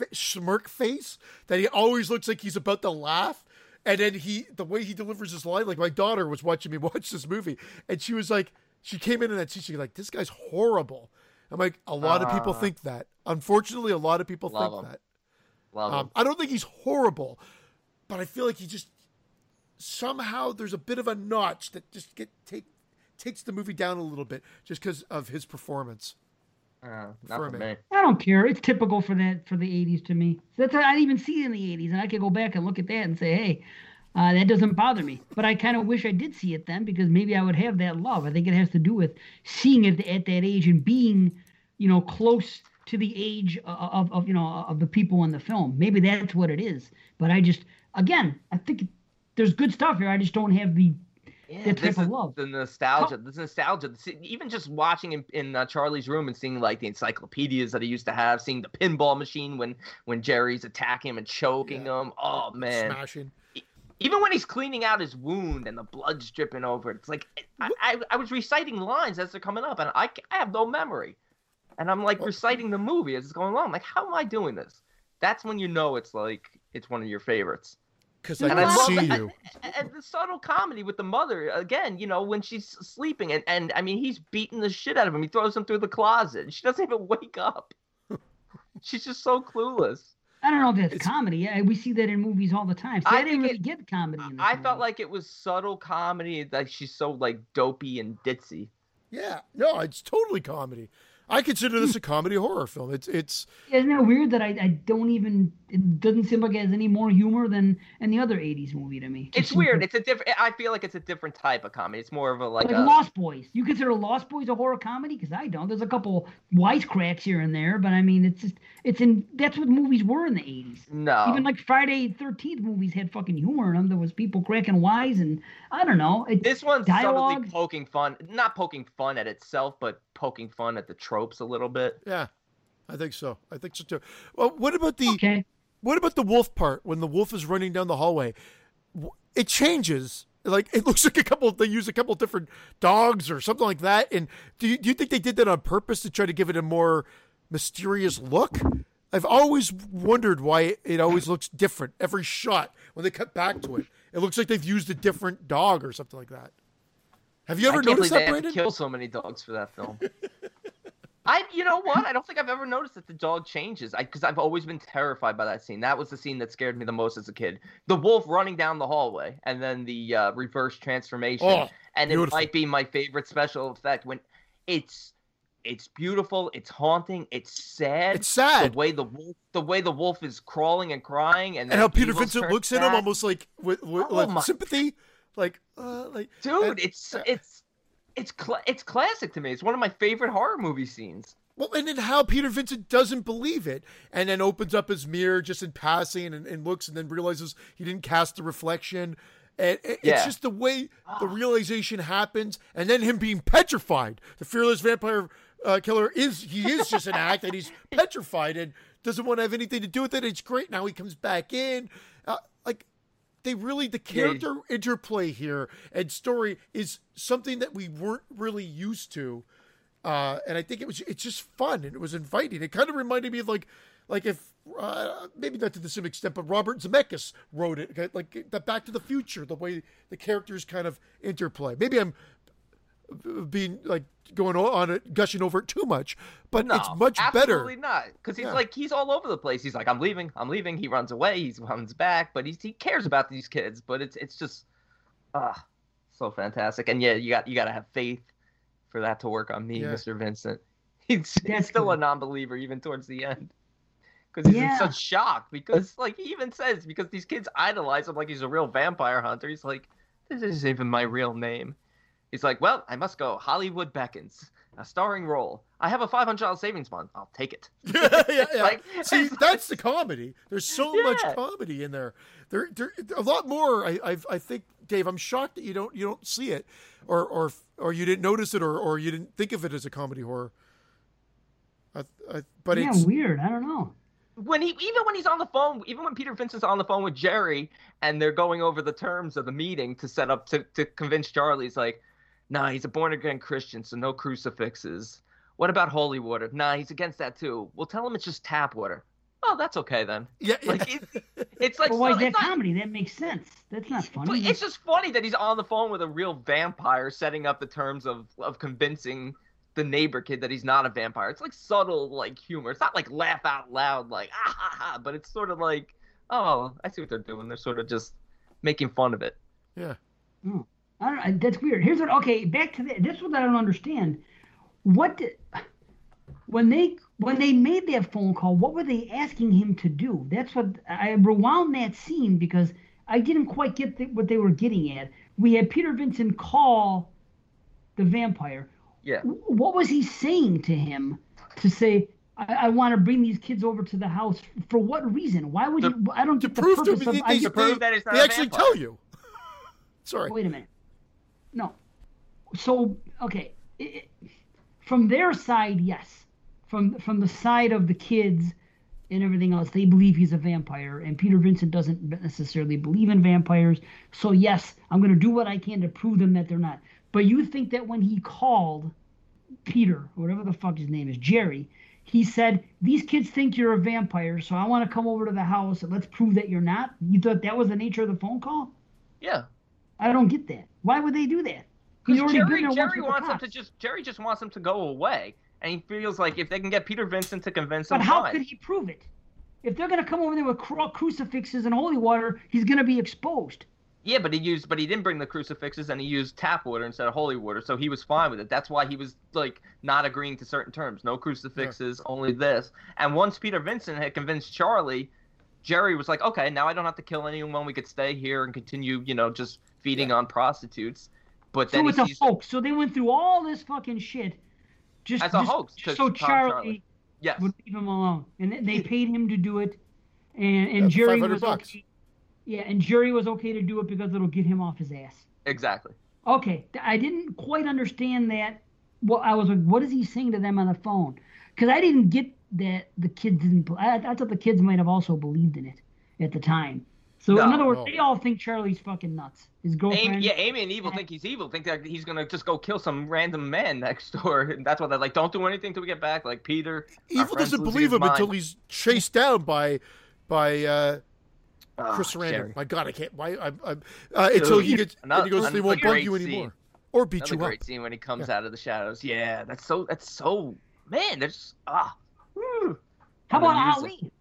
f- smirk face that he always looks like he's about to laugh, and then he the way he delivers his line. Like my daughter was watching me watch this movie, and she was like, she came in and that she's like, this guy's horrible. I'm like, a lot of people Ah. think that. Unfortunately, a lot of people think him. that. Love Um, him. I don't think he's horrible, but I feel like he just somehow there's a bit of a notch that just get take takes the movie down a little bit just because of his performance. Uh, not for for me. me. I don't care. It's typical for that for the '80s to me. That's I didn't even see it in the '80s, and I could go back and look at that and say, hey, uh, that doesn't bother me. But I kind of wish I did see it then because maybe I would have that love. I think it has to do with seeing it at that age and being, you know, close to the age of, of, of you know of the people in the film. Maybe that's what it is. But I just again, I think there's good stuff here. I just don't have the Yeah, that this is love. the nostalgia. This nostalgia. Even just watching in, in uh, Charlie's room and seeing like the encyclopedias that he used to have, seeing the pinball machine when when Jerry's attacking him and choking him. Oh man, Smashing. Even when he's cleaning out his wound and the blood's dripping over, it's like I, I, I was reciting lines as they're coming up, and I, I have no memory, and I'm like reciting the movie as it's going along. I'm like, how am I doing this? That's when you know it's like it's one of your favorites. Because I And can I love see that- you. And- And the subtle comedy with the mother again, you know, when she's sleeping, and, and I mean, he's beating the shit out of him. He throws him through the closet, and she doesn't even wake up. She's just so clueless. I don't know if that's It's- comedy. Yeah, we see that in movies all the time. See, I I, didn't think really it- get comedy. In this I movie. felt like it was subtle comedy, like she's so like dopey and ditzy. Yeah, no, it's totally comedy. I consider this hmm. a comedy horror film. It's it's Isn't it weird that I, I don't even it doesn't seem like it has any more humor than any other '80s movie to me. Just It's weird. like- It's a different. I feel like it's a different type of comedy. It's more of a like, like a, Lost Boys. You consider Lost Boys a horror comedy? Because I don't. There's a couple wisecracks here and there, but I mean, it's just it's in. That's what movies were in the '80s. no. Even like Friday Thirteenth movies had fucking humor in them. There was people cracking wise, and I don't know. It, This one's Dialogue? subtly poking fun, not poking fun at itself, but poking fun at the tropes a little bit. yeah, I think so. I think so too. Well, what about the okay. what about the wolf part when the wolf is running down the hallway? It changes. Like it looks like a couple. They use a couple different dogs or something like that. And do you, do you think they did that on purpose to try to give it a more mysterious look? I've always wondered why it always looks different every shot when they cut back to it. It looks like they've used a different dog or something like that. Have you ever I can't noticed that, they had to Brandon? kill so many dogs for that film. I, you know what? I don't think I've ever noticed that the dog changes. I because I've always been terrified by that scene. That was the scene that scared me the most as a kid. The wolf running down the hallway, and then the uh, reverse transformation. Oh, and it might be my favorite special effect when it's it's beautiful, it's haunting, it's sad. It's sad. The way the wolf, the way the wolf is crawling and crying, and, and how Peter Vincent looks at him almost like with, with Oh like sympathy, like uh, like Dude, and- it's it's it's cla it's classic to me. It's one of my favorite horror movie scenes. well, and then how Peter Vincent doesn't believe it, and then opens up his mirror just in passing and, and looks, and then realizes he didn't cast the reflection. And it's Yeah. just the way the realization happens, and then him being petrified. The fearless vampire uh, killer is he is just an act, and he's petrified and doesn't want to have anything to do with it. It's great. Now he comes back in, they really the Yeah. character interplay here and story is something that we weren't really used to uh, and I think it was it's just fun and it was inviting. It kind of reminded me of like like if uh, maybe not to the same extent, but Robert Zemeckis wrote it okay, like the Back to the Future, the way the characters kind of interplay. Maybe I'm being like going on it, gushing over it too much, but No, it's much absolutely better. not. Because he's Yeah. like he's all over the place. He's like, I'm leaving, I'm leaving. He runs away. He runs back, but he's, he cares about these kids. But it's it's just ah, so fantastic. And yeah, you got you got to have faith for that to work on me, Yeah. Mr. Vincent. He's, he's That's still a non-believer even towards the end. Because he's Yeah. in such shock. Because like he even says, because these kids idolize him like he's a real vampire hunter. He's like, this isn't even my real name. He's like, well, I must go. Hollywood beckons. A starring role. I have a five hundred dollars savings bond. I'll take it. yeah, yeah, yeah. Like- See, it's that's the comedy. There's so much comedy in there. There, there, a lot more. I, I, I think, Dave. I'm shocked that you don't, you don't see it, or, or, or you didn't notice it, or, or you didn't think of it as a comedy horror. I, I, but yeah, it's weird. I don't know. when he even when he's on the phone, even when Peter Vincent's on the phone with Jerry and they're going over the terms of the meeting to set up to, to convince Charlie, he's like, nah, he's a born again Christian, so no crucifixes. What about holy water? Nah, he's against that too. We'll tell him it's just tap water. Oh, that's okay then. yeah, Like yeah. it, it's like But why so- is that not- comedy? That makes sense. That's not but funny. it's just funny that he's on the phone with a real vampire, setting up the terms of of convincing the neighbor kid that he's not a vampire. It's like subtle, like humor. It's not like laugh out loud, like ah ha ha, but it's sort of like, oh, I see what they're doing. They're sort of just making fun of it. yeah. I don't know. That's weird. Here's what. Okay, back to that. This is what I don't understand. What did when they when they made that phone call? What were they asking him to do? That's what I rewound that scene because I didn't quite get the, what they were getting at. We had Peter Vincent call the vampire. Yeah. What was he saying to him to say? I, I want to bring these kids over to the house. For what reason? Why would To- you? I don't To get the prove to purpose me, of. they, I they, get- prove they- that it's not they a actually vampire. tell you. Sorry. Wait a minute. No. So okay, it, from their side, yes. From from the side of the kids, and everything else, they believe he's a vampire, and Peter Vincent doesn't necessarily believe in vampires. So yes, I'm going to do what I can to prove them that they're not. But you think that when he called Peter, whatever the fuck his name is, Jerry, he said, These kids think you're a vampire, so I want to come over to the house and let's prove that you're not. You thought that was the nature of the phone call? Yeah. I don't get that. Why would they do that? Because Jerry, been there once Jerry with the wants him to just Jerry just wants him to go away, and he feels like if they can get Peter Vincent to convince him, But how fine. could he prove it? If they're going to come over there with cru- crucifixes and holy water, he's going to be exposed. Yeah, but he used, but he didn't bring the crucifixes, and he used tap water instead of holy water, so he was fine with it. That's why he was like not agreeing to certain terms. No crucifixes, only this. And once Peter Vincent had convinced Charlie, Jerry was like, okay, now I don't have to kill anyone. We could stay here and continue, you know, just feeding on prostitutes. But then So he it's a sees hoax. So they went through all this fucking shit just, As a just- hoax so Charlie, Charlie. yes, would leave him alone, and they- they paid him to do it, and and for Jerry was bucks. okay. Yeah, and Jerry was okay to do it because it'll get him off his ass. exactly. Okay, I didn't quite understand that. Well, I was like, what is he saying to them on the phone? Because I didn't get that the kids didn't. I, I thought the kids might have also believed in it at the time. So in other words, No. they all think Charlie's fucking nuts. His girlfriend. Amy, yeah, Amy and Evil think he's evil. Think that he's gonna just go kill some random man next door. And that's why they're like, don't do anything till we get back. Like Peter. Evil doesn't believe his him until he's chased down by by uh, Ah, Chris Sarandon. Jerry. My God, I can't. Why? I'm, I'm, uh, until he gets, Another- and he goes, they won't bug great you scene. anymore, or beat Another you up. great scene when he comes out of the shadows. Yeah, that's so. That's so. Man, that's ah. whew. How about And Ali?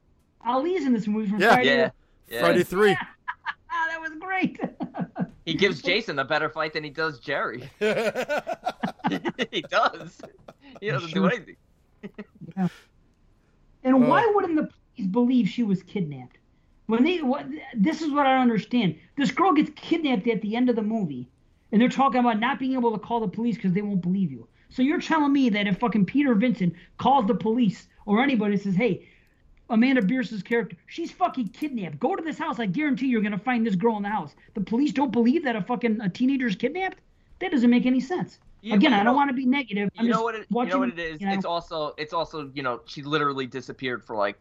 Ali's in this movie from Yeah. Friday. Yeah, yeah. Friday three. Ah, that was great. He gives Jason a better fight than he does Jerry. he does. He doesn't do Sure. anything. And Oh. why wouldn't the police believe she was kidnapped? When they, what, this is what I don't understand. This girl gets kidnapped at the end of the movie, and they're talking about not being able to call the police because they won't believe you. So you're telling me that if fucking Peter Vincent calls the police or anybody and says, "Hey, Amanda Bearse's character, she's fucking kidnapped. Go to this house. I guarantee you're gonna find this girl in the house." The police don't believe that a fucking a teenager's kidnapped. That doesn't make any sense. Yeah, Again, I don't want to be negative. I'm You know what? It, you know what it is. you know, It's also. It's also. You know, she literally disappeared for like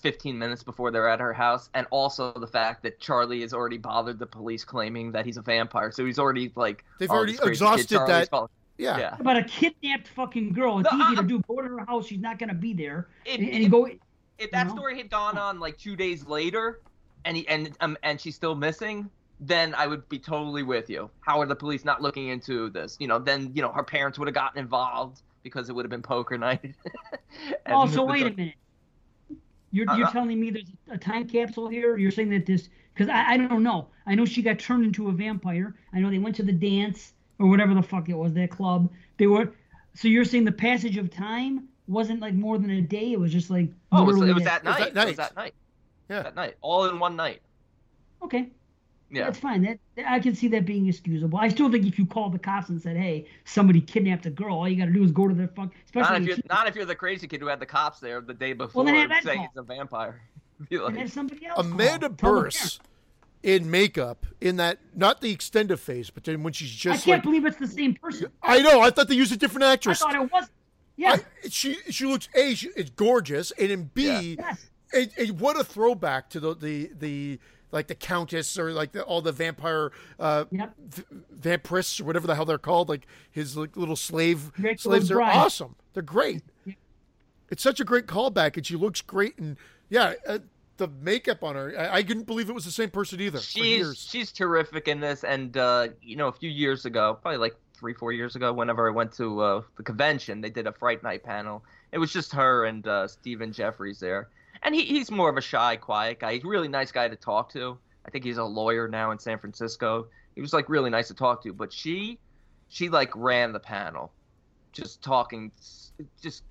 15 minutes before they're at her house, and also the fact that Charlie has already bothered the police claiming that he's a vampire. So he's already like. They've oh, already this crazy kid exhausted that- follow- Yeah. Yeah. about a kidnapped fucking girl. It's No, easy I- to do. Go to her house. She's not gonna be there. If, And, and you go. If that know? story had gone on like two days later, and he, and um, and she's still missing, then I would be totally with you. How are the police not looking into this? You know, then you know her parents would have gotten involved because it would have been poker night. Oh, so wait a minute. You're, you're Uh-uh. telling me there's a time capsule here? You're saying that this because I, I don't know. I know she got turned into a vampire. I know they went to the dance or whatever the fuck it was that club. They were. So you're saying the passage of time wasn't like more than a day? It was just like. Oh, it was, it was that- that was night. that It was night. that night. Yeah. That night, all in one night. Okay. Yeah. That's fine. That I can see that being excusable. I still think if you called the cops and said, "Hey, somebody kidnapped a girl," all you got to do is go to the fuck. Especially if if you're she- not if you're the crazy kid who had the cops there the day before then have saying call. he's a vampire. Be and like, somebody else. Amanda call. Bearse in makeup in that not the extended phase, but then when she's just I can't like believe it's the same person. I know, I thought they used a different actress. I actress. thought it was. Yeah. I, she she looks a she, it's gorgeous, and in B, yes. it, it, what a throwback to the the the like the countess or like the, all the vampire uh, Yep. v- vampirists or whatever the hell they're called, like his like, little slave Dracula's slaves. They're awesome. They're great. Yeah. It's such a great callback, and she looks great. And yeah, uh, the makeup on her, I, I couldn't believe it was the same person either. for she's years. she's terrific in this. And uh, you know, a few years ago, probably like three four years ago, whenever I went to uh, the convention, they did a Fright Night panel. It was just her and uh, Stephen Geoffreys there, and he, he's more of a shy, quiet guy. He's a really nice guy to talk to. I think he's a lawyer now in San Francisco. He was like really nice to talk to, but she she like ran the panel, just talking, just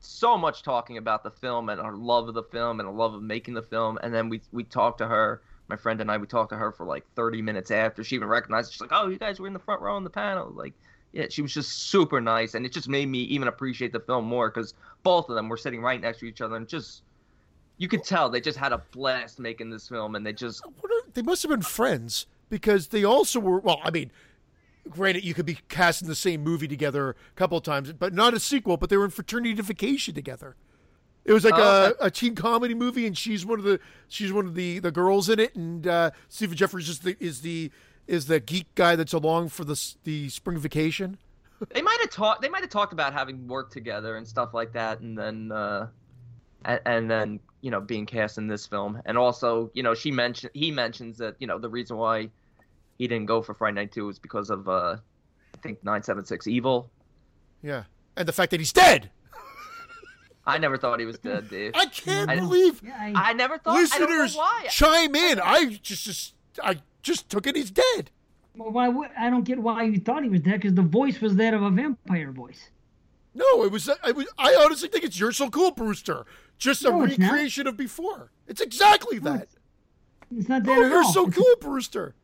so much talking about the film and her love of the film and her love of making the film. And then we we talked to her, my friend and I. We talked to her for like 30 minutes after she even recognized. It. She's like, "Oh, you guys were in the front row on the panel." Like, yeah, she was just super nice, and it just made me even appreciate the film more because both of them were sitting right next to each other and just. You could tell they just had a blast making this film, and they just are, they must have been friends because they also were. Well, I mean, granted, you could be cast in the same movie together a couple of times, but not a sequel. But they were in fraternity vacation together. It was like Oh, a, a teen comedy movie, and she's one of the she's one of the, the girls in it, and uh, Stephen Geoffreys is the is the is the geek guy that's along for the the spring vacation. They might have talked. They might have talked about having worked together and stuff like that, and then, uh, and, and then you know being cast in this film, and also you know she mentioned he mentions that you know the reason why he didn't go for Fright Night Two is because of uh, I think nine seven six Evil. Yeah, and the fact that he's dead. I never thought he was dead, Dave. I can't I- believe Yeah, I, I never thought. I don't know listeners why. chime in. I just, just I just took it. He's dead. well, why, would- I don't get why you thought he was dead because the voice was that of a vampire voice. No, it was. I was. I honestly think it's "You're So Cool, Brewster." Just a No, recreation of before. It's exactly that. It's not that Oh, at you're all. so cool, Brewster.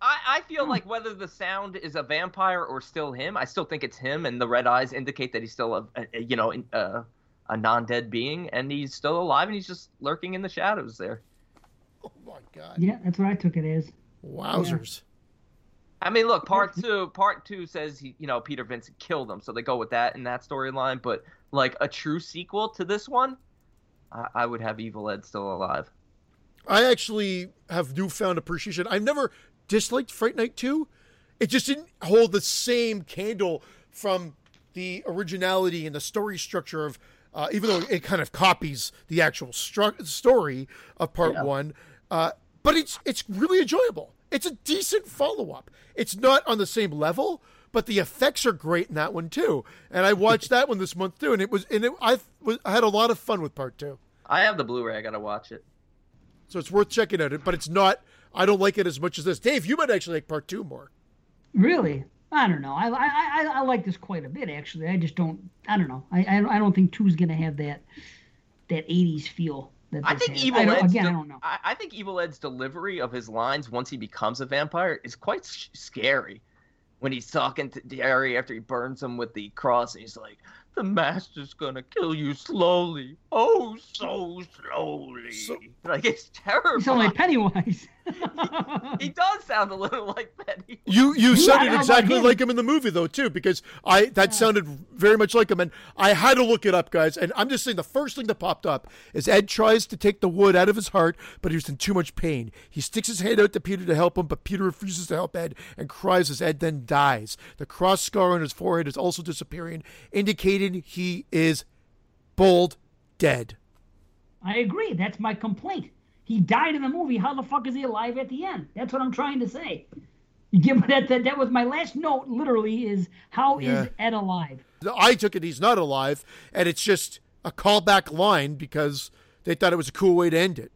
I, I feel like whether the sound is a vampire or still him, I still think it's him, and the red eyes indicate that he's still a, a- a you know uh, a non-dead being, and he's still alive, and he's just lurking in the shadows there. Oh my god! Yeah, that's what I took it as. Wowzers! I mean, look, part two, part two says he, you know, Peter Vincent killed him, so they go with that in that storyline. But like a true sequel to this one, I, I would have Evil Ed still alive. I actually have newfound appreciation. I've never disliked Fright Night 2. It just didn't hold the same candle from the originality and the story structure of, uh, even though it kind of copies the actual stru- story of part Yeah. one. Uh, but it's it's really enjoyable. It's a decent follow up. It's not on the same level, but the effects are great in that one too. And I watched that one this month too, and it was and it, I was I had a lot of fun with part two. I have the Blu-ray. I gotta watch it. So it's worth checking out. But it's not. I don't like it as much as this. Dave, you might actually like part two more. Really? I don't know. I, I, I, I like this quite a bit actually. I just don't. I don't know. I, I, I don't think two's gonna have that that '80s feel. That I think has. Evil I don't- Ed's again. de- I don't know. I, I think Evil Ed's delivery of his lines once he becomes a vampire is quite sh- scary. When he's talking to Jerry after he burns him with the cross, and he's like, "The master's gonna kill you slowly, oh so slowly." So- like it's You sound terrifying. like Pennywise. He does sound a little like Betty. You you I sounded don't exactly like him. like him in the movie though too, because I that sounded very much like him, and I had to look it up, guys. And I'm just saying the first thing that popped up is Ed tries to take the wood out of his heart, but he was in too much pain. He sticks his hand out to Peter to help him, but Peter refuses to help Ed and cries as Ed then dies. The cross scar on his forehead is also disappearing, indicating he is bold dead. I agree. That's my complaint. He died in the movie. How the fuck is he alive at the end? That's what I'm trying to say. You give that that, that was my last note. Literally, is how is Yeah. Ed alive? I took it he's not alive, and it's just a callback line because they thought it was a cool way to end it.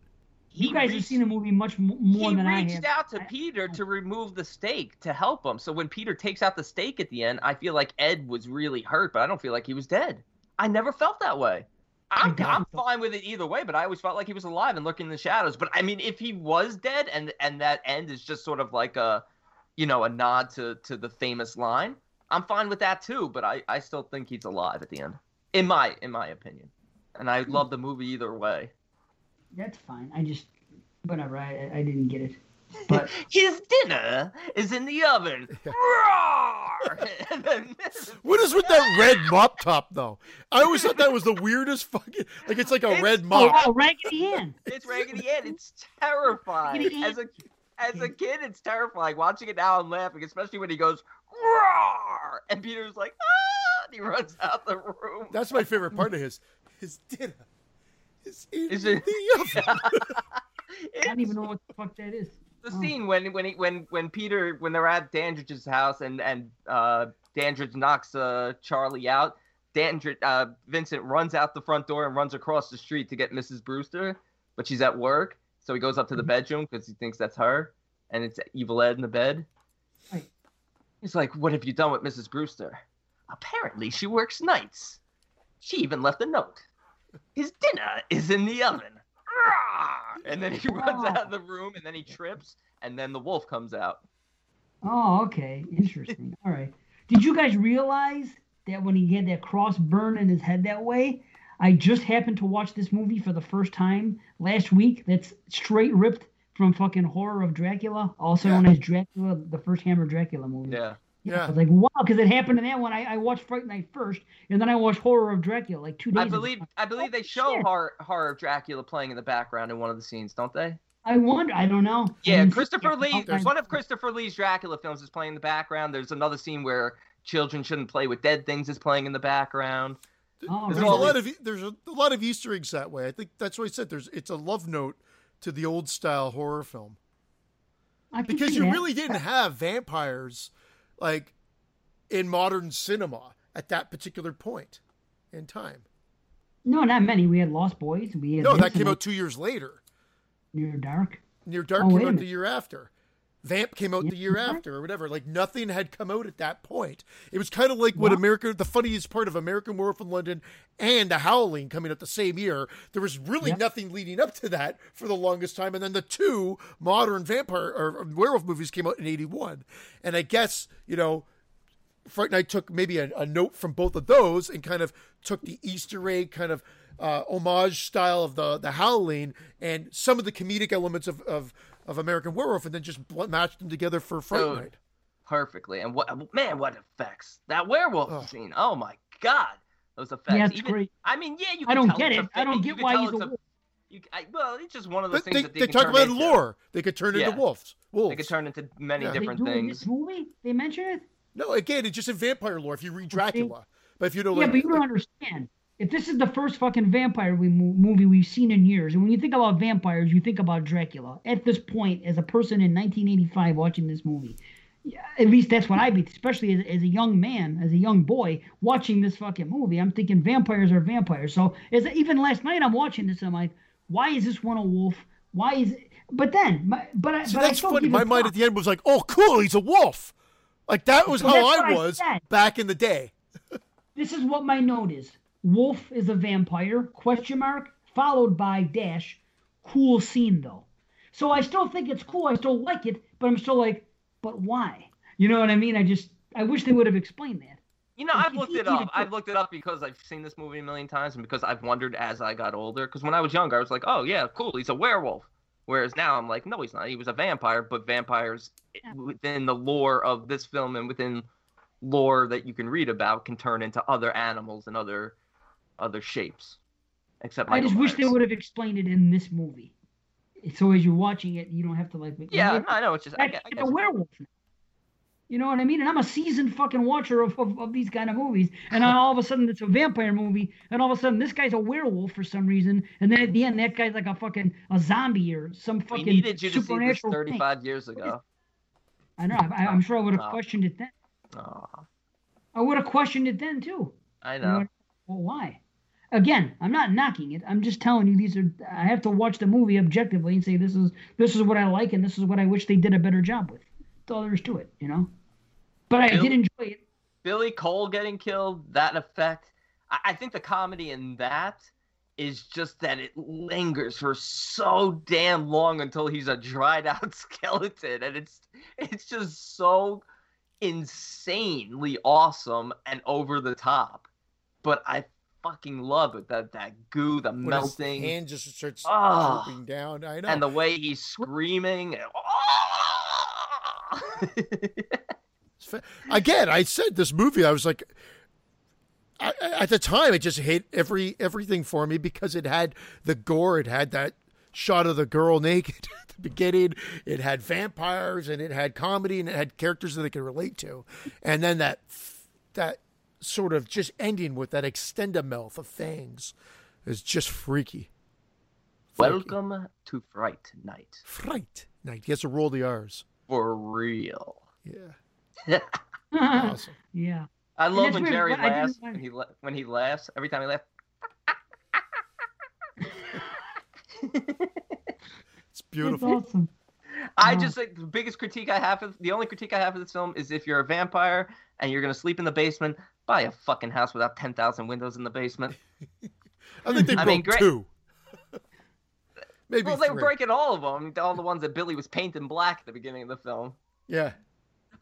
You He guys have seen the movie much more he than I have. He reached out to I- Peter to remove the stake to help him. So when Peter takes out the stake at the end, I feel like Ed was really hurt, but I don't feel like he was dead. I never felt that way. I'm, I'm fine with it either way, but I always felt like he was alive and lurking in the shadows. But I mean, if he was dead and and that end is just sort of like a, you know, a nod to to the famous line, I'm fine with that too. But I I still think he's alive at the end, in my in my opinion. And I hmm. love the movie either way. That's fine. I just whatever. I I didn't get it. But His dinner is in the oven. Roar! What is with that red mop top though? I always thought that was the weirdest fucking like it's like a It's- red mop. oh, Raggedy Ann. it's Raggedy Ann. It's terrifying. Raggedy As a as a kid, it's terrifying. Watching it now, I'm laughing, especially when he goes roar, and Peter's like ah, and he runs out the room. That's my favorite part of his his dinner. Is in Is it- the oven. I don't even know what the fuck that is. The Oh. scene when when he, when when Peter when they're at Dandridge's house and and uh, Dandridge knocks uh, Charlie out. Dandridge uh, Vincent runs out the front door and runs across the street to get Mrs. Brewster, but she's at work. So he goes up to the bedroom because he thinks that's her, and it's Evil Ed in the bed. Right. He's like, "What have you done with Mrs. Brewster? Apparently, she works nights. She even left a note. His dinner is in the oven." Rawr! And then oh, he runs out of the room, and then he trips, and then the wolf comes out. Oh, okay. Interesting. All right. Did you guys realize that when he had that cross burn in his head that way? I just happened to watch this movie for the first time last week. That's straight ripped from fucking Horror of Dracula, also known as Dracula, the first Hammer Dracula movie. Yeah. Yeah. I was like, wow, because it happened in that one. I, I watched Fright Night first, and then I watched Horror of Dracula like two days. I ago. believe I believe they Oh, show shit. horror, horror of Dracula playing in the background in one of the scenes, don't they? I wonder. I don't know. Yeah, didn't Christopher it. Lee. There's One of Christopher Lee's Dracula films is playing in the background. There's another scene where children shouldn't play with dead things is playing in the background. Oh, There's There's a lot of there's a, a lot of Easter eggs that way. I think that's what I said. There's it's a love note to the old style horror film I because you that. really didn't have vampires like in modern cinema at that particular point in time. No, not many. We had Lost Boys. We had No, that came out two years later. Near Dark. Near Dark Oh, came out the year after. Vamp came out the year after, or whatever. Like nothing had come out at that point. It was kind of like what. America. The funniest part of American Werewolf in London and The Howling coming out the same year. There was really nothing leading up to that for the longest time, and then the two modern vampire or werewolf movies came out in '81. And I guess you know, Fright Night took maybe a, a note from both of those and kind of took the Easter egg kind of uh, homage style of the the Howling and some of the comedic elements of of, of American Werewolf, and then just matched them together for Fright So- Night. Perfectly. And what man, what effects. That werewolf Ugh. scene. Oh my god. Those effects. Yeah, it's Even- great. I mean, yeah, you I don't tell get it. I don't get why he's a it's. You, I, well, it's just one of those But things they, that they, they, can talk turn about into. lore. They could turn Yeah. into wolves. Wolves. They could turn into many Yeah. They different do it in things. this movie? They mention it? No, again, it's just in vampire lore. If you read Dracula, but if you know, yeah, like, but you don't understand. If this is the first fucking vampire we, movie we've seen in years, and when you think about vampires, you think about Dracula. At this point, as a person in 1985 watching this movie, at least that's what I be, especially as, as a young man, as a young boy watching this fucking movie. I'm thinking vampires are vampires. So as even last night, I'm watching this, I'm like, why is this one a wolf? Why is? It? But then, my, but I, see, but that's still funny. My mind at the end was like, "Oh, cool, he's a wolf." Like that was how I what I was back in the day. This is what my note is. Wolf is a vampire, question mark, followed by dash, cool scene though. So I still think it's cool. I still like it, but I'm still like, but why? You know what I mean? I just, I wish they would have explained that. You know, I've looked it up. I've looked it up because I've seen this movie a million times and because I've wondered as I got older. Because when I was younger, I was like, oh, yeah, cool, he's a werewolf. Whereas now I'm like, no, he's not. He was a vampire, but vampires within the lore of this film and within lore that you can read about can turn into other animals and other other shapes. Except I Michael just wish they would have explained it in this movie. So as you're watching it, you don't have to like. Yeah, I know. It's just I, I like a werewolf. now. You know what I mean? And I'm a seasoned fucking watcher of, of, of these kind of movies. And all of a sudden it's a vampire movie, and all of a sudden this guy's a werewolf for some reason, and then at the end that guy's like a fucking a zombie or some we fucking needed you to see this supernatural thing. 35 years ago. I know. I, I'm sure I would have Oh. questioned it then. Oh, I would have questioned it then too. I You know. Well, why? Again, I'm not knocking it. I'm just telling you these are. I have to watch the movie objectively and say this is this is what I like and this is what I wish they did a better job with. That's all there is to it, you know. But I Bill- did enjoy it. Billy Cole getting killed, that effect. I, I think the comedy in that is just that it lingers for so damn long until he's a dried out skeleton, and it's it's just so insanely awesome and over the top. But I fucking love it that that goo, the When his melting, hand just starts ah. drooping down. I know. and the way he's screaming. and- It's fa- Again, I said this movie. I was like, I, at the time, it just hit every everything for me because it had the gore. It had that shot of the girl naked at the beginning. It had vampires and it had comedy and it had characters that I could relate to, and then that that sort of just ending with that extendamouth of fangs is just freaky. Freaky. Welcome to Fright Night. Fright night. He has to roll the R's. For real. Yeah, awesome. yeah. I love when weird, Jerry but laughs. When he la- when he laughs, every time he laughs, It's That's beautiful. awesome. I just think the biggest critique I have, of, the only critique I have of this film is if you're a vampire and you're gonna sleep in the basement, buy a fucking house without ten thousand windows in the basement. I think they I broke mean, great- two. Maybe well, they were breaking all of them, all the ones that Billy was painting black at the beginning of the film. Yeah.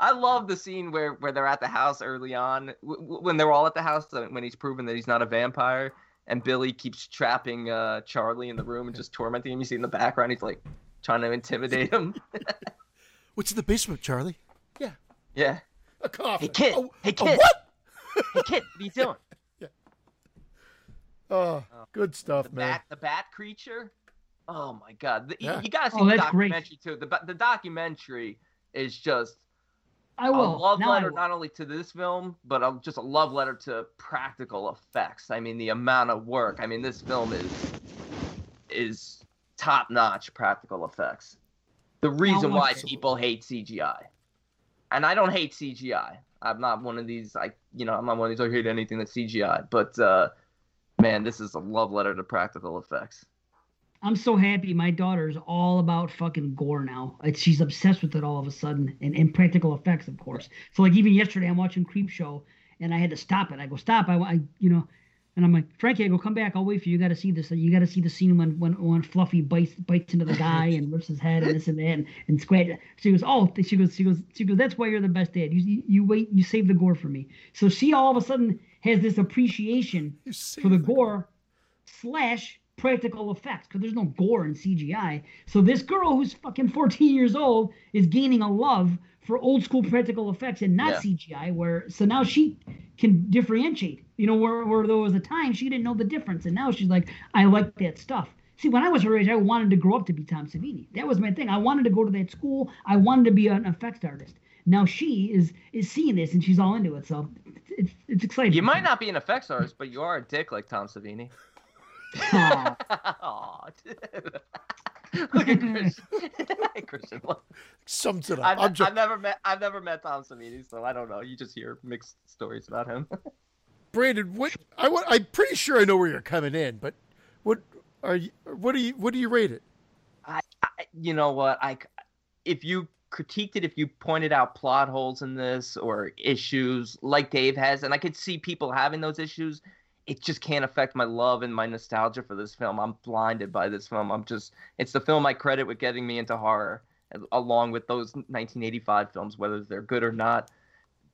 I love the scene where, where they're at the house early on, w- when they're all at the house, when he's proven that he's not a vampire, and Billy keeps trapping uh, Charlie in the room and just tormenting him. You see in the background, he's like trying to intimidate him. What's in the basement, Charlie? yeah. Yeah. A coffin. Hey kid, A- hey a kid, what? hey kid, what are you doing? Yeah. Oh, good stuff, The man. bat, the bat creature. Oh my god, the, you- Yeah. you, gotta see Oh, the that's great. documentary too. The the documentary is just I will. love Now letter will. not only to this film, but a, just a love letter to practical effects. I mean, the amount of work. I mean, this film is is top notch practical effects. The reason why people hate CGI, and I don't hate CGI. I'm not one of these. I you know I'm not one of these. I hate anything that's CGI. But uh, man, this is a love letter to practical effects. I'm so happy. My daughter's all about fucking gore now. Like, she's obsessed with it all of a sudden, and, and practical effects, of course. So like even yesterday, I'm watching Creepshow, and I had to stop it. I go stop. I, I you know, and I'm like Frankie, I go come back. I'll wait for you. You got to see this. You got to see the scene when when when Fluffy bites bites into the guy and rips his head and this and that and, and scratch. She goes, oh, she goes, she goes, she goes. That's why you're the best dad. You you, wait. You save the gore for me. So she all of a sudden has this appreciation for the gore slash practical effects because there's no gore in CGI. So this girl who's fucking 14 years old is gaining a love for old school practical effects and not CGI. Where so now she can differentiate. You know, where where there was a time she didn't know the difference, and now she's like, I like that stuff. See, when I was her age, I wanted to grow up to be Tom Savini. That was my thing. I wanted to go to that school. I wanted to be an effects artist. Now she is is seeing this and she's all into it. So it's it's exciting. You might not be an effects artist, but you are a dick like Tom Savini. Aw. Aw, dude. Look at Christian. Christian. look. Sums it up. I've, I'm just I've never met I've never met Tom Savini, so I don't know. You just hear mixed stories about him. Brandon. What I want. I'm pretty sure I know where you're coming in, but what are you? What do you? What do you rate it? I, I you know what I if you critiqued it if you pointed out plot holes in this or issues like Dave has and I could see people having those issues it just can't affect my love and my nostalgia for this film. I'm blinded by this film. I'm just it's the film I credit with getting me into horror along with those 1985 films whether they're good or not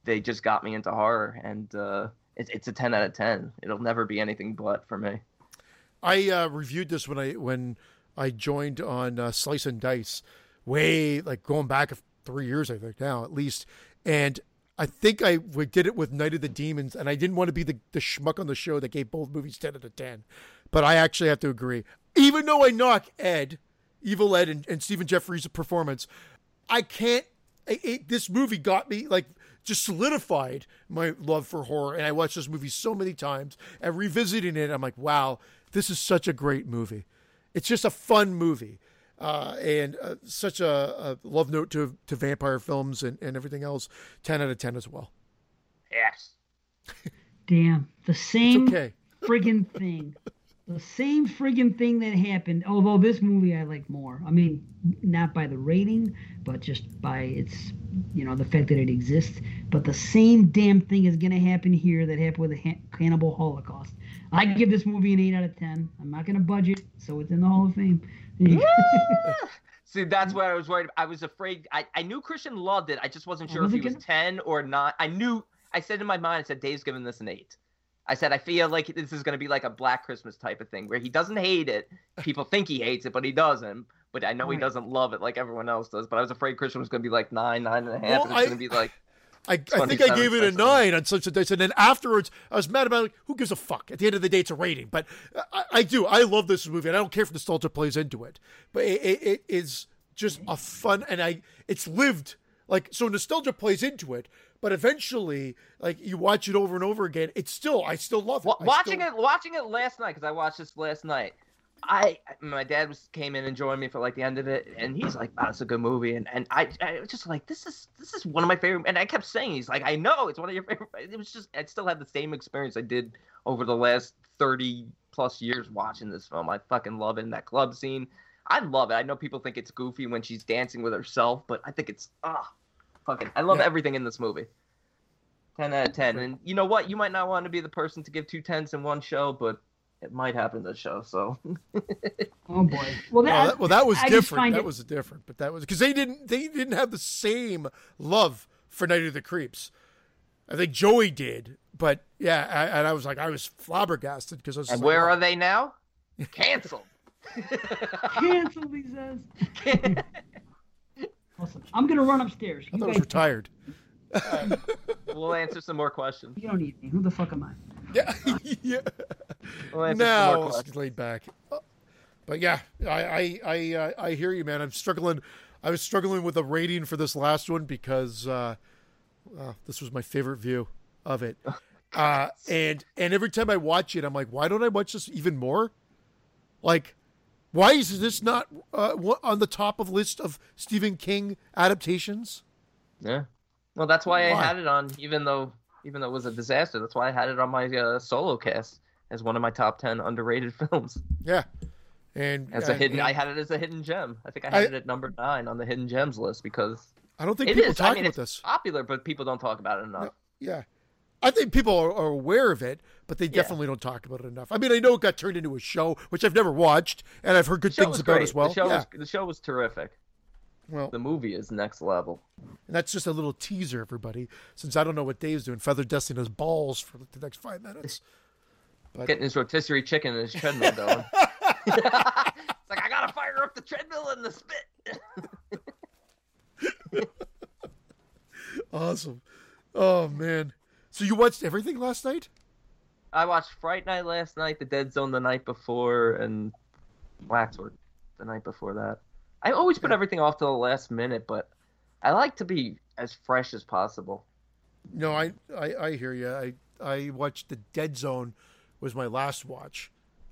they just got me into horror and uh it's, it's a 10 out of 10 it'll never be anything but for me. I uh, reviewed this when I when I joined on uh, Slice and Dice, way like going back three years, I think now at least, and I think I did it with Night of the Demons, and I didn't want to be the, the schmuck on the show that gave both movies ten out of ten, but I actually have to agree. Even though I knock Ed, Evil Ed, and, and Stephen Geoffreys' performance, I can't. It, it, this movie got me like just solidified my love for horror, and I watched this movie so many times. And revisiting it, I'm like, wow, this is such a great movie. It's just a fun movie. Uh, and uh, such a, a love note to to vampire films and, and everything else. Ten out of ten as well. yes Damn. The same okay. friggin' thing. The same friggin' thing that happened. Although this movie I like more. I mean, not by the rating, but just by its, you know, the fact that it exists. But the same damn thing is gonna happen here that happened with the Han- Cannibal Holocaust. I give this movie an eight out of ten. I'm not gonna budget, so it's in the Hall of Fame. See, that's where I was worried. I was afraid. I, I knew Christian loved it. I just wasn't sure if he wasn't 10 or not. I knew, I said in my mind, I said, Dave's giving this an 8. I said, I feel like this is going to be like a Black Christmas type of thing where he doesn't hate it. People think he hates it, but he doesn't. But I know he doesn't love it like everyone else does. But I was afraid Christian was going to be like 9, nine and a half, and. Well, and it's I- going to be like, I, I think I gave it a nine on Slice and Dice, and then afterwards I was mad about it. Like, who gives a fuck? At the end of the day, it's a rating. But I, I do. I love this movie, and I don't care if nostalgia plays into it. But it, it, it is just a fun, and I it's lived like so. Nostalgia plays into it, but eventually, like you watch it over and over again, it's still I still love it. Wa- I watching still- it, watching it last night because I watched this last night. I my dad was came in and joined me for like the end of it, and he's like, "Wow, it's a good movie," and and I I was just like, "This is this is one of my favorite," and I kept saying, "He's like, I know it's one of your favorite." It was just I still had the same experience I did over the last thirty plus years watching this film. I fucking love it. And that club scene, I love it. I know people think it's goofy when she's dancing with herself, but I think it's ah, fucking. I love Yeah. everything in this movie. 10 out of 10. And you know what? You might not want to be the person to give two tens in one show, but it might happen this show. So Oh boy. Well, Well, that, that, well, that was I different. That it- was different, but that was because they didn't they didn't have the same love for Night of the Creeps. I think Joey did, but yeah, I, and I was like, I was flabbergasted because I was. and like, where oh, are they now? Canceled. canceled. He says. Awesome. I'm gonna run upstairs. I You thought I was guys- retired. We'll answer some more questions. You don't need me. Who the fuck am I? Yeah, yeah. We'll answer some Now more laid back. But yeah, I I I, uh, I hear you, man. I'm struggling. I was struggling with a rating for this last one because uh, uh, this was my favorite view of it. Uh, and and every time I watch it, I'm like, why don't I watch this even more? Like, why is this not uh, on the top of list of Stephen King adaptations? Yeah. Well, that's why? I had it on, even though even though it was a disaster. That's why I had it on my uh, solo cast as one of my top ten underrated films. Yeah, and As a hidden, and I had it as a hidden gem. I think I I- had it at number nine on the hidden gems list because I don't think it people is. talk I mean, about it's this. popular, but people don't talk about it enough. No. Yeah. I think people are, are aware of it, but they definitely don't talk about it enough. I mean, I know it got turned into a show, which I've never watched, and I've heard good things about great. as well. The show yeah. was the show was terrific. Well, The movie is next level. and that's just a little teaser, everybody, since I don't know what Dave's doing. Feather dusting his balls for the next five minutes. But- Getting his rotisserie chicken and his treadmill going. it's like I gotta fire up the treadmill and the spit. Awesome. Oh man. So you watched everything last night? I watched Fright Night last night, The Dead Zone the night before, and Waxwork the night before that. I always put everything off to the last minute, but I like to be as fresh as possible. No, I I, I hear you. I I watched the Dead Zone was my last watch.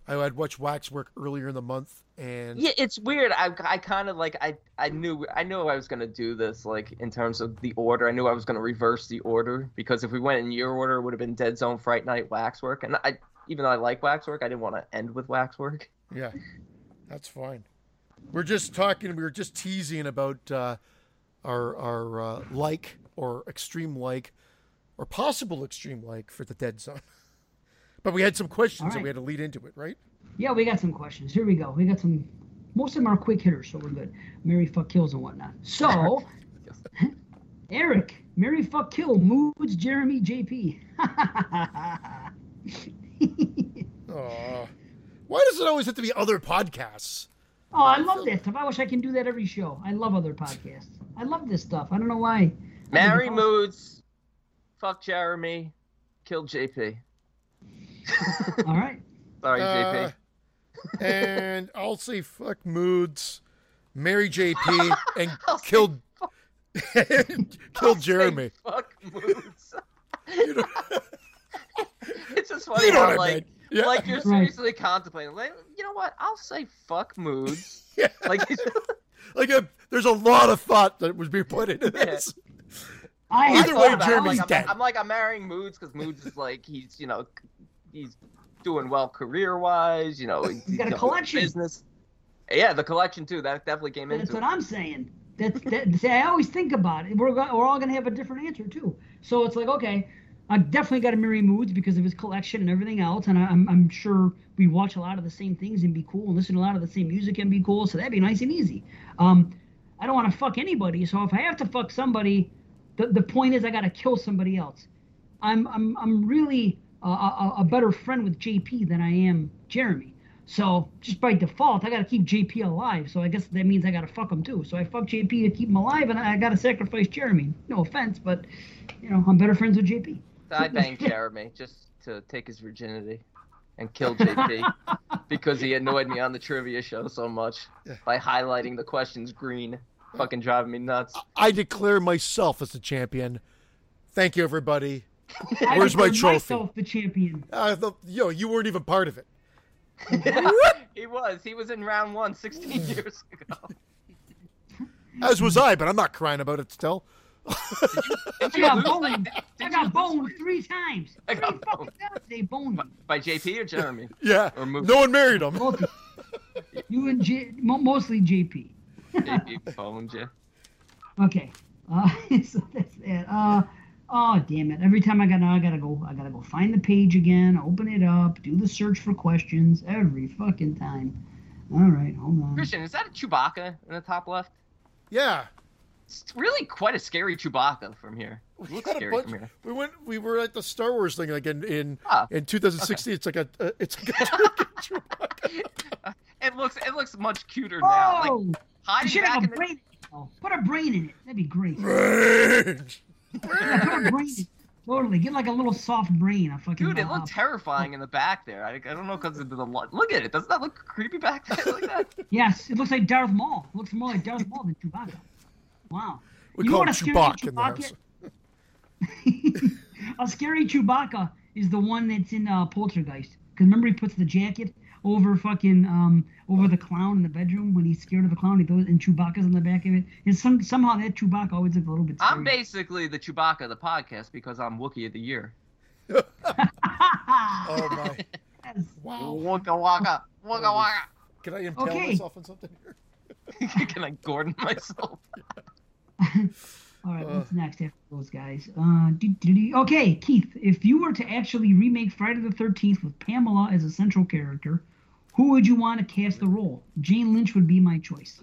I had watched Waxwork earlier in the month, and Yeah, it's weird. I, I kind of like I I knew I knew I was gonna do this like in terms of the order. I knew I was gonna reverse the order because if we went in your order, it would have been Dead Zone, Fright Night, Waxwork, and I even though I like Waxwork, I didn't want to end with Waxwork. Yeah, that's fine. We're just talking. We were just teasing about uh, our our uh, like or extreme like or possible extreme like for the Dead Zone. but we had some questions All and we had to lead into it, right? Yeah, we got some questions. Here we go. We got some. Most of them are quick hitters, so we're good. Mary fuck kills and whatnot. So, Eric, Mary fuck kill moods Jeremy JP. Why does it always have to be other podcasts? Oh, I love that stuff. I wish I can do that every show. I love other podcasts. I love this stuff. I don't know why. I think Marry moods, fuck Jeremy, kill JP. All right. Sorry, Uh, JP. and I'll say fuck moods, marry JP, and I'll say kill fuck- kill Jeremy. Fuck moods. You know, it's just funny you know how what I like meant. Yeah. like you're Right. seriously contemplating. Like, you know what? I'll say fuck moods. Yeah. Like like a, there's a lot of thought that was being put into this. I I have Either thought way, about it. I'm Jeremy's like, dead. I'm, I'm like I'm marrying moods because moods is like he's you know he's doing well career wise. You know He's got a collection. business. Yeah, the collection too. That definitely came in. That's into what it. I'm saying. That's that. See, I always think about it. We're we're all gonna have a different answer too. So it's like, okay, I definitely got to marry Moods because of his collection and everything else, and I, I'm I'm sure we watch a lot of the same things and be cool, and listen to a lot of the same music and be cool. So that'd be nice and easy. Um, I don't want to fuck anybody. So if I have to fuck somebody, the the point is I got to kill somebody else. I'm I'm I'm really a, a, a better friend with JP than I am Jeremy. So just by default, I got to keep JP alive. So I guess that means I got to fuck him too. So I fuck JP to keep him alive, and I got to sacrifice Jeremy. No offense, but you know I'm better friends with JP. I banged Jeremy just to take his virginity and kill JP because he annoyed me on the trivia show so much Yeah. by highlighting the questions green, fucking driving me nuts. I declare myself as the champion. Thank you, everybody. I Where's my trophy? Myself the champion. Uh, the, yo, you weren't even part of it. he was. He was in round one 16 years ago. As was I, but I'm not crying about it still. Did I you got lose boned. that? I got you lose boned three times. I got fucking boned. times they boned me. By JP or Jeremy? Yeah. Or move- No one married him. Both of you. You and J, mostly JP. JP phoned you. Okay. Uh, so that's that. Uh, oh damn it! Every time I got, I gotta go. I gotta go find the page again, open it up, do the search for questions every fucking time. All right, hold on. Christian, is that a Chewbacca in the top left? Yeah. It's really quite a scary Chewbacca from here. It We looks had a scary bunch- from here. We went. We were at the Star Wars thing like in in, Ah, in 2016. It's like a. Uh, it's like a Chewbacca. It looks it looks much cuter now. Like Oh, you hiding should back have in a the. Oh, put a brain in it. That'd be great. Rage. brain, totally. Get like a little soft brain. A fucking. Dude, it uh, looked terrifying in the back there. I, I don't know because of the look at it. Doesn't that look creepy back there like that? Yes, it looks like Darth Maul. It looks more like Darth Maul than Chewbacca. Wow. We You know call what him a scary Chewbacca in the Chewbacca- house. a scary Chewbacca is the one that's in uh, Poltergeist. Because remember he puts the jacket over fucking um over the clown in the bedroom when he's scared of the clown. He throws and Chewbacca's on the back of it. And some somehow that Chewbacca always looks a little bit. Scary. I'm basically the Chewbacca of the podcast because I'm Wookiee of the Year. Oh my! Yes. Wow. Waka waka, waka waka. Can I impale Okay. myself on something here? Can I Gordon myself? All right, Uh. what's next after those guys? Uh, doo- doo- doo. okay, Keith, if you were to actually remake Friday the 13th with Pamela as a central character, who would you want to cast the role? Jane Lynch would be my choice.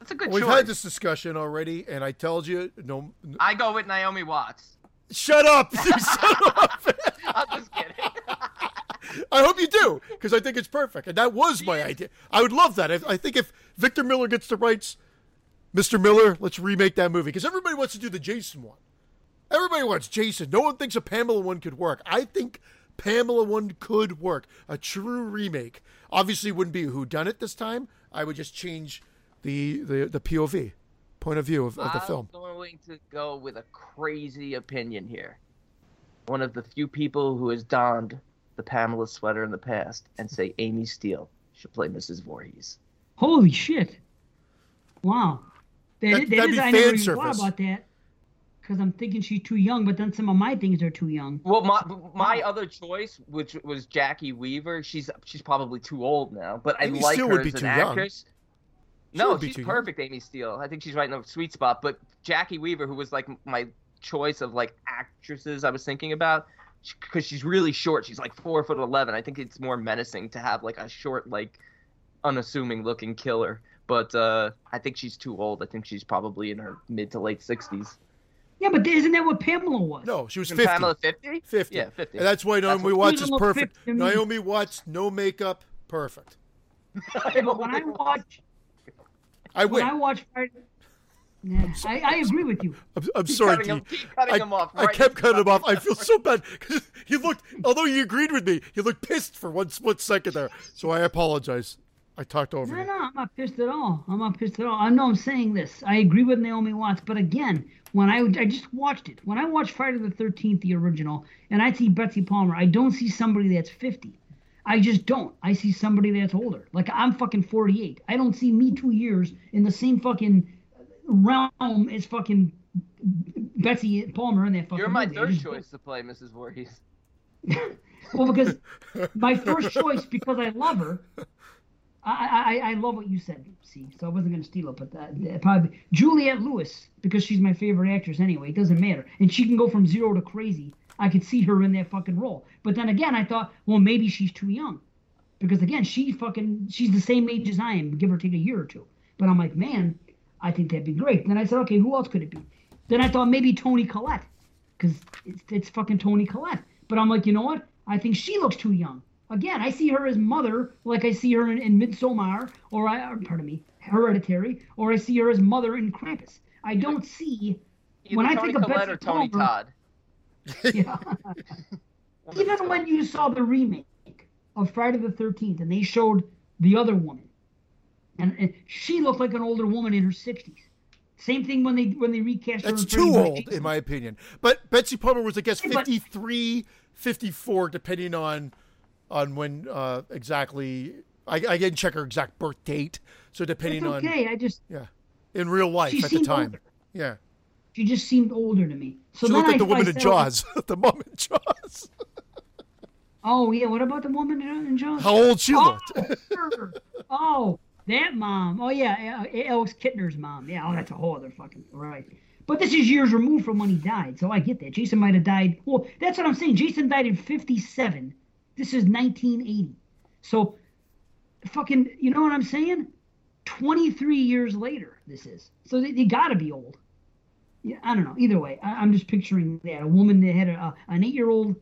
That's a good choice. We've had this discussion already, and I told you, no. n- I go with Naomi Watts. Shut up! Shut up! I'm just kidding. I hope you do, because I think it's perfect, and that was my idea. I would love that. I, I think if Victor Miller gets the rights, Mr. Miller, let's remake that movie because everybody wants to do the Jason one. Everybody wants Jason. No one thinks a Pamela one could work. I think Pamela one could work. A true remake. Obviously, wouldn't be who done it this time. I would just change the the, the POV, point of view of, of the film. I'm going to go with a crazy opinion here. One of the few people who has donned the Pamela sweater in the past and say Amy Steele should play Mrs. Voorhees. Holy shit! Wow, that, That- that that'd is, be I never fan even service. thought about that because I'm thinking she's too young, but then some of my things are too young. Well, my my other choice, which was Jacki Weaver, she's she's probably too old now, but I like Steele her would be as an too young. actress. She No, she's too young. perfect, Amy Steele. I think she's right in the sweet spot. But Jacki Weaver, who was like my choice of like actresses, I was thinking about, because she's really short. She's like four foot eleven. I think it's more menacing to have like a short, like unassuming looking killer. But uh, I think she's too old. I think she's probably in her mid to late sixties. Yeah, but isn't that what Pamela was? No, she was Isn't 50. Pamela fifty? 50. Yeah, fifty. And that's why Naomi what- Watts is perfect. 50 to me. Naomi Watts, no makeup, perfect. But when I watch I when win. I watch yeah, I, I agree with you. I'm, I'm Keep sorry, cutting him, Dee. keep cutting I, him off. I kept cutting him off. I feel so bad because he looked, although he agreed with me, he looked pissed for one split second there. So I apologize. I talked over No, you. no, I'm not pissed at all. I'm not pissed at all. I know I'm saying this. I agree with Naomi Watts, but again, when I I just watched it, when I watched Friday the 13th, the original, and I see Betsy Palmer, I don't see somebody that's 50. I just don't. I see somebody that's older. Like I'm fucking 48. I don't see me two years in the same fucking realm as fucking Betsy Palmer in that fucking. You're my movie. Third just choice to play Mrs. Voorhees. well, because my first choice, because I love her, I, I, I love what you said, see, so I wasn't going to steal it, but uh, that, that probably Juliette Lewis, because she's my favorite actress anyway, it doesn't matter. And she can go from zero to crazy. I could see her in that fucking role. But then again, I thought, well, maybe she's too young. Because again, she fucking, she's the same age as I am, give or take a year or two. But I'm like, man, I think that'd be great. Then I said, okay, who else could it be? Then I thought maybe Toni Collette, because it's, it's fucking Toni Collette. But I'm like, you know what? I think she looks too young. Again, I see her as mother, like I see her in, in Midsommar, or I, or, pardon me, Hereditary, or I see her as mother in Krampus. I don't see. Either When I Tony think of Collette Betsy or Tony Palmer- Todd. Yeah. Even when you saw the remake of Friday the Thirteenth, and they showed the other woman, and, and she looked like an older woman in her sixties. Same thing when they when they recast her. That's too old, Jason. in my opinion. But Betsy Palmer was, I guess, Yeah, 53, 54, depending on on when uh, exactly. I, I didn't check her exact birth date, so depending on okay. I just yeah, in real life at the time, older. yeah. She just seemed older to me. So she looked like I, the woman I in Jaws, the mom in Jaws. Oh yeah, what about the woman in Jaws? How old she oh, looked. sure. oh, that mom. Oh yeah, uh, Alex Kintner's mom. Yeah, oh that's a whole other fucking right. But this is years removed from when he died, so I get that. Jason might have died. Well, that's what I'm saying. Jason died in '57. This is 1980. So, fucking, you know what I'm saying? 23 years later, this is. So they, they got to be old. Yeah, I don't know. Either way, I, I'm just picturing that a woman that had a, an eight-year-old,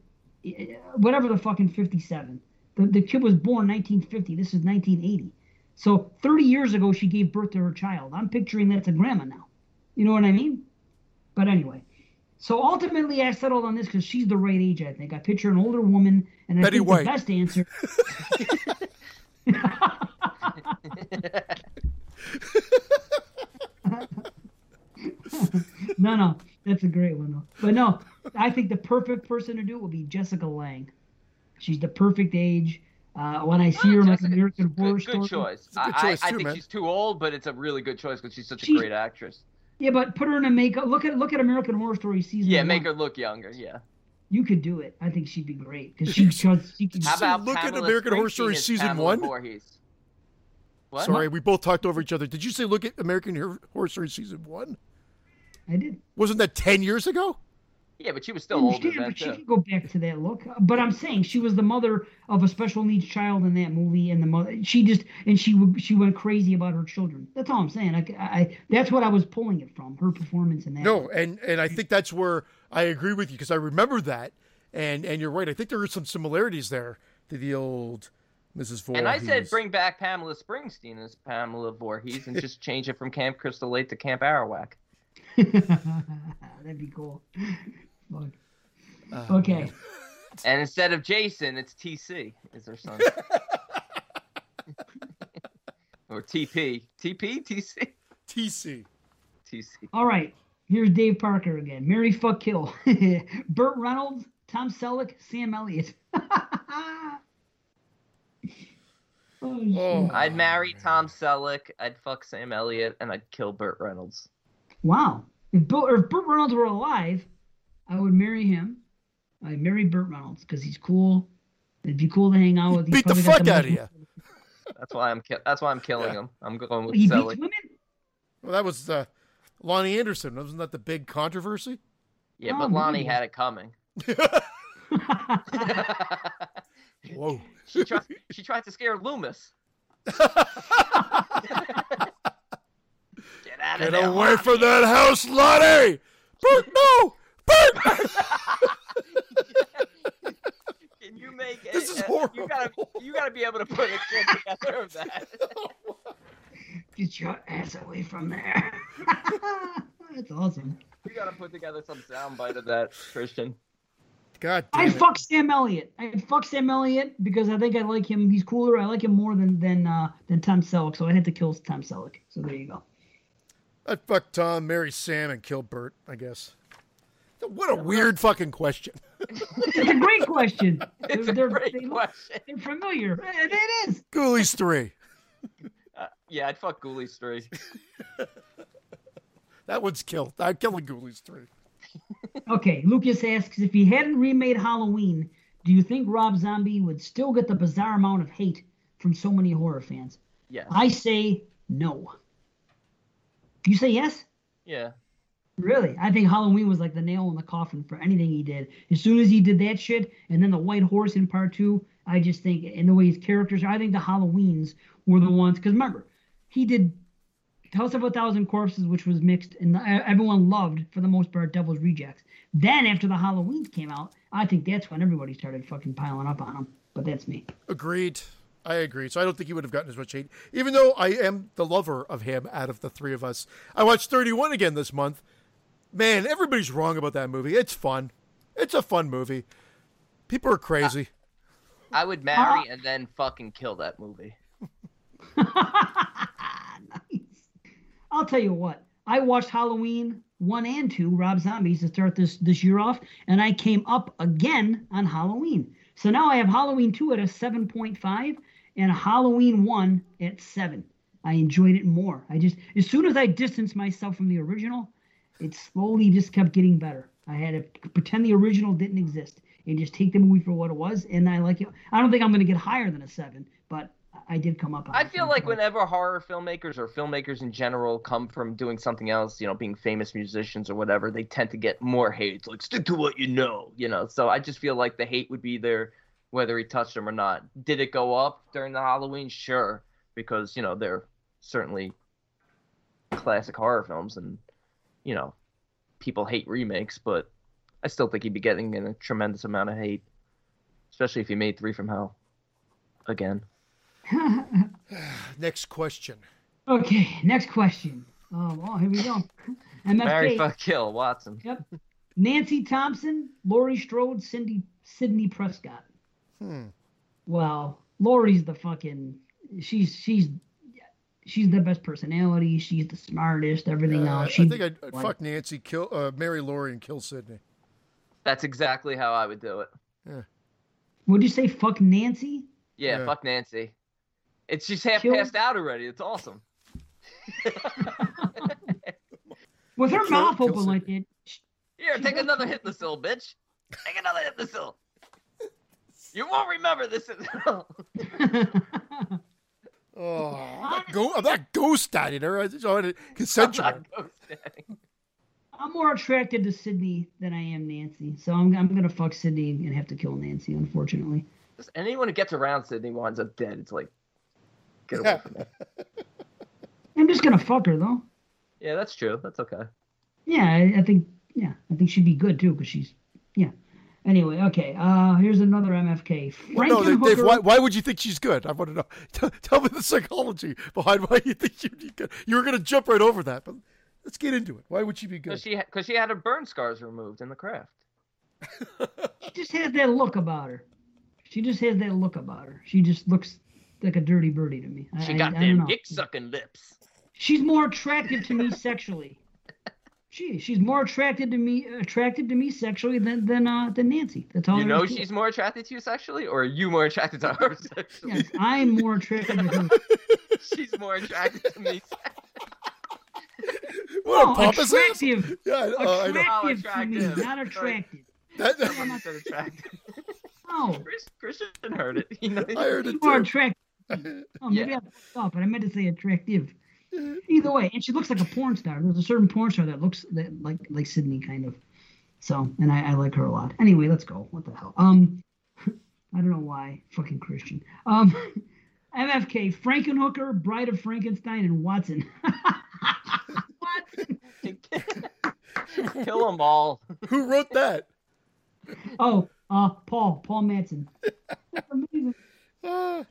eh, whatever the fucking 57. The, the kid was born 1950. This is 1980. So 30 years ago, she gave birth to her child. I'm picturing that's a grandma now. You know what I mean? But anyway, So ultimately, I settled on this because she's the right age. I think I picture an older woman, and I Betty think White. the best answer. no, no, that's a great one though. But no, I think the perfect person to do it would be Jessica Lange. She's the perfect age. Uh, when I see her in like Jessica- American Horror good Story, choice. a good I, choice I, I too, think man. she's too old, but it's a really good choice because she's such a She's- great actress. Yeah, but put her in a makeup. Look at look at American Horror Story season. Yeah, one. make her look younger. Yeah. You could do it. I think she'd be great because she, does- she can. How about look at Pamela American Horror Story season Pamela one? Voorhees? What? Sorry, we both talked over each other. Did you say look at American Horror Story season one? I did. Wasn't that ten years ago? Yeah, but she was I still older understand, but she too. could go back to that look. But I'm saying she was the mother of a special needs child in that movie, and the mother she just and she she went crazy about her children. That's all I'm saying. I, I that's what I was pulling it from her performance in that. No, and and I think that's where I agree with you because I remember that, and and you're right. I think there are some similarities there to the old Mrs. Voorhees. And I said bring back Pamela Springsteen as Pamela Voorhees and just change it from Camp Crystal Lake to Camp Arawak. That'd be cool. Fuck. Oh, okay. And instead of Jason, it's TC is her son. or TP. TP? TC? TC. TC. All right. Here's Dave Parker again. Mary fuck kill. Burt Reynolds, Tom Selleck, Sam Elliott. Oh, oh, shit. Oh, I'd marry Tom Selleck, I'd fuck Sam Elliott, and I'd kill Burt Reynolds. Wow. If, Bill, or if Burt Reynolds were alive, I would marry him. I'd marry Burt Reynolds because he's cool. It'd be cool to hang out with. He's beat the fuck out of most- you. That's why I'm ki- that's why I'm killing Yeah. him. I'm going with He beats Selleck. women. Well, that was uh, Loni Anderson. Wasn't that the big controversy? Yeah, Oh, but Lonnie maybe. had it coming. Whoa. she tried she tried to scare Loomis. Get out of Get there. away from that house, Lonnie! Bert, no! Bert! Can you make This it? is uh, You gotta, horrible. you gotta be able to put a kid together of that. Get your ass away from there. That's awesome. We gotta put together some soundbite of that, Christian. God damn I it. fuck Sam Elliott. I fuck Sam Elliott because I think I like him. He's cooler. I like him more than than uh, than Tom Selleck. So I had to kill Tom Selleck. So there you go. I'd fuck Tom, marry Sam, and kill Burt, I guess. What a weird fucking question. It's a great question. It's they're, a great they, question. are familiar. It, it is. Ghoulies 3. Uh, yeah, I'd fuck Ghoulies 3. That one's killed. I'm killing Ghoulies 3. Okay, Lucas asks if he hadn't remade Halloween, do you think Rob Zombie would still get the bizarre amount of hate from so many horror fans? Yes. I say no. You say yes? Yeah. Really? I think Halloween was like the nail in the coffin for anything he did. As soon as he did that shit, and then the White Horse in part two, I just think, and the way his characters are, I think the Halloweens were the ones. Because remember, he did House of a Thousand Corpses, which was mixed, and everyone loved, for the most part, Devil's Rejects. Then, after the Halloweens came out, I think that's when everybody started fucking piling up on him. But that's me. Agreed. I agree. So I don't think he would have gotten as much hate, even though I am the lover of him out of the three of us. I watched 31 again this month. Man, everybody's wrong about that movie. It's fun. It's a fun movie. People are crazy. I would marry and then fucking kill that movie. nice. I'll tell you what. I watched Halloween one and two, Rob Zombies, to start this this year off, and I came up again on Halloween. So now I have Halloween two at a seven point five and Halloween one at seven. I enjoyed it more. I just as soon as I distanced myself from the original, it slowly just kept getting better. I had to pretend the original didn't exist and just take the movie for what it was, and I like it. I don't think I'm going to get higher than a seven, but I did come up. I feel like whenever horror filmmakers or filmmakers in general come from doing something else, you know, being famous musicians or whatever, they tend to get more hate. It's like stick to what you know, you know. So I just feel like the hate would be there whether he touched them or not. Did it go up during the Halloween? Sure, because you know they're certainly classic horror films, and you know people hate remakes, but I still think he'd be getting in a tremendous amount of hate, especially if he made Three from Hell again. Next question. Okay, next question. Oh, well, here we go. Marry, MFK. fuck, kill, Watson. Yep. Nancy Thompson, Laurie Strode, Cindy Sidney Prescott. Hmm. Well, Laurie's the fucking she's she's she's the best personality. She's the smartest. Everything Uh, I else. She, think I'd, I'd fuck Nancy, kill uh, marry Laurie, and kill Sidney. That's exactly how I would do it. Yeah. Would you say fuck Nancy? Yeah, Yeah. fuck Nancy. It's she's half Kill- passed out already. It's awesome. With her Kill- mouth kill open like that. sh- Here, She take does another fuck- Hypnocil, bitch. Take another Hypnocil. You won't remember this. Oh, I'm not, go- I'm not ghost daddying her. I just wanted to consent. I'm. I'm more attracted to Sidney than I am Nancy, so I'm I'm gonna fuck Sidney and have to kill Nancy, unfortunately. Just anyone who gets around Sidney winds up dead. It's like, get away from me. I'm just gonna fuck her though. Yeah, that's true. That's okay. Yeah, I, I think yeah, I think she'd be good too because she's yeah. Anyway, okay. Uh, here's another MFK. Well, no, Dave, Dave, why, why would you think she's good? I want to know. Tell, tell me the psychology behind why you think she'd be good. You were going to jump right over that, but let's get into it. Why would she be good? Because she because she had her burn scars removed in the craft. She just has that look about her. She just has that look about her. She just looks like a dirty birdie to me. She I- got I them know. dick sucking lips. She's more attractive to me sexually. She she's more attracted to me attracted to me sexually than than uh than Nancy. That's all. You know she's more attracted to you sexually, or are you more attracted to her sexually? Yes, I'm more attracted to her. she's more attracted to me. what Oh, a pompous ass. attractive. Yeah, I- uh, I know. Attractive, Oh, to me, attractive. not attracted. That, I'm not- So attracted. No, Chris, Christian heard it. You know, I heard it you are too. attractive. Oh, maybe Yeah. I fucked up, but I meant to say attractive. Either way, and she looks like a porn star. There's a certain porn star that looks that like like Sidney kind of. So, and I, I like her a lot. Anyway, let's go. What the hell? Um, I don't know why. Fucking Christian. Um, MFK, Frankenhooker, Bride of Frankenstein, and Watson. Watson. Kill them all. Who wrote that? Oh, uh, Paul, Paul Manson. Amazing. Uh,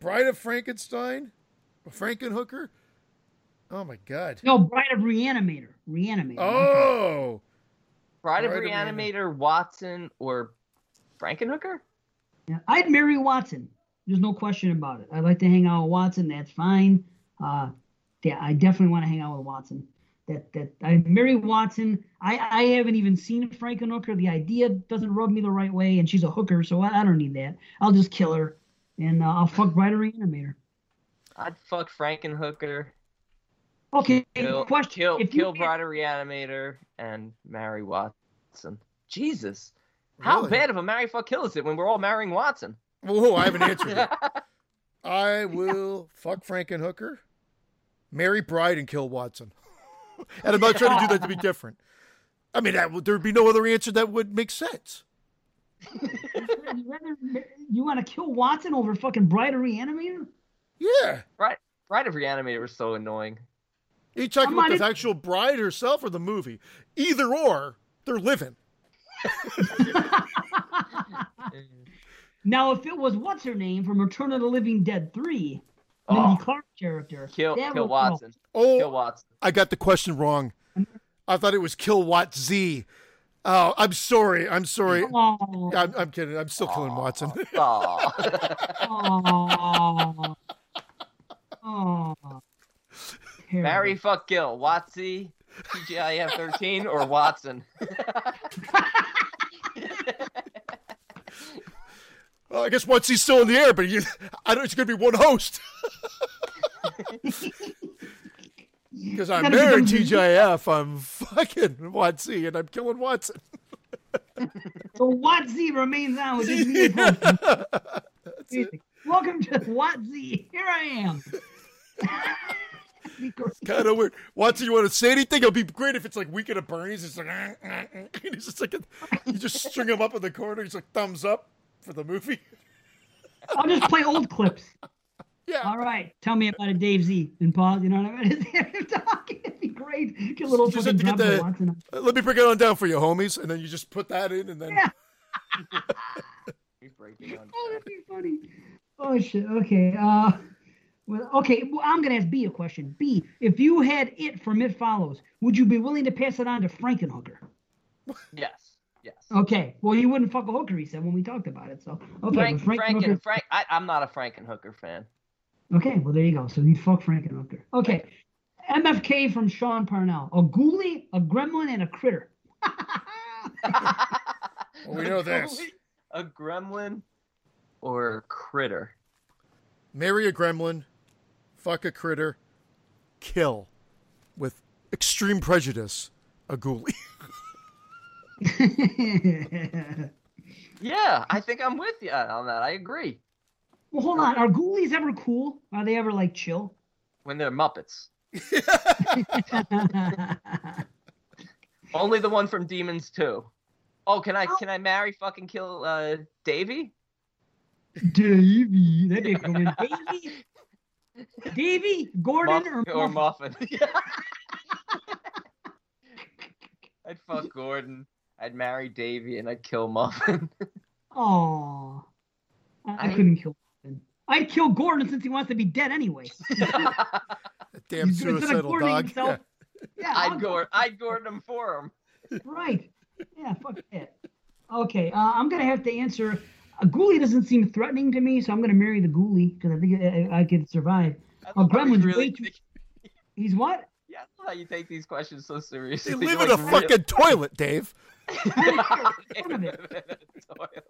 Bride of Frankenstein? Frankenhooker? Oh, my God. No, Bride of Reanimator. Reanimator. Oh. Bride of Bride of Reanimator, Watson, or Frankenhooker? Yeah, I'd marry Watson. There's no question about it. I'd like to hang out with Watson. That's fine. Uh, yeah, I definitely want to hang out with Watson. That that I marry Watson. I I haven't even seen Frankenhooker. The idea doesn't rub me the right way, and she's a hooker, so I, I don't need that. I'll just kill her, and uh, I'll fuck Bride of Reanimator. I'd fuck Frankenhooker, Okay, kill, question. kill, if you kill had- Bride of Reanimator, and marry Watson. Jesus. How Really? bad of a marry fuck kill is it when we're all marrying Watson? Whoa, I haven't answered yet. I will fuck Frankenhooker, marry Bride, and kill Watson. and I'm not trying to do that to be different. I mean, that, there'd be no other answer that would make sense. you, rather, you want to kill Watson over fucking Bride of Reanimator? Yeah. Right. Bride of Reanimator was so annoying. Are you talking I'm about the in- actual bride herself or the movie? Either or, they're living. Now, if it was what's her name from Return of the Living Dead three, Oh. Mindy Clarke character, Kill, kill Watson. Oh, Kill Watson. I got the question wrong. I thought it was Kill Watt Z. Oh, I'm sorry. I'm sorry. Oh, I'm, I'm kidding. I'm still killing Watson. Oh, oh. Marry, fuck, kill. Watsy, TGIF 13, or Watson? Well, I guess once he's still in the air, but you, I know it's going to be one host. Because I'm Gotta married become- TGIF, I'm fucking Watson, and I'm killing Watson. So Watsy remains on with his me Welcome to Watsy. Here I am. Be great. Kind of weird. Watson, you want to say anything? It'll be great if it's like Weekend of a Bernie's. It's like, "Ah, ah, ah." he's just like, a, you just string him up in the corner. He's like, thumbs up for the movie. I'll just play old clips. Yeah. All right, tell me about a Dave Z and pause. You know what I mean? Just talking. It'd be great. Get a little Just have to get the- Watson. Uh, Let me break it on down for you, homies. And then you just put that in, and then. Yeah. We break it on. Oh, that'd be funny. Oh shit. Okay. Uh, well, okay. Well, I'm gonna ask B a question. B, if you had it from It Follows, would you be willing to pass it on to Frankenhooker? Yes. Yes. Okay. Well, you wouldn't fuck a hooker, he said when we talked about it. So okay, Frank, but Frank, Hooker- and Frank. I, I'm not a Frankenhooker fan. Okay, well there you go. So you'd fuck Frankenhooker. Okay. MFK from Sean Parnell. A ghoulie, a gremlin, and a critter. Well, we know A this. A gremlin or a critter. Marry a gremlin, fuck a critter, kill with extreme prejudice a ghoulie. Yeah, I think I'm with you on that. I agree. well, hold on. Are ghoulies ever cool? Are they ever like chill? When they're Muppets. Only the one from Demons 2. Oh, can I can I marry fucking kill uh Davy? Davy. That'd be a good one. Davy? Davy? Gordon Muff- or, or Muffin? Muffin. I'd fuck Gordon. I'd marry Davy and I'd kill Muffin. Oh, I, I I- couldn't kill Muffin. I'd kill Gordon since he wants to be dead anyway. Damn He's instead of suicidal Gordoning dog. himself- Yeah, I'll I'd go I'd Gordon him for him. Right. Yeah, fuck that. Okay, uh, I'm gonna have to answer. A ghoulie doesn't seem threatening to me, so I'm gonna marry the ghoulie because I think I, I could survive. I love how you Gremlin's really way too- He's what? Yeah, I love how you take these questions so seriously. They live You're in a like, really- fucking toilet, Dave. fun of it.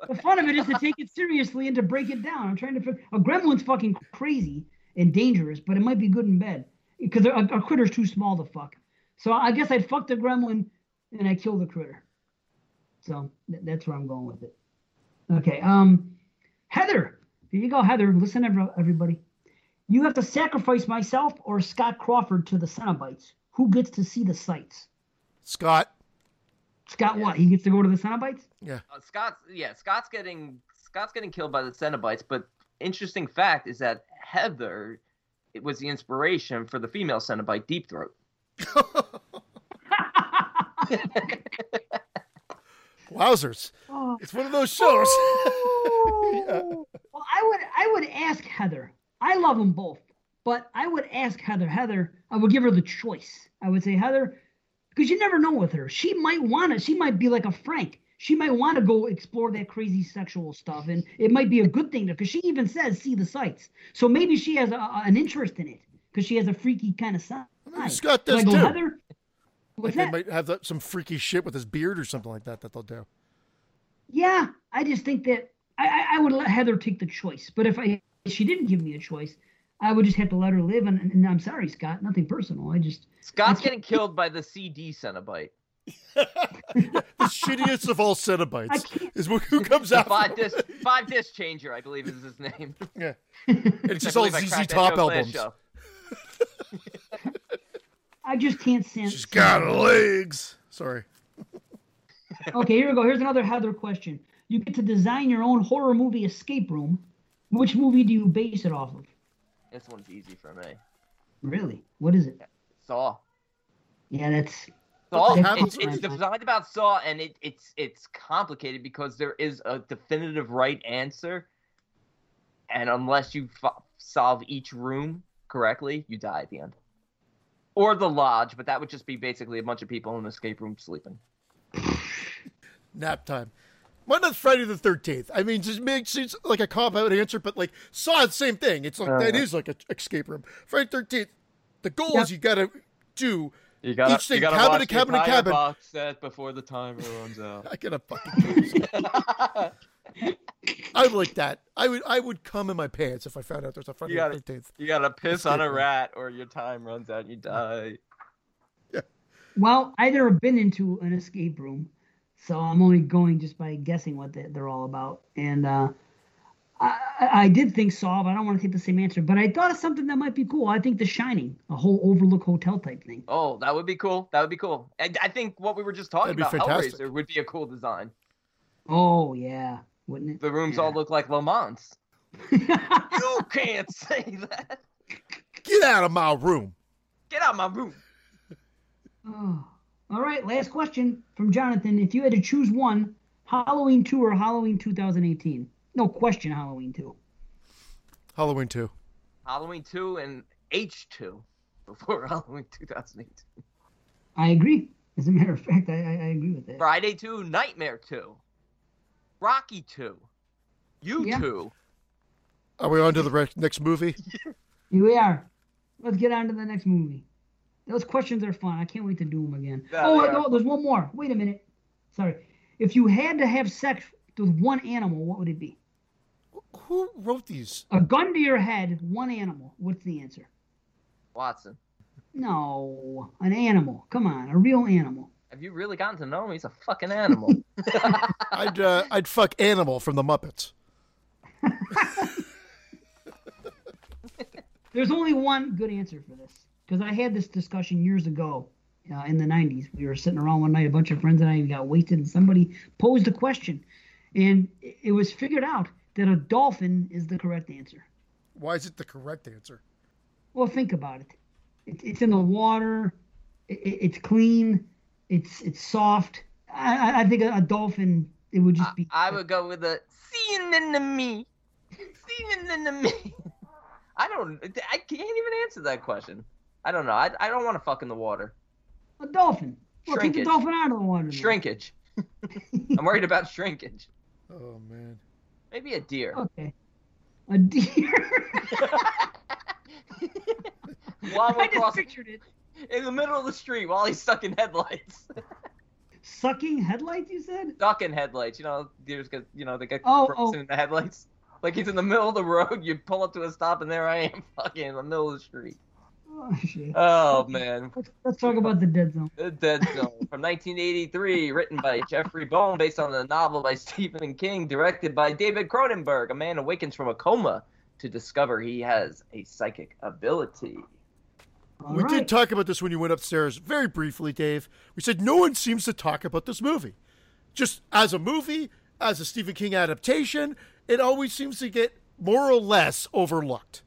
The fun of it is to take it seriously and to break it down. I'm trying to. fi- A gremlin's fucking crazy and dangerous, but it might be good in bed because a, a critter's too small to fuck. So I guess I'd fuck the gremlin and I kill the critter. So th- that's where I'm going with it. Okay. Um, Heather, here you go, Heather. Listen, every- everybody. You have to sacrifice myself or Scott Crawford to the Cenobites. Who gets to see the sights? Scott. Scott, what? He gets to go to the Cenobites? Uh, Scott's yeah, Scott's getting Scott's getting killed by the Cenobites, but interesting fact is that Heather it was the inspiration for the female Cenobite Deep Throat. Wowzers. Oh. It's one of those shows. Yeah. Oh. Well, I would I would ask Heather. I love them both, but I would ask Heather. Heather, I would give her the choice. I would say Heather, because you never know with her. She might want to. She might be like a Frank. She might want to go explore that crazy sexual stuff, and it might be a good thing. Because she even says see the sights. So maybe she has a, an interest in it because she has a freaky kind of side. Scott So I does go, too. Heather. Like they that? might have that, some freaky shit with his beard or something like that that they'll do. Yeah, I just think that I, I, I would let Heather take the choice. But if I if she didn't give me a choice, I would just have to let her live. And, and I'm sorry, Scott, nothing personal. I just Scott's That's- getting killed by the CD Cenobite. The shittiest of all I Cenobites is who who comes out. five disc five disc changer, I believe is his name. Yeah. And it's just all believe ZZ Top albums. Show. I just can't stand. She's got legs. Sorry. Okay, here we go. Here's another Heather question. You get to design your own horror movie escape room. Which movie do you base it off of? This one's easy for me. Really? What is it? Saw. Yeah, that's Saw. It's, it's that? designed about Saw, and it, it's it's complicated because there is a definitive right answer, and unless you f- solve each room correctly, you die at the end. Or the lodge, but that would just be basically a bunch of people in an escape room sleeping. Nap time. Why not Friday the Thirteenth? I mean, just makes it like a cop out answer, but like Saw, the same thing. It's like that Uh. is like an escape room. Friday Thirteenth. The goal Yep. is you gotta do. You gotta- Each thing, you gotta cabin to cabin to cabin. box set before the timer runs out. I gotta fucking. I would like that. I would. I would come in my pants if I found out there's a Friday You the gotta- Thirteenth. you gotta piss on a rat, or your time runs out and you die. well, I've never been into an escape room, so I'm only going just by guessing what they- they're all about. And uh, I, I- I did think Saw, but I don't want to take the same answer. But I thought of something that might be cool. I think The Shining, a whole Overlook Hotel type thing. Oh, that would be cool. That would be cool. I, I think what we were just talking That'd about, fantastic. Hellraiser, would be a cool design. Oh yeah, wouldn't it? The rooms all look like Lamont. You can't say that. Get out of my room. Get out of my room. Oh. All right, last question from Jonathan. If you had to choose one, Halloween 2 or Halloween 2018? No question, Halloween 2. Halloween two. Halloween 2 and H2 before Halloween 2018. I agree. As a matter of fact, I, I, I agree with that. Friday 2, Nightmare 2, Rocky 2, You Yeah. 2. Are we on to the re- next movie? Here we are. Let's get on to the next movie. Those questions are fun. I can't wait to do them again. Yeah, oh, they are. no, there's one more. Wait a minute. Sorry. If you had to have sex with one animal, what would it be? Who wrote these? A gun to your head, one animal. What's the answer? Watson. No, an animal. Come on, a real animal. Have you really gotten to know him? He's a fucking animal. I'd uh, I'd fuck Animal from the Muppets. There's only one good answer for this because I had this discussion years ago uh, in the 90s. We were sitting around one night, a bunch of friends and I got wasted, and somebody posed a question. And it it was figured out that a dolphin is the correct answer. Why is it the correct answer? Well, think about it. it it's in the water, it, it's clean, it's it's soft. I, I- I think a, a dolphin, it would just be. I would go with a seeing into me. Seeing into me. I don't. I can't even answer that question. I don't know. I, I don't want to fuck in the water. A dolphin. Well, take the dolphin out of the water. Shrinkage. I'm worried about shrinkage. Oh man. Maybe a deer. Okay. A deer. while I we're just crossing pictured it. In the middle of the street while he's stuck in headlights. Sucking headlights, you said? stuck in headlights. You know, deers get you know they get Oh, oh. frozen oh. in the headlights. Like he's in the middle of the road. You pull up to a stop, and there I am, fucking in the middle of the street. Oh, shit. Oh man. Let's, let's talk about the dead zone. The Dead Zone from 1983, written by Jeffrey Boam, based on the novel by Stephen King, directed by David Cronenberg. A man awakens from a coma to discover he has a psychic ability. All we right. did talk about this when you went upstairs very briefly, Dave. We said no one seems to talk about this movie. Just as a movie, as a Stephen King adaptation, it always seems to get more or less overlooked.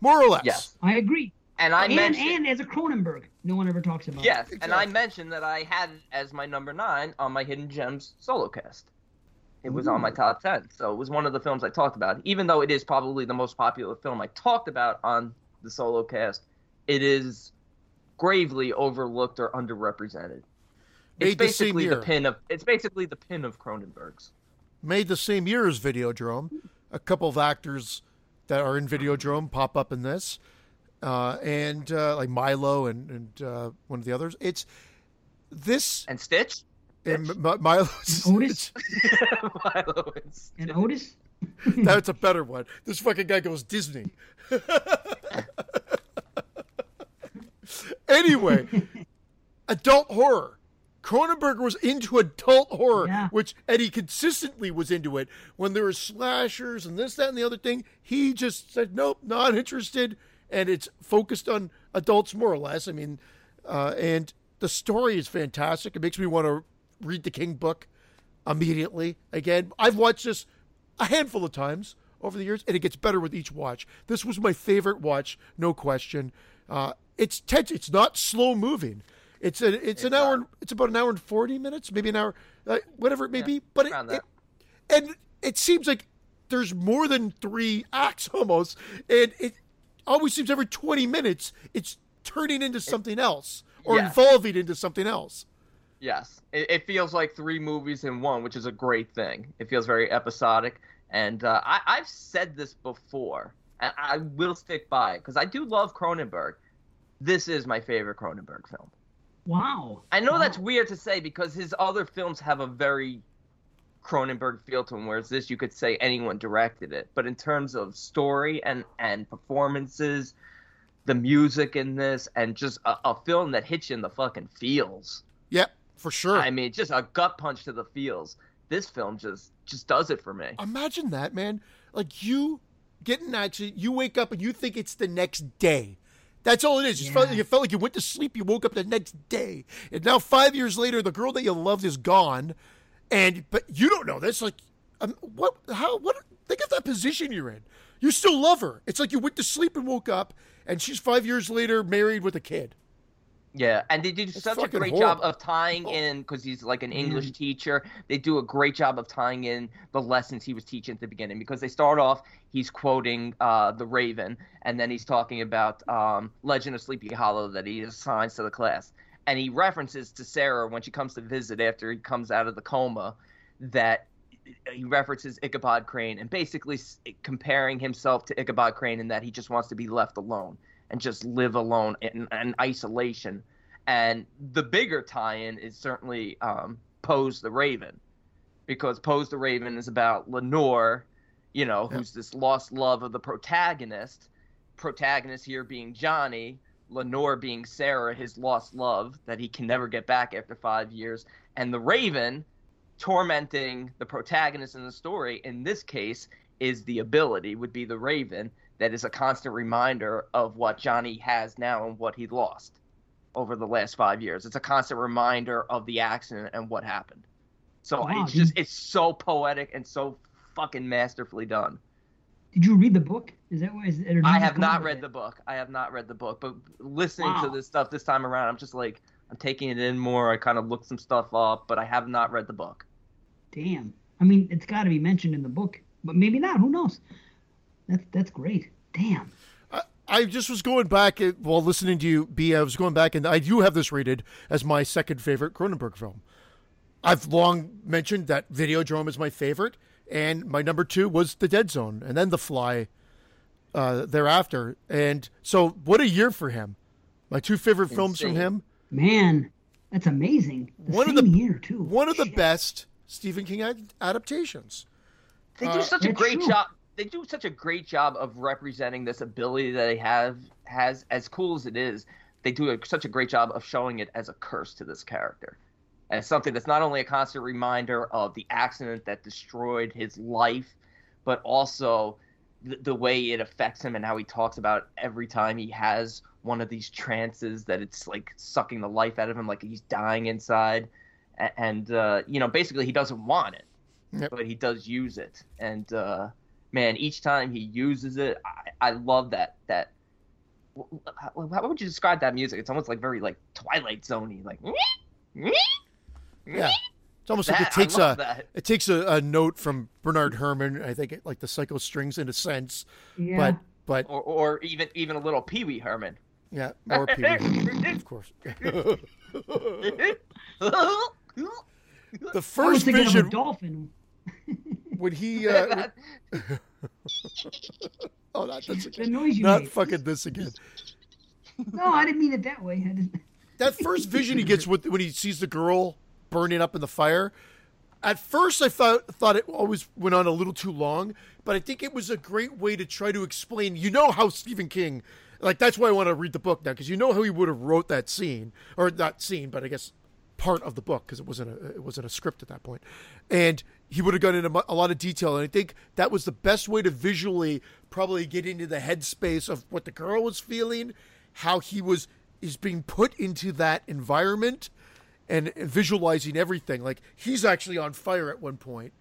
More or less. Yes, I agree. and I and, mentioned and as a Cronenberg, no one ever talks about. yes, and I mentioned that I had it as my number nine on my Hidden Gems solo cast. It was on my top ten, so it was one of the films I talked about. Even though it is probably the most popular film I talked about on the solo cast, it is gravely overlooked or underrepresented. It's Made the same basically the year. pin of it's basically the pin of Cronenberg's. Made the same year as Videodrome. A couple of actors that are in Videodrome pop up in this, uh, and uh, like Milo and and uh, one of the others. It's this And Stitch? and M- Milo. Otis Milo and Stitch. and Otis. That's a better one. This fucking guy goes Disney. anyway, adult horror. Cronenberg was into adult horror, Yeah. which Eddie consistently was into it. When there were slashers and this, that, and the other thing, he just said, nope, not interested. And it's focused on adults more or less. I mean, uh, and the story is fantastic. It makes me want to read the King book immediately. Again, I've watched this a handful of times over the years, and it gets better with each watch. This was my favorite watch, no question. Uh, it's tense. It's not slow moving. It's a, it's, an hour. not. It's about an hour and forty minutes, maybe an hour, uh, whatever it may Yeah, be. But it, it, and it seems like there's more than three acts almost, and it always seems every twenty minutes it's turning into something else or Yes. evolving into something else. Yes, it, it feels like three movies in one, which is a great thing. It feels very episodic, and uh, I, I've said this before, and I will stick by it because I do love Cronenberg. This is my favorite Cronenberg film. Wow. I know Wow. that's weird to say because his other films have a very Cronenberg feel to them, whereas this you could say anyone directed it. But in terms of story and and performances, the music in this, and just a, a film that hits you in the fucking feels. Yep, for sure. I mean, just a gut punch to the feels. This film just just does it for me. Imagine that, man. Like you get in an you wake up and you think it's the next day. That's all it is. You, felt, you felt like you went to sleep, you woke up the next day. And now, five years later, the girl that you loved is gone. And, but you don't know this. Like, um, what, how, what, think of that position you're in. You still love her. It's like you went to sleep and woke up, and she's five years later married with a kid. Yeah, and they do such a great horrible. job of tying Oh. in because he's like an English Man. teacher. They do a great job of tying in the lessons he was teaching at the beginning because they start off he's quoting uh, the Raven, and then he's talking about um, Legend of Sleepy Hollow that he assigns to the class, and he references to Sarah when she comes to visit after he comes out of the coma that he references Ichabod Crane and basically comparing himself to Ichabod Crane in that he just wants to be left alone and just live alone in, in isolation. And the bigger tie-in is certainly um, Poe's the Raven, because Poe's the Raven is about Lenore, you know, who's this lost love of the protagonist. Protagonist here being Johnny, Lenore being Sarah, his lost love that he can never get back after five years, and the Raven tormenting the protagonist in the story. In this case, is the ability would be the Raven that is a constant reminder of what Johnny has now and what he lost over the last five years. It's a constant reminder of the accident and what happened. So wow, it's just it's so poetic and so fucking masterfully done. Did you read the book? Is that what is it? I have not read it? the book. I have not read the book, but listening wow. to this stuff this time around, I'm just like I'm taking it in more. I kind of looked some stuff up, but I have not read the book. Damn. I mean, it's got to be mentioned in the book, but maybe not. Who knows? That's that's great. Damn. I, I just was going back while listening to you, B. I was going back, and I do have this rated as my second favorite Cronenberg film. I've long mentioned that Videodrome is my favorite, and my number two was The Dead Zone, and then The Fly uh, thereafter. And so, what a year for him! My two favorite Insane. films from him. Man, that's amazing. The one of the year too. One of the best Stephen King ad- adaptations. They do uh, such a great true. job. They do such a great job of representing this ability that they have has as cool as it is. They do a, such a great job of showing it as a curse to this character, as something that's not only a constant reminder of the accident that destroyed his life, but also the, the way it affects him and how he talks about every time he has one of these trances that it's like sucking the life out of him, like he's dying inside and uh, you know basically he doesn't want it, yep. but he does use it. And uh, man, each time he uses it, I, I love that that. How would you describe that music? It's almost like very like Twilight Zoney, like. Yeah, it's almost that, like it takes a that. it takes a, a, note from Bernard Herrmann. I think it, like the psycho strings in a sense, yeah. but but or, or even even a little Pee Wee Herman. Yeah, or Pee Wee, of course. the first vision dolphin when he uh, oh not this again. The noise you not made. fucking this again no i didn't mean it that way that first vision he gets with when he sees the girl burning up in the fire at first i thought thought it always went on a little too long but i think it was a great way to try to explain you know how stephen king like that's why i want to read the book now because you know how he would have wrote that scene or not scene but i guess part of the book because it wasn't a it wasn't a script at that point, and he would have gone into a lot of detail. And I think that was the best way to visually probably get into the headspace of what the girl was feeling, how he was is being put into that environment, and visualizing everything. Like he's actually on fire at one point.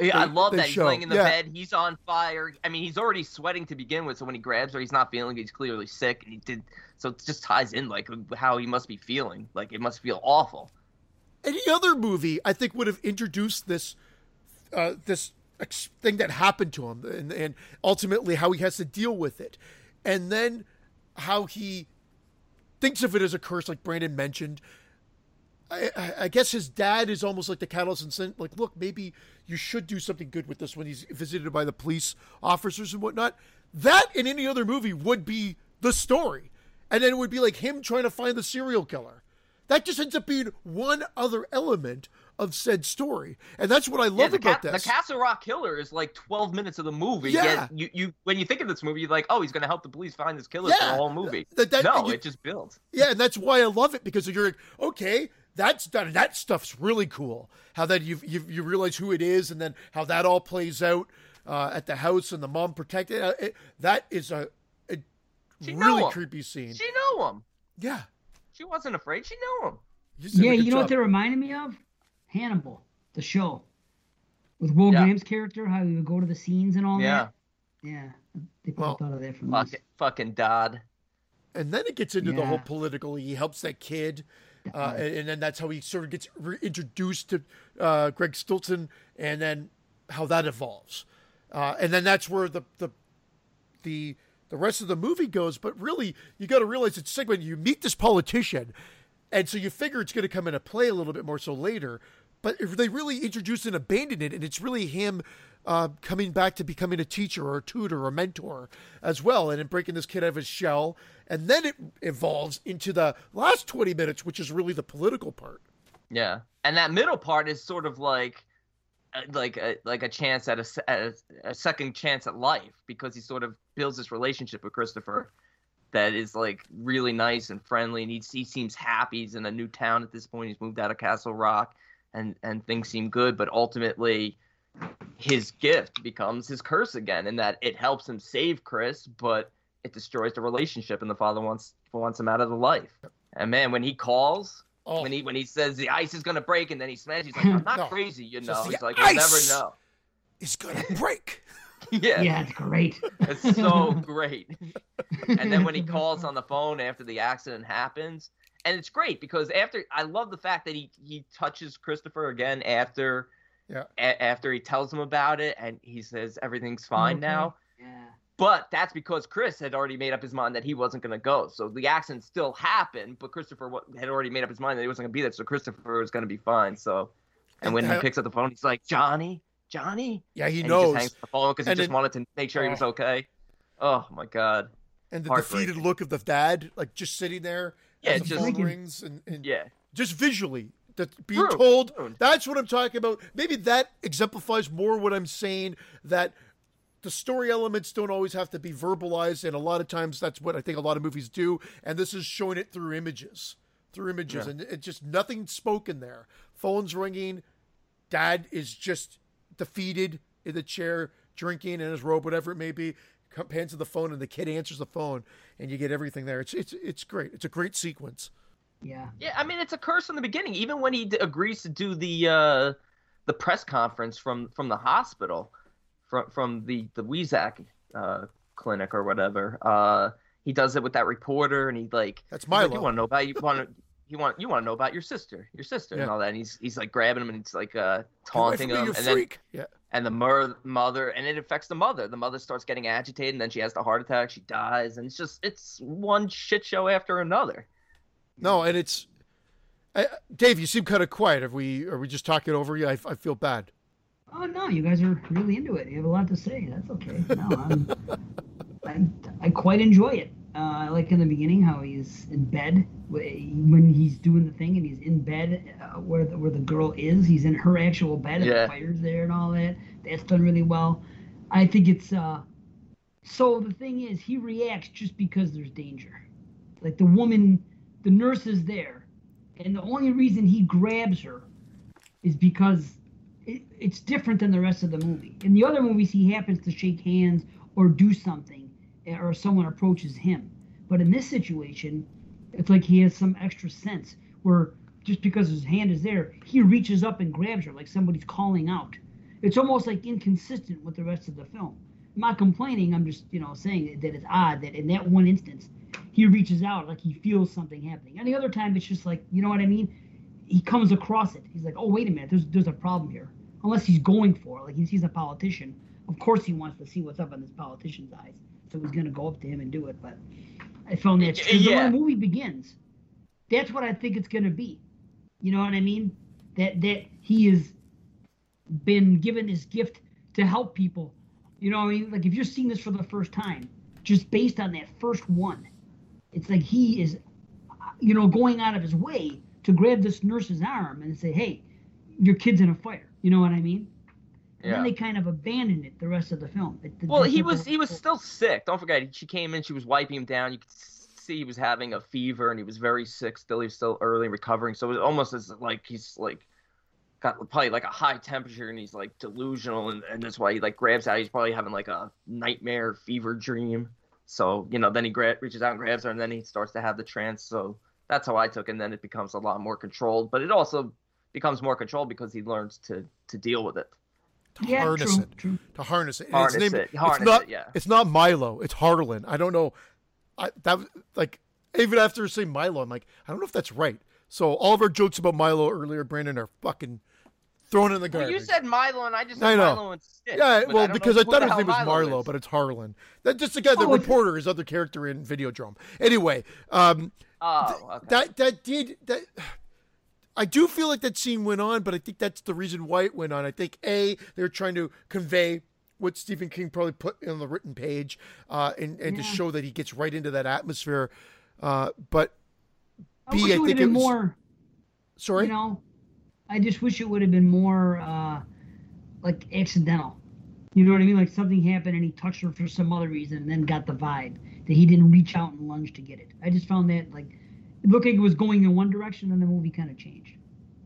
Yeah, I love that. He's laying in the yeah. bed. He's on fire. I mean, he's already sweating to begin with. So when he grabs her, he's not feeling. He's clearly sick. And he did. So it just ties in like how he must be feeling. Like it must feel awful. Any other movie, I think, would have introduced this, uh, this thing that happened to him, and, and ultimately how he has to deal with it, and then how he thinks of it as a curse, like Brandon mentioned. I, I, guess his dad is almost like the catalyst and saying, like, look, maybe you should do something good with this when he's visited by the police officers and whatnot. That in any other movie would be the story. And then it would be like him trying to find the serial killer. That just ends up being one other element of said story, and that's what I love yeah, about Ca- this. The Castle Rock Killer is like twelve minutes of the movie. Yeah. you, you when you think of this movie, you're like, oh, he's going to help the police find this killer yeah. for the whole movie. That, that, no, you, it just builds. Yeah, and that's why I love it because you're like, okay, that's done. That stuff's really cool. How that you you you realize who it is, and then how that all plays out uh, at the house, and the mom protected. Uh, it, that is a, a really creepy scene. She know him. Yeah, she wasn't afraid. She knew him. Yeah, you know job. what they reminded me of? Hannibal, the show, with Will yeah. Graham's character, how he would go to the scenes and all yeah. that. Yeah, yeah. they popped well, out of there from fuck fucking Dodd. And then it gets into yeah. the whole political. He helps that kid, uh, and, and, then that's how he sort of gets introduced to uh, Greg Stillson, and then how that evolves, uh, and then that's where the the the the rest of the movie goes. But really, you got to realize it's segment. You meet this politician, and so you figure it's going to come into play a little bit more so later. But they really introduce and abandon it, and it's really him uh, coming back to becoming a teacher or a tutor or a mentor as well, and breaking this kid out of his shell, and then it evolves into the last twenty minutes, which is really the political part. Yeah, and that middle part is sort of like, uh, like a like a chance at a, at a, a second chance at life because he sort of builds this relationship with Christopher that is like really nice and friendly, and he he seems happy. He's in a new town at this point. He's moved out of Castle Rock, and and things seem good. But ultimately, his gift becomes his curse again, in that it helps him save Chris, but it destroys the relationship, and the father wants wants him out of the life. And man, when he calls. Oh, When he when he says the ice is gonna break and then he smashes, he's like, I'm not No. crazy, you know. the He's like, you'll never know. it's gonna break. yeah, Yeah, it's great. it's so great. and then when he calls on the phone after the accident happens and it's great because after i love the fact that he he touches christopher again after Yeah. a- after he tells him about it and he says everything's fine Okay. now. Yeah. but that's because chris had already made up his mind that he wasn't going to go. So the accident still happened but christopher had already made up his mind that he wasn't going to be there. So christopher was going to be fine. So and when he uh, picks up the phone he's like johnny johnny? Yeah, he and knows. he just hangs up the phone because he just then- wanted to make sure he was okay. Oh my god. And the defeated look of the dad, like just sitting there Yeah, as just- phone rings, and, and yeah just visually, that being True. told. True. That's what I'm talking about. Maybe that exemplifies more what I'm saying. That the story elements don't always have to be verbalized, and a lot of times that's what I think a lot of movies do. And this is showing it through images, through images, Yeah. and it's just nothing spoken there. Phones ringing, dad is just defeated in the chair, drinking in his robe, whatever it may be. Co- Pans to the phone, and the kid answers the phone, and you get everything there. It's it's it's great. It's a great sequence. Yeah. Yeah, I mean it's a curse from the beginning. Even when he d- agrees to do the uh, the press conference from from the hospital, from from the the Weizak uh, clinic or whatever, uh, he does it with that reporter, and he like, That's my. like, you want to know about you want to. You want you want to know about your sister, your sister, and all that. And he's he's like grabbing him and he's like uh, taunting me, him, you and then freak. yeah. and the mer- mother and it affects the mother the mother starts getting agitated and then she has the heart attack she dies and it's just it's one shit show after another No, and it's I, Dave. You seem kind of quiet. Are we are we just talking over you? I, I feel bad. Oh no, you guys are really into it. You have a lot to say. That's okay. No, I'm, I, I quite enjoy it. Uh, like in the beginning how he's in bed when he's doing the thing and he's in bed uh, where the, where the girl is. He's in her actual bed and Yeah. the fire's there and all that. That's done really well. I think it's uh. So the thing is, he reacts just because there's danger. Like the woman, the nurse is there, and the only reason he grabs her is because it, it's different than the rest of the movie. In the other movies, he happens to shake hands or do something, or someone approaches him. But in this situation, it's like he has some extra sense where just because his hand is there, he reaches up and grabs her like somebody's calling out. It's almost like inconsistent with the rest of the film. I'm not complaining. I'm just, you know, saying that it's odd that in that one instance, he reaches out like he feels something happening. Any other time, it's just like, you know what I mean? He comes across it. He's like, oh, wait a minute, there's there's a problem here. Unless he's going for it, like he sees a politician. Of course, he wants to see what's up in this politician's eyes, so he's gonna go up to him and do it. But I found that yeah. the movie begins, that's what I think it's gonna be. You know what I mean? That that he has been given his gift to help people. You know what I mean? Like if you're seeing this for the first time, just based on that first one, it's like he is, you know, going out of his way to grab this nurse's arm and say, "Hey, your kid's in a fire." You know what I mean? And yeah then they kind of abandoned it the rest of the film. It- Well, he was he was still sick. Don't forget, she came in. She was wiping him down. You could see he was having a fever, and he was very sick. Still, he was still early recovering. So it was almost as like he's like got probably like a high temperature, and he's like delusional, and, and that's why he like grabs out. He's probably having like a nightmare fever dream. So you know, then he gra- reaches out and grabs her, and then he starts to have the trance. So that's how I took, it. and then it becomes a lot more controlled. But it also becomes more controlled because he learns to to deal with it. To yeah, harness true, it. true. To harness it. Harness it's it. it's not, it, yeah. It's not Milo. It's Harlan. I don't know. I that was- like even after saying Milo, I'm like I don't know if that's right. So all of our jokes about Milo earlier, Brandon, are fucking thrown in the Well, garbage. you said Milo, and I just I know. Milo and Stick. yeah, well, don't because know I thought his name was Marlo, is. but it's Harlan. That just the guy, the Oh, reporter, his other character in Video Videodrome. Anyway, um, Oh, okay. that that did that. I do feel like that scene went on, but I think that's the reason why it went on. I think a they were trying to convey what Stephen King probably put on the written page, uh, and and to show that he gets right into that atmosphere. Uh, but B, I think it was- more. sorry, You know, I just wish it would have been more uh, like accidental. You know what I mean? Like something happened and he touched her for some other reason and then got the vibe that he didn't reach out and lunge to get it. I just found that like it looked like it was going in one direction and the movie kind of changed.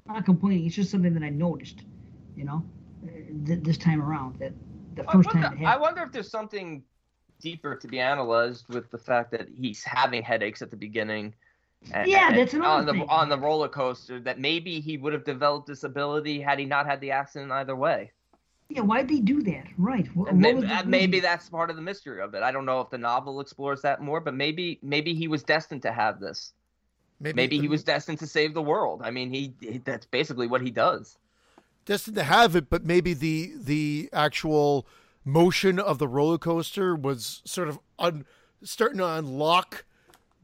I'm not complaining. It's just something that I noticed. You know, uh, th- this time around that the I first wonder, time I wonder if there's something deeper to be analyzed with the fact that he's having headaches at the beginning. and- Yeah, and that's another on the thing. on the roller coaster. That maybe he would have developed this ability had he not had the accident either way. Yeah, why'd they do that? Right. What, what maybe, uh, maybe that's part of the mystery of it. I don't know if the novel explores that more, but maybe maybe he was destined to have this. Maybe he was destined to save the world. I mean, he, he that's basically what he does. destined to have it, but maybe the the actual motion of the roller coaster was sort of un, starting to unlock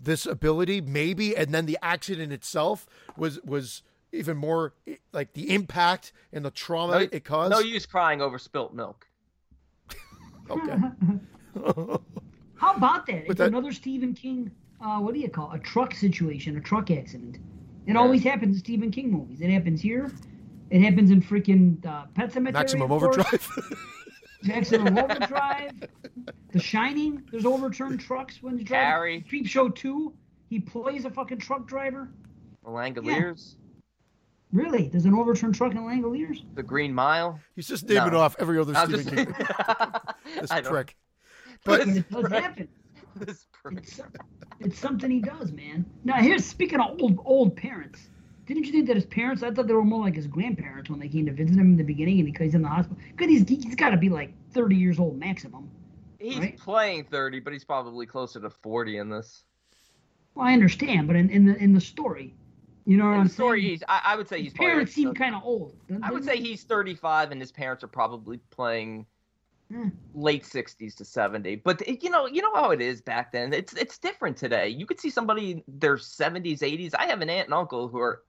this ability, maybe, and then the accident itself was was even more like the impact and the trauma No, it caused. No use crying over spilt milk. okay. How about that? It's that- another Stephen King. Uh, what do you call it? a truck situation, a truck accident? It Yeah. always happens in Stephen King movies. It happens here. It happens in freaking uh, Pet Sematary. Maximum overdrive. Maximum Overdrive. The Shining. There's overturned trucks when he's driving. Carrie. Creepshow Two. He plays a fucking truck driver. The Langoliers, Really? There's an overturned truck in Langoliers? the Green Mile. He's just naming No. off every other I'm Stephen just, King. This I know. prick. But This it does prick. happen. This prick. It's, it's something he does, man. Now, here's speaking of old old parents. Didn't you think that his parents? I thought they were more like his grandparents when they came to visit him in the beginning, and because he's in the hospital. Because he's he's got to be like 30 years old maximum. He's Right? playing 30, but he's probably closer to 40 in this. Well, I understand, but in, in the in the story, you know what In I'm the story, saying? he's, I, I would say he's His probably parents seem kind of old. I would say he's 35 and his parents are probably playing. Late 60s to 70. But you know, you know how it is back then. It's it's different today. You could see somebody in their 70s, 80s. I have an aunt and uncle who are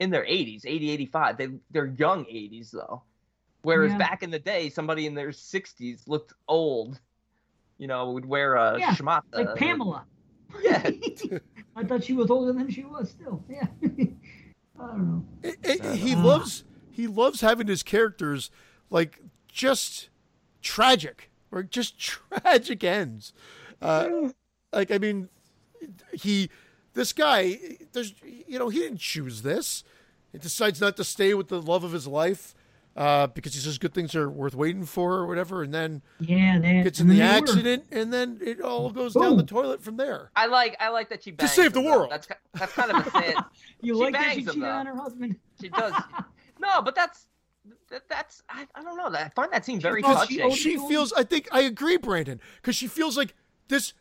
in their 80s, 80, 85. They they're young 80s though. Whereas Yeah. back in the day, somebody in their 60s looked old. You know, would wear a Yeah, schmata. like Pamela. Yeah. I thought she was older than she was. Still, yeah. I don't know. It- it- he Uh, loves he loves having his characters like just tragic or just tragic ends. Uh, like I mean, he this guy there's you know he didn't choose this. He decides not to stay with the love of his life uh, because he says good things are worth waiting for or whatever, and then Yeah, that. gets in the then were. accident, and then it all goes down the toilet from there. I like I like that she bangs save the him, though. world. That's that's kind of a sad. You She like that she bangs cheated on her husband? She does. No, but that's that, that's I, I don't know. I find that scene very thought touching. she oh, she feels i think i agree brandon because she feels like this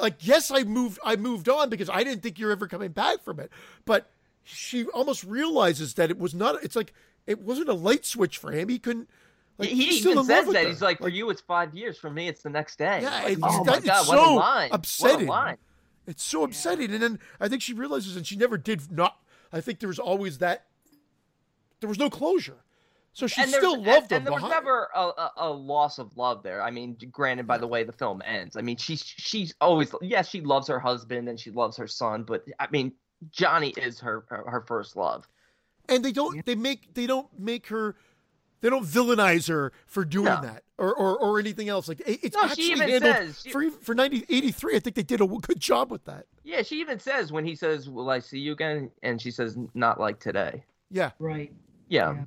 like yes i moved i moved on because i didn't think you're ever coming back from it but she almost realizes that it was not it's like it wasn't a light switch for him he couldn't like he he's still even says that. her. He's like, for you, it's five years. For me, it's the next day. Yeah, Like, it's- oh that- my god, what so a line! upsetting. What a line! it's so upsetting and then i think she realizes and she never did not i think there was always that there was no closure so she and there- still and- loved him and there was never a, a, a loss of love there. I mean, granted, by the way the film ends. I mean, she's she's always yes, she loves her husband and she loves her son, but I mean, Johnny is her her, her first love. and they don't Yeah. they make they don't make her they don't villainize her for doing No. that or, or or anything else like it's No, she actually even handled says- she- for for 1983 i think they did a good job with that Yeah, she even says when he says, "Will I see you again?" and she says, "Not like today." yeah Right. Yeah. Yeah.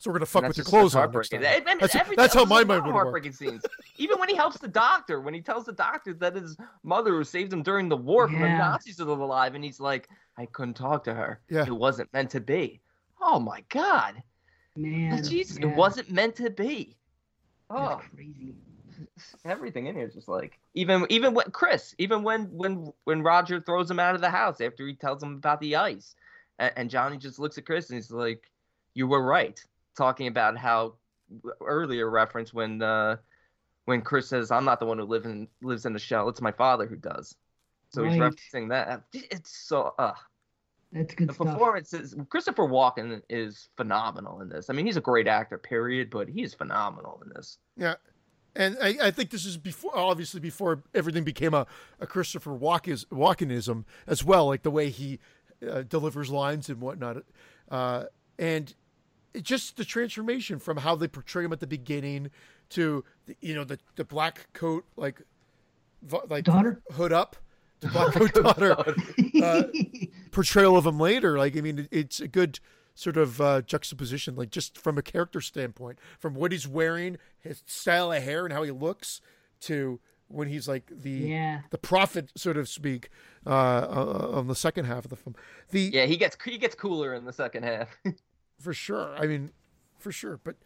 So we're gonna fuck with your clothes just on next heartbreaking. time. I mean, that's, that's how my mind of would work heartbreaking scenes. Even when he helps the doctor, when he tells the doctor that his mother who saved him during the war from the Yeah. Nazis is alive, and he's like, "I couldn't talk to her. Yeah. It wasn't meant to be." Oh my God! Man. Jeez, yeah. it wasn't meant to be. Oh, That's crazy. everything in here is just like even even when Chris, even when when when Roger throws him out of the house after he tells him about the ice, and, and Johnny just looks at Chris and he's like, "You were right. Talking about how earlier reference when uh, when Chris says, "I'm not the one who lives in lives in the shell; it's my father who does." So he's Right. referencing that. It's so uh, That's good the stuff. performances. Christopher Walken is phenomenal in this. I mean, he's a great actor, period, but he's phenomenal in this. Yeah. And I, I think this is before, obviously, before everything became a, a Christopher Walken, Walkenism as well, like the way he uh, delivers lines and whatnot. Uh, and it just the transformation from how they portray him at the beginning to, the, you know, the, the black coat, like, vo- like Daughter? hood up, the black coat daughter uh, portrayal of him later. Like, I mean, it's a good sort of uh, juxtaposition, like just from a character standpoint, from what he's wearing, his style of hair, and how he looks, to when he's like the Yeah. the prophet, so to speak, uh, uh, on the second half of the film. The Yeah, he gets he gets cooler in the second half. for sure. I mean, for sure. But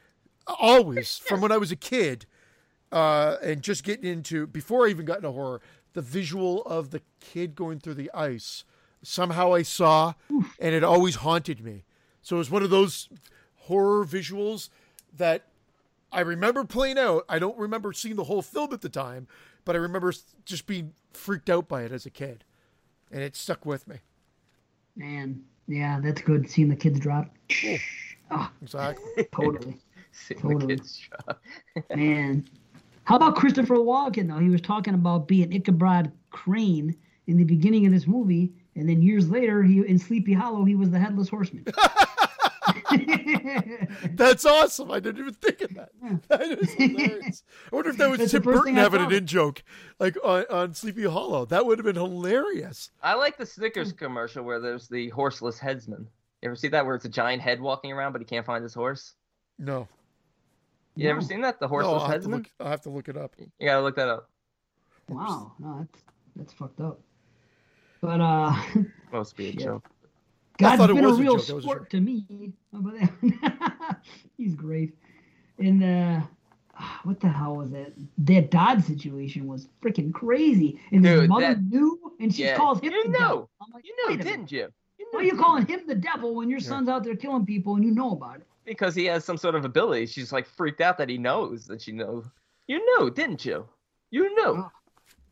always, from when I was a kid, uh, and just getting into before I even got into horror, the visual of the kid going through the ice somehow I saw, and it always haunted me. So it was one of those horror visuals that I remember playing out. I don't remember seeing the whole film at the time, but I remember just being freaked out by it as a kid, and it stuck with me. Man, yeah, that's good. Seeing the kids drop. Oh, Exactly. totally. Seeing Totally. the kids drop. Man. How about Christopher Walken, though? He was talking about being Ichabod Crane in the beginning of this movie, and then years later, he in Sleepy Hollow, he was the Headless Horseman. That's awesome. I didn't even think of that. That is hilarious. I wonder if that was That's Tim Burton having an in joke, like on, on Sleepy Hollow. That would have been hilarious. I like the Snickers commercial where there's the horseless headsman. You ever see that where it's a giant head walking around but he can't find his horse? No, You ever seen that? The no, horseless I'll headsman? look, I'll have to look it up. You gotta look that up. wow, no, that's that's fucked up. But uh, Must be a Shit. joke. I God's it been a was a real a sport joke. to me. How about that? He's great. And uh, ah, what the hell was that? That Dodd situation was freaking crazy. And his mother that- knew, and she Yeah. calls him You the know. devil. Like, You a minute. didn't you? You Why are you calling him the devil when your Yeah. son's out there killing people and you know about it? Because he has some sort of ability. She's like freaked out that he knows that she knows. You knew, didn't you? You knew. Oh.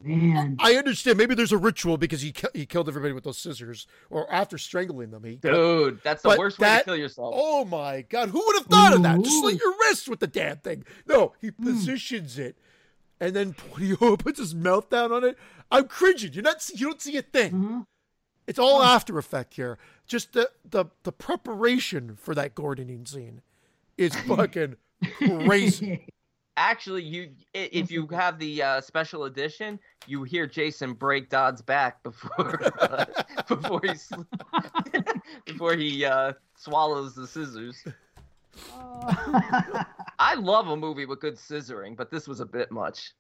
Man, I understand. Maybe there's a ritual because he ki- he killed everybody with those scissors, or after strangling them, he. Dude, that's the But worst way to kill yourself. Oh my God! Who would have thought of that? Just slit your wrist with the damn thing. No, he Hmm. positions it, and then when he puts his mouth down on it, I'm cringing. You're not. You don't see a thing. uh-huh. It's all after effect here. Just the the the preparation for that Gordoning scene is fucking crazy. Actually, you if you have the uh, special edition, you hear Jason break Dodd's back before uh, before he s- before he uh, swallows the scissors. I love a movie with good scissoring, but this was a bit much.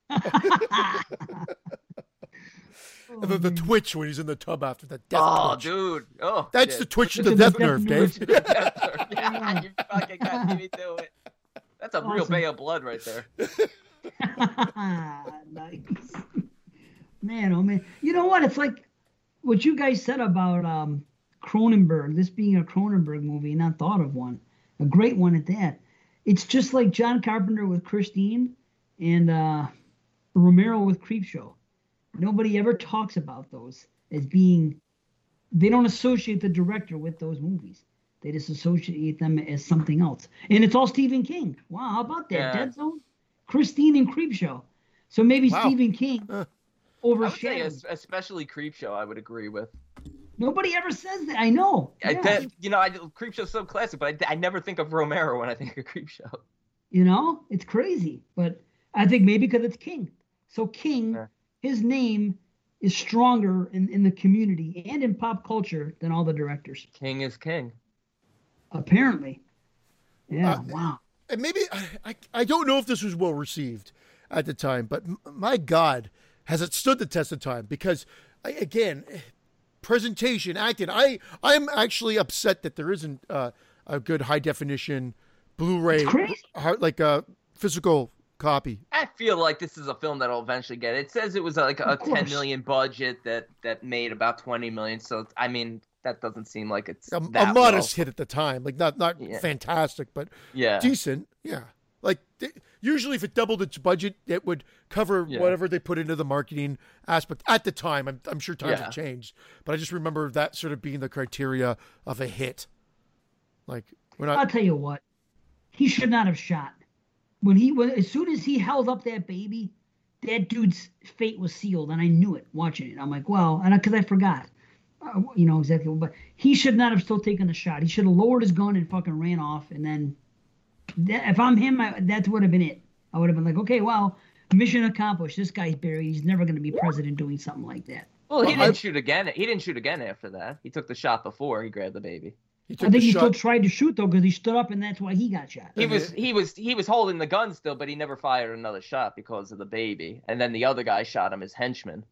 And the, the twitch when he's in the tub after the death oh, twitch. dude! Oh, That's shit. the twitch of Look the death nerve, death Dave. yeah, you fucking got me to it. That's a real bay of blood right there. nice. Man, oh man. You know what? It's like what you guys said about um, Cronenberg, this being a Cronenberg movie, not thought of one. A great one at that. It's just like John Carpenter with Christine and uh, Romero with Creepshow. Nobody ever talks about those as being, they don't associate the director with those movies. They just associate them as something else. And it's all Stephen King. Wow, how about that? Yeah. Dead Zone? Christine and Creepshow. So maybe Wow. Stephen King Huh. I would say, overshadowed. es- especially Creepshow, I would agree with. Nobody ever says that. I know. I, Yeah. that, you know, I, Creepshow's so classic, but I, I never think of Romero when I think of Creepshow. You know, it's crazy. But I think maybe because it's King. So King, Yeah. his name is stronger in, in the community and in pop culture than all the directors. King is king. Apparently. Yeah. Uh, wow. and maybe I, I I don't know if this was well received at the time, but my God, has it stood the test of time? Because I, again, presentation, acting. I I'm actually upset that there isn't uh, a good high definition Blu-ray, It's crazy. hard- like a physical copy. I feel like this is a film that'll eventually get it. It says it was like a 10 million budget that that made about 20 million. So I mean, that doesn't seem like it's a, that a modest well. hit at the time, like not not Yeah. fantastic, but Yeah, decent. Yeah, like th- usually if it doubled its budget, it would cover Yeah. whatever they put into the marketing aspect at the time. I'm I'm sure times Yeah. have changed, but I just remember that sort of being the criteria of a hit. Like we're I'll tell you what, he should not have shot. When he when as soon as he held up that baby, that dude's fate was sealed, and I knew it watching it. I'm like, well, and because I, forgot, uh, you know exactly. what- But he should not have still taken the shot. He should have lowered his gun and fucking ran off. And then, that, if I'm him, I, that would have been it. I would have been like, okay, well, mission accomplished. This guy's buried. He's never going to be president doing something like that. Well, he Well, didn't shoot again. He didn't shoot again after that. He took the shot before he grabbed the baby. He I think the he shot. still tried to shoot though because he stood up, and that's why he got shot. He And was he was he was holding the gun still, but he never fired another shot because of the baby. And then the other guy shot him, his henchman.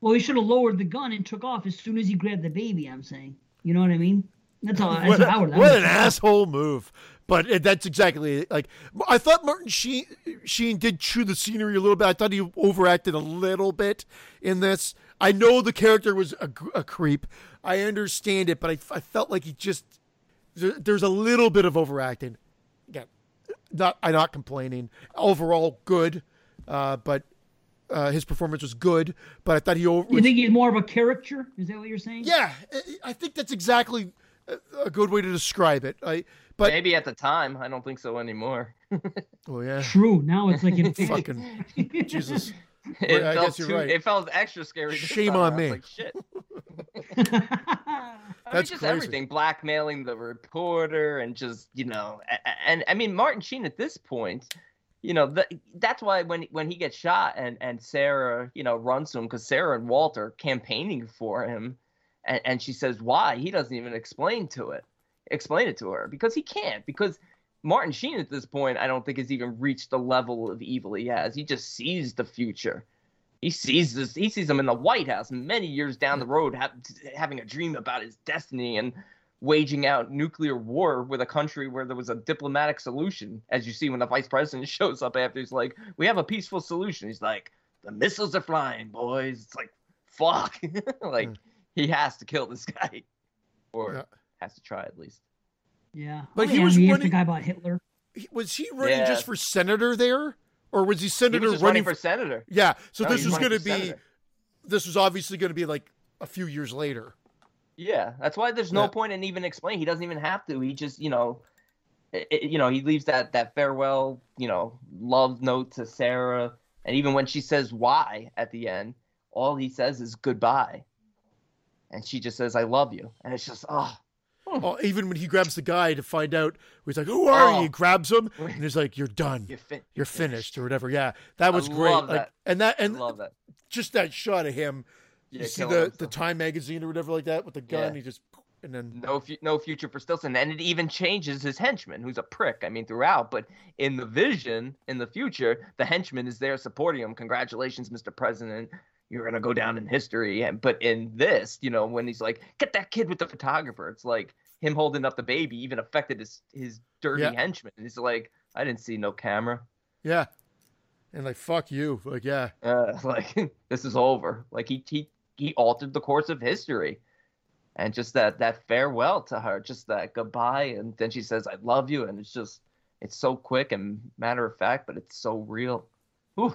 Well, he should have lowered the gun and took off as soon as he grabbed the baby. I'm saying, you know what I mean? That's all. That's what, what I what would- an asshole move. But it, that's exactly it. like I thought. Martin Sheen, Sheen did chew the scenery a little bit. I thought he overacted a little bit in this. I know the character was a, a creep. I understand it, but I, I felt like he just there- there's a little bit of overacting. Again, not I'm not complaining. Overall, good, uh, but uh, his performance was good. But I thought he over. You think he's more of a caricature? Is that what you're saying? Yeah, I- I think that's exactly a- a good way to describe it. I but Maybe at the time, I don't think so anymore. oh yeah, True. Now it's like in fucking Jesus. It I felt guess you're too, right. It felt extra scary. Shame time. on I was me. Like, Shit. I mean, That's just crazy. everything, blackmailing the reporter, and just you know, a- a- and I mean Martin Sheen at this point, you know, the, that's why when when he gets shot and and Sarah, you know, runs to him because Sarah and Walter campaigning for him, and, and she says why he doesn't even explain to it, explain it to her because he can't because. Martin Sheen at this point, I don't think has even reached the level of evil he has. He just sees the future. He sees this. He sees him in the White House many years down hmm. the road, ha- having a dream about his destiny and waging out nuclear war with a country where there was a diplomatic solution. As you see when the vice president shows up after, he's like, "We have a peaceful solution." He's like, "The missiles are flying, boys." It's like, fuck. like hmm. he has to kill this guy, or Yeah. has to try at least. yeah. But Oh, he yeah, was he running- the guy about Hitler. Was he running Yeah. just for senator there, or was he He senator was just running running for senator. Yeah, so No, this he's was going to be senator. this was obviously going to be like a few years later. Yeah, that's why there's no Yeah. point in even explaining. He doesn't even have to. He just, you know, i i- you know, he leaves that that farewell, you know, love note to Sarah, and even when she says why at the end, all he says is goodbye, and she just says I love you, and it's just oh, Oh, even when he grabs the guy to find out, he's like, "Who are you?" Oh. He grabs him, and he's like, "You're done. you're, fin- You're finished, or whatever." Yeah, that was I great. love Like, that. and that I and love that. just that shot of him. You see the himself. the Time magazine or whatever like that with the gun. Yeah. He just and then no fu- no future for Stillson, and it even changes his henchman, who's a prick. I mean, throughout, but in the vision, in the future, the henchman is there supporting him. Congratulations, Mr. President. You're gonna go down in history. And but in this, you know, when he's like, "Get that kid with the photographer," it's like him holding up the baby even affected his his dirty Yeah. henchman. He's like, "I didn't see no camera." yeah, and like fuck you. Like yeah, uh, like this is over. Like he he he altered the course of history, and just that that farewell to her, just that goodbye, and then she says, "I love you," and it's just it's so quick and matter of fact, but it's so real. Ooh,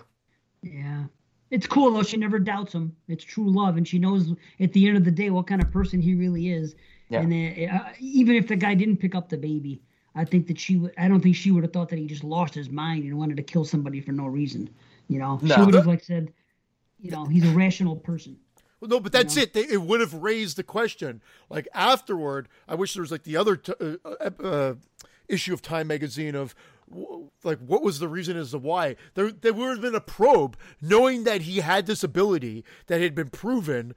Yeah. It's cool though. She never doubts him. It's true love, and she knows at the end of the day what kind of person he really is. Yeah. And uh, uh, even if the guy didn't pick up the baby, I think that she would. I don't think she would have thought that he just lost his mind and wanted to kill somebody for no reason. You know, she would have like said, you know, he's a rational person. Well, no, but that's know? it. They, it would have raised the question. Like afterward, I wish there was like the other t- uh, uh, uh, issue of Time magazine of w- like what was the reason as to why. There, there would have been a probe, knowing that he had this ability that had been proven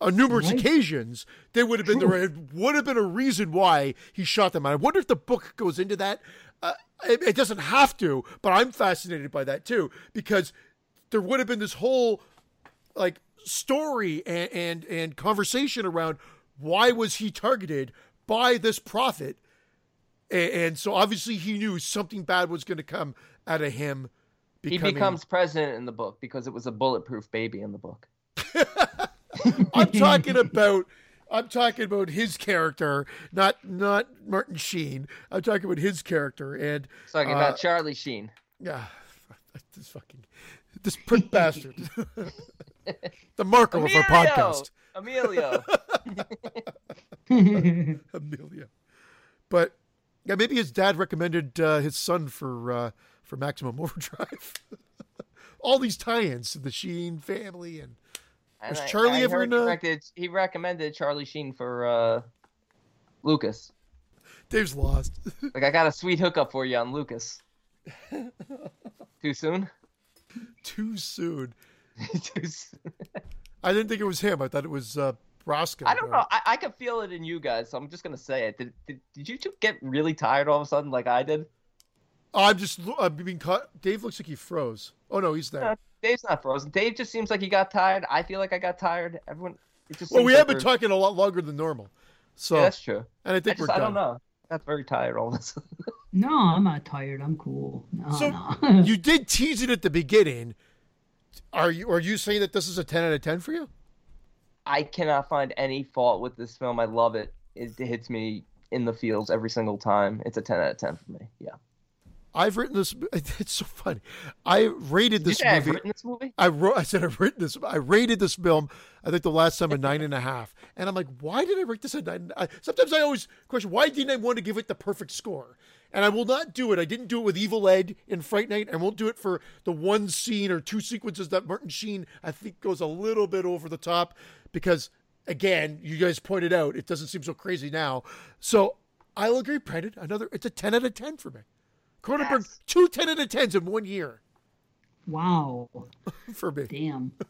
on numerous Right. occasions. There would have been there would have been a reason why he shot them. And I wonder if the book goes into that. Uh, it, it doesn't have to, but I'm fascinated by that too because there would have been this whole like story and, and and conversation around why was he targeted by this prophet and, and so obviously he knew something bad was going to come out of him he becomes president in the book because it was a bulletproof baby in the book. i'm talking about I'm talking about his character, not not Martin Sheen. I'm talking about his character, and talking uh, about Charlie Sheen. Yeah, this fucking this prick bastard. The Marco Emilio! of our podcast. Emilio. Emilio. But yeah, maybe his dad recommended uh, his son for uh, for Maximum Overdrive. All these tie-ins to the Sheen family and was and Charlie I, I ever in a... he, he recommended Charlie Sheen for uh, Lucas. Dave's lost. like I got a sweet hookup for you on Lucas. Too soon? Too soon. Too soon. I didn't think it was him. I thought it was uh, Roscoe. I don't know. I, I could feel it in you guys, so I'm just gonna say it. Did, did, did you two get really tired all of a sudden, like I did? I'm just I'm being caught. Dave looks like he froze. Oh no, he's there. Dave's not frozen. Dave just seems like he got tired. I feel like I got tired. Everyone. well, we like have been talking a lot longer than normal. So yeah, that's true. And I think I just, we're I don't know. I got very tired all this. no, I'm not tired. I'm cool. No, so no. you did tease it at the beginning. Are you are you saying that this is a ten out of ten for you? I cannot find any fault with this film. I love it. It hits me in the feels every single time. It's a ten out of ten for me. Yeah. I've written this. It's so funny. I rated this you movie. I've written this movie. I wrote. I said I've written this. I rated this film. I think the last time a nine and a half, and I'm like, why did I rate this a nine? I, sometimes I always question why didn't I want to give it the perfect score, and I will not do it. I didn't do it with Evil Ed in Fright Night. I won't do it for the one scene or two sequences that Martin Sheen I think goes a little bit over the top, because again, you guys pointed out it doesn't seem so crazy now. So I'll agree, Brandon. Another. It's a ten out of ten for me. Cronenberg, Yes. two 10 out of 10s in one year wow. for me. Damn.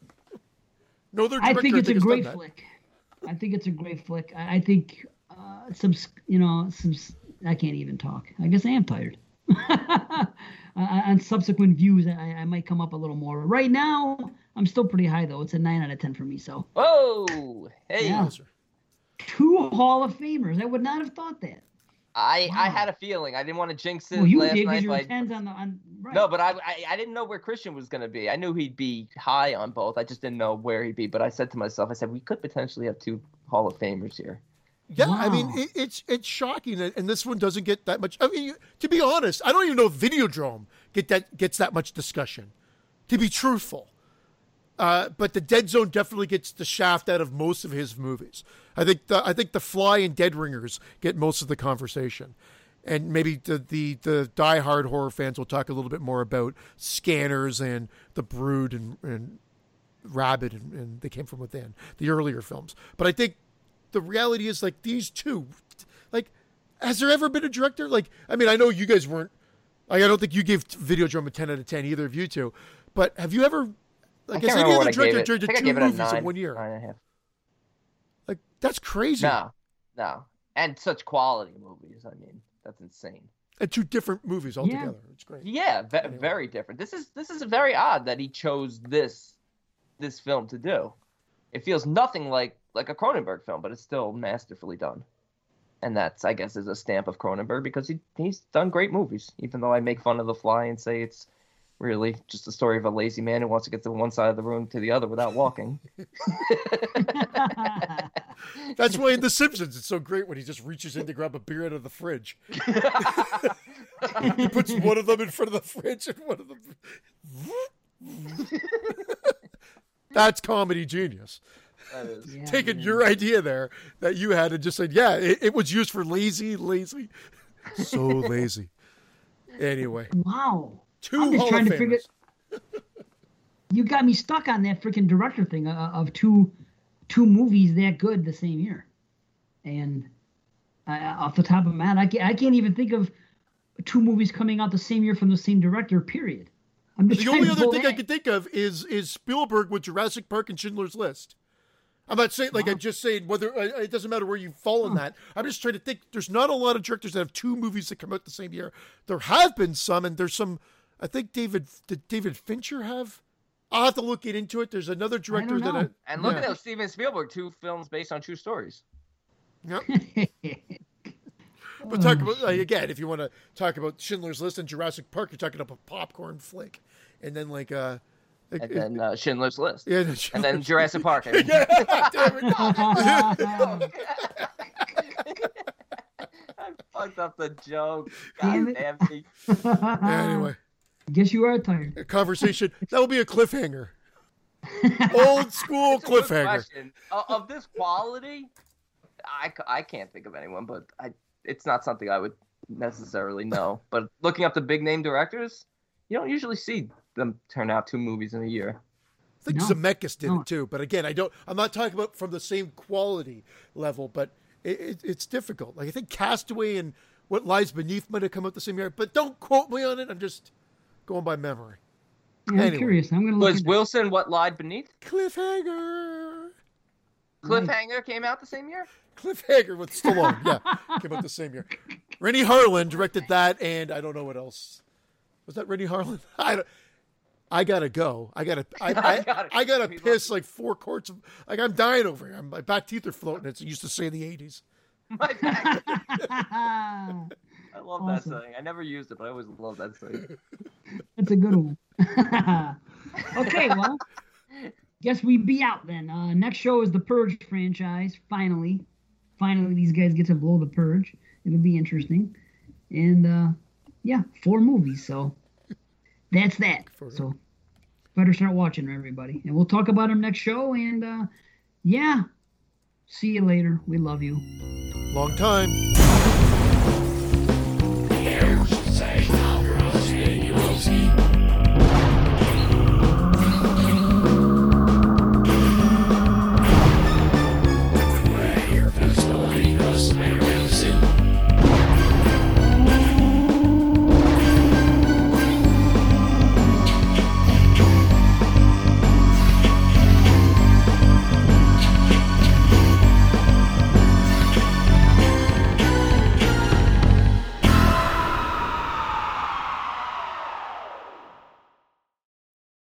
No other I think it's a great flick. I think it's a great flick. I, I think uh, some, you know, some. I can't even talk. I guess I am tired. uh, on subsequent views, I, I might come up a little more. Right now, I'm still pretty high though. It's a nine out of ten for me. So Whoa! Hey, Yeah. Two Hall of Famers. I would not have thought that. I I had a feeling. I didn't want to jinx it Well, you last did because night. you were but I- tens on the on. Right. No, but I, I I didn't know where Christian was gonna be. I knew he'd be high on both. I just didn't know where he'd be. But I said to myself, I said we could potentially have two Hall of Famers here. Yeah, I mean, it, it's it's shocking, and this one doesn't get that much. I mean, to be honest, I don't even know if Videodrome get that gets that much discussion. To be truthful, uh, but the Dead Zone definitely gets the shaft out of most of his movies. I think the I think the Fly and Dead Ringers get most of the conversation, and maybe the the the diehard horror fans will talk a little bit more about Scanners and The Brood and and Rabid and, and They Came from Within, the earlier films. But I think the reality is like these two, like, has there ever been a director like? I mean, I know you guys weren't. Like, I don't think you gave Videodrome a ten out of ten either of you two. But have you ever? I Like, can't has any remember other what gave director it. I directed think I two gave it movies nine, in one year? nine and a half. Like, that's crazy. No, no, and such quality movies. I mean, that's insane. And two different movies altogether. It's great. Yeah, ve- Anyway. very different. This is this is very odd that he chose this this film to do. It feels nothing like like a Cronenberg film, but it's still masterfully done. And that's I guess is a stamp of Cronenberg because he he's done great movies. Even though I make fun of The Fly and say it's really just the story of a lazy man who wants to get to one side of the room to the other without walking. That's why in The Simpsons it's so great when he just reaches in to grab a beer out of the fridge. he puts one of them in front of the fridge and one of them. That's comedy genius. That is. Yeah, Taking man. your idea there that you had and just said, yeah, it, it was used for lazy, lazy, so lazy. Anyway, Wow. 2 I'm just Hall trying of to figure- You got me stuck on that freaking director thing uh, of two two movies that good the same year, and uh, off the top of my head, I can't, I can't even think of two movies coming out the same year from the same director. Period. I'm just The only other pull thing I can think of is is Spielberg with Jurassic Park and Schindler's List. I'm not saying like I'm just saying whether uh, it doesn't matter where you fall in that. I'm just trying to think. There's not a lot of directors that have two movies that come out the same year. There have been some, and there's some. I think David did David Fincher have. I'll have to look it into it. There's another director don't that. I. And look yeah. at those Steven Spielberg, two films based on true stories. Yep. But talk about like, again, if you want to talk about Schindler's List and Jurassic Park, you're talking about a popcorn flick, and then like uh, and then uh, Schindler's List, yeah, and then Jurassic Park. I mean. yeah, damn it. I fucked up the joke. Damn God it. damn me. anyway, Guess you are tired. a conversation that will be a cliffhanger. Old school It's cliffhanger. question. O- Of this quality, I, I can't think of anyone, but I it's not something I would necessarily know. But looking up the big name directors, you don't usually see them turn out two movies in a year. I think No. Zemeckis did No. it too, but again, I don't. I'm not talking about from the same quality level, but it, it, it's difficult. Like I think Castaway and What Lies Beneath might have come out the same year, but don't quote me on it. I'm just going by memory. Yeah, I'm curious. I'm gonna look. Was into- Wilson what lied beneath? Cliffhanger. Cliffhanger came out the same year. Cliffhanger with Stallone. Yeah, came out the same year. Renny Harlin directed that, and I don't know what else. Was that Renny Harlin? I don't. I gotta go. I gotta. I, I, I gotta- I gotta piss like four quarts of. Like I'm dying over here. My back teeth are floating. It's used to say in the '80s. My bad. I love that Awesome. saying. I never used it, but I always love that saying. That's a good one. okay, well, guess we be out then. Uh, next show is the Purge franchise. Finally, finally, these guys get to blow the Purge. It'll be interesting, and uh, yeah, four movies. So that's that. So better start watching, everybody, and we'll talk about them next show. And uh, yeah, see you later. We love you. Long time.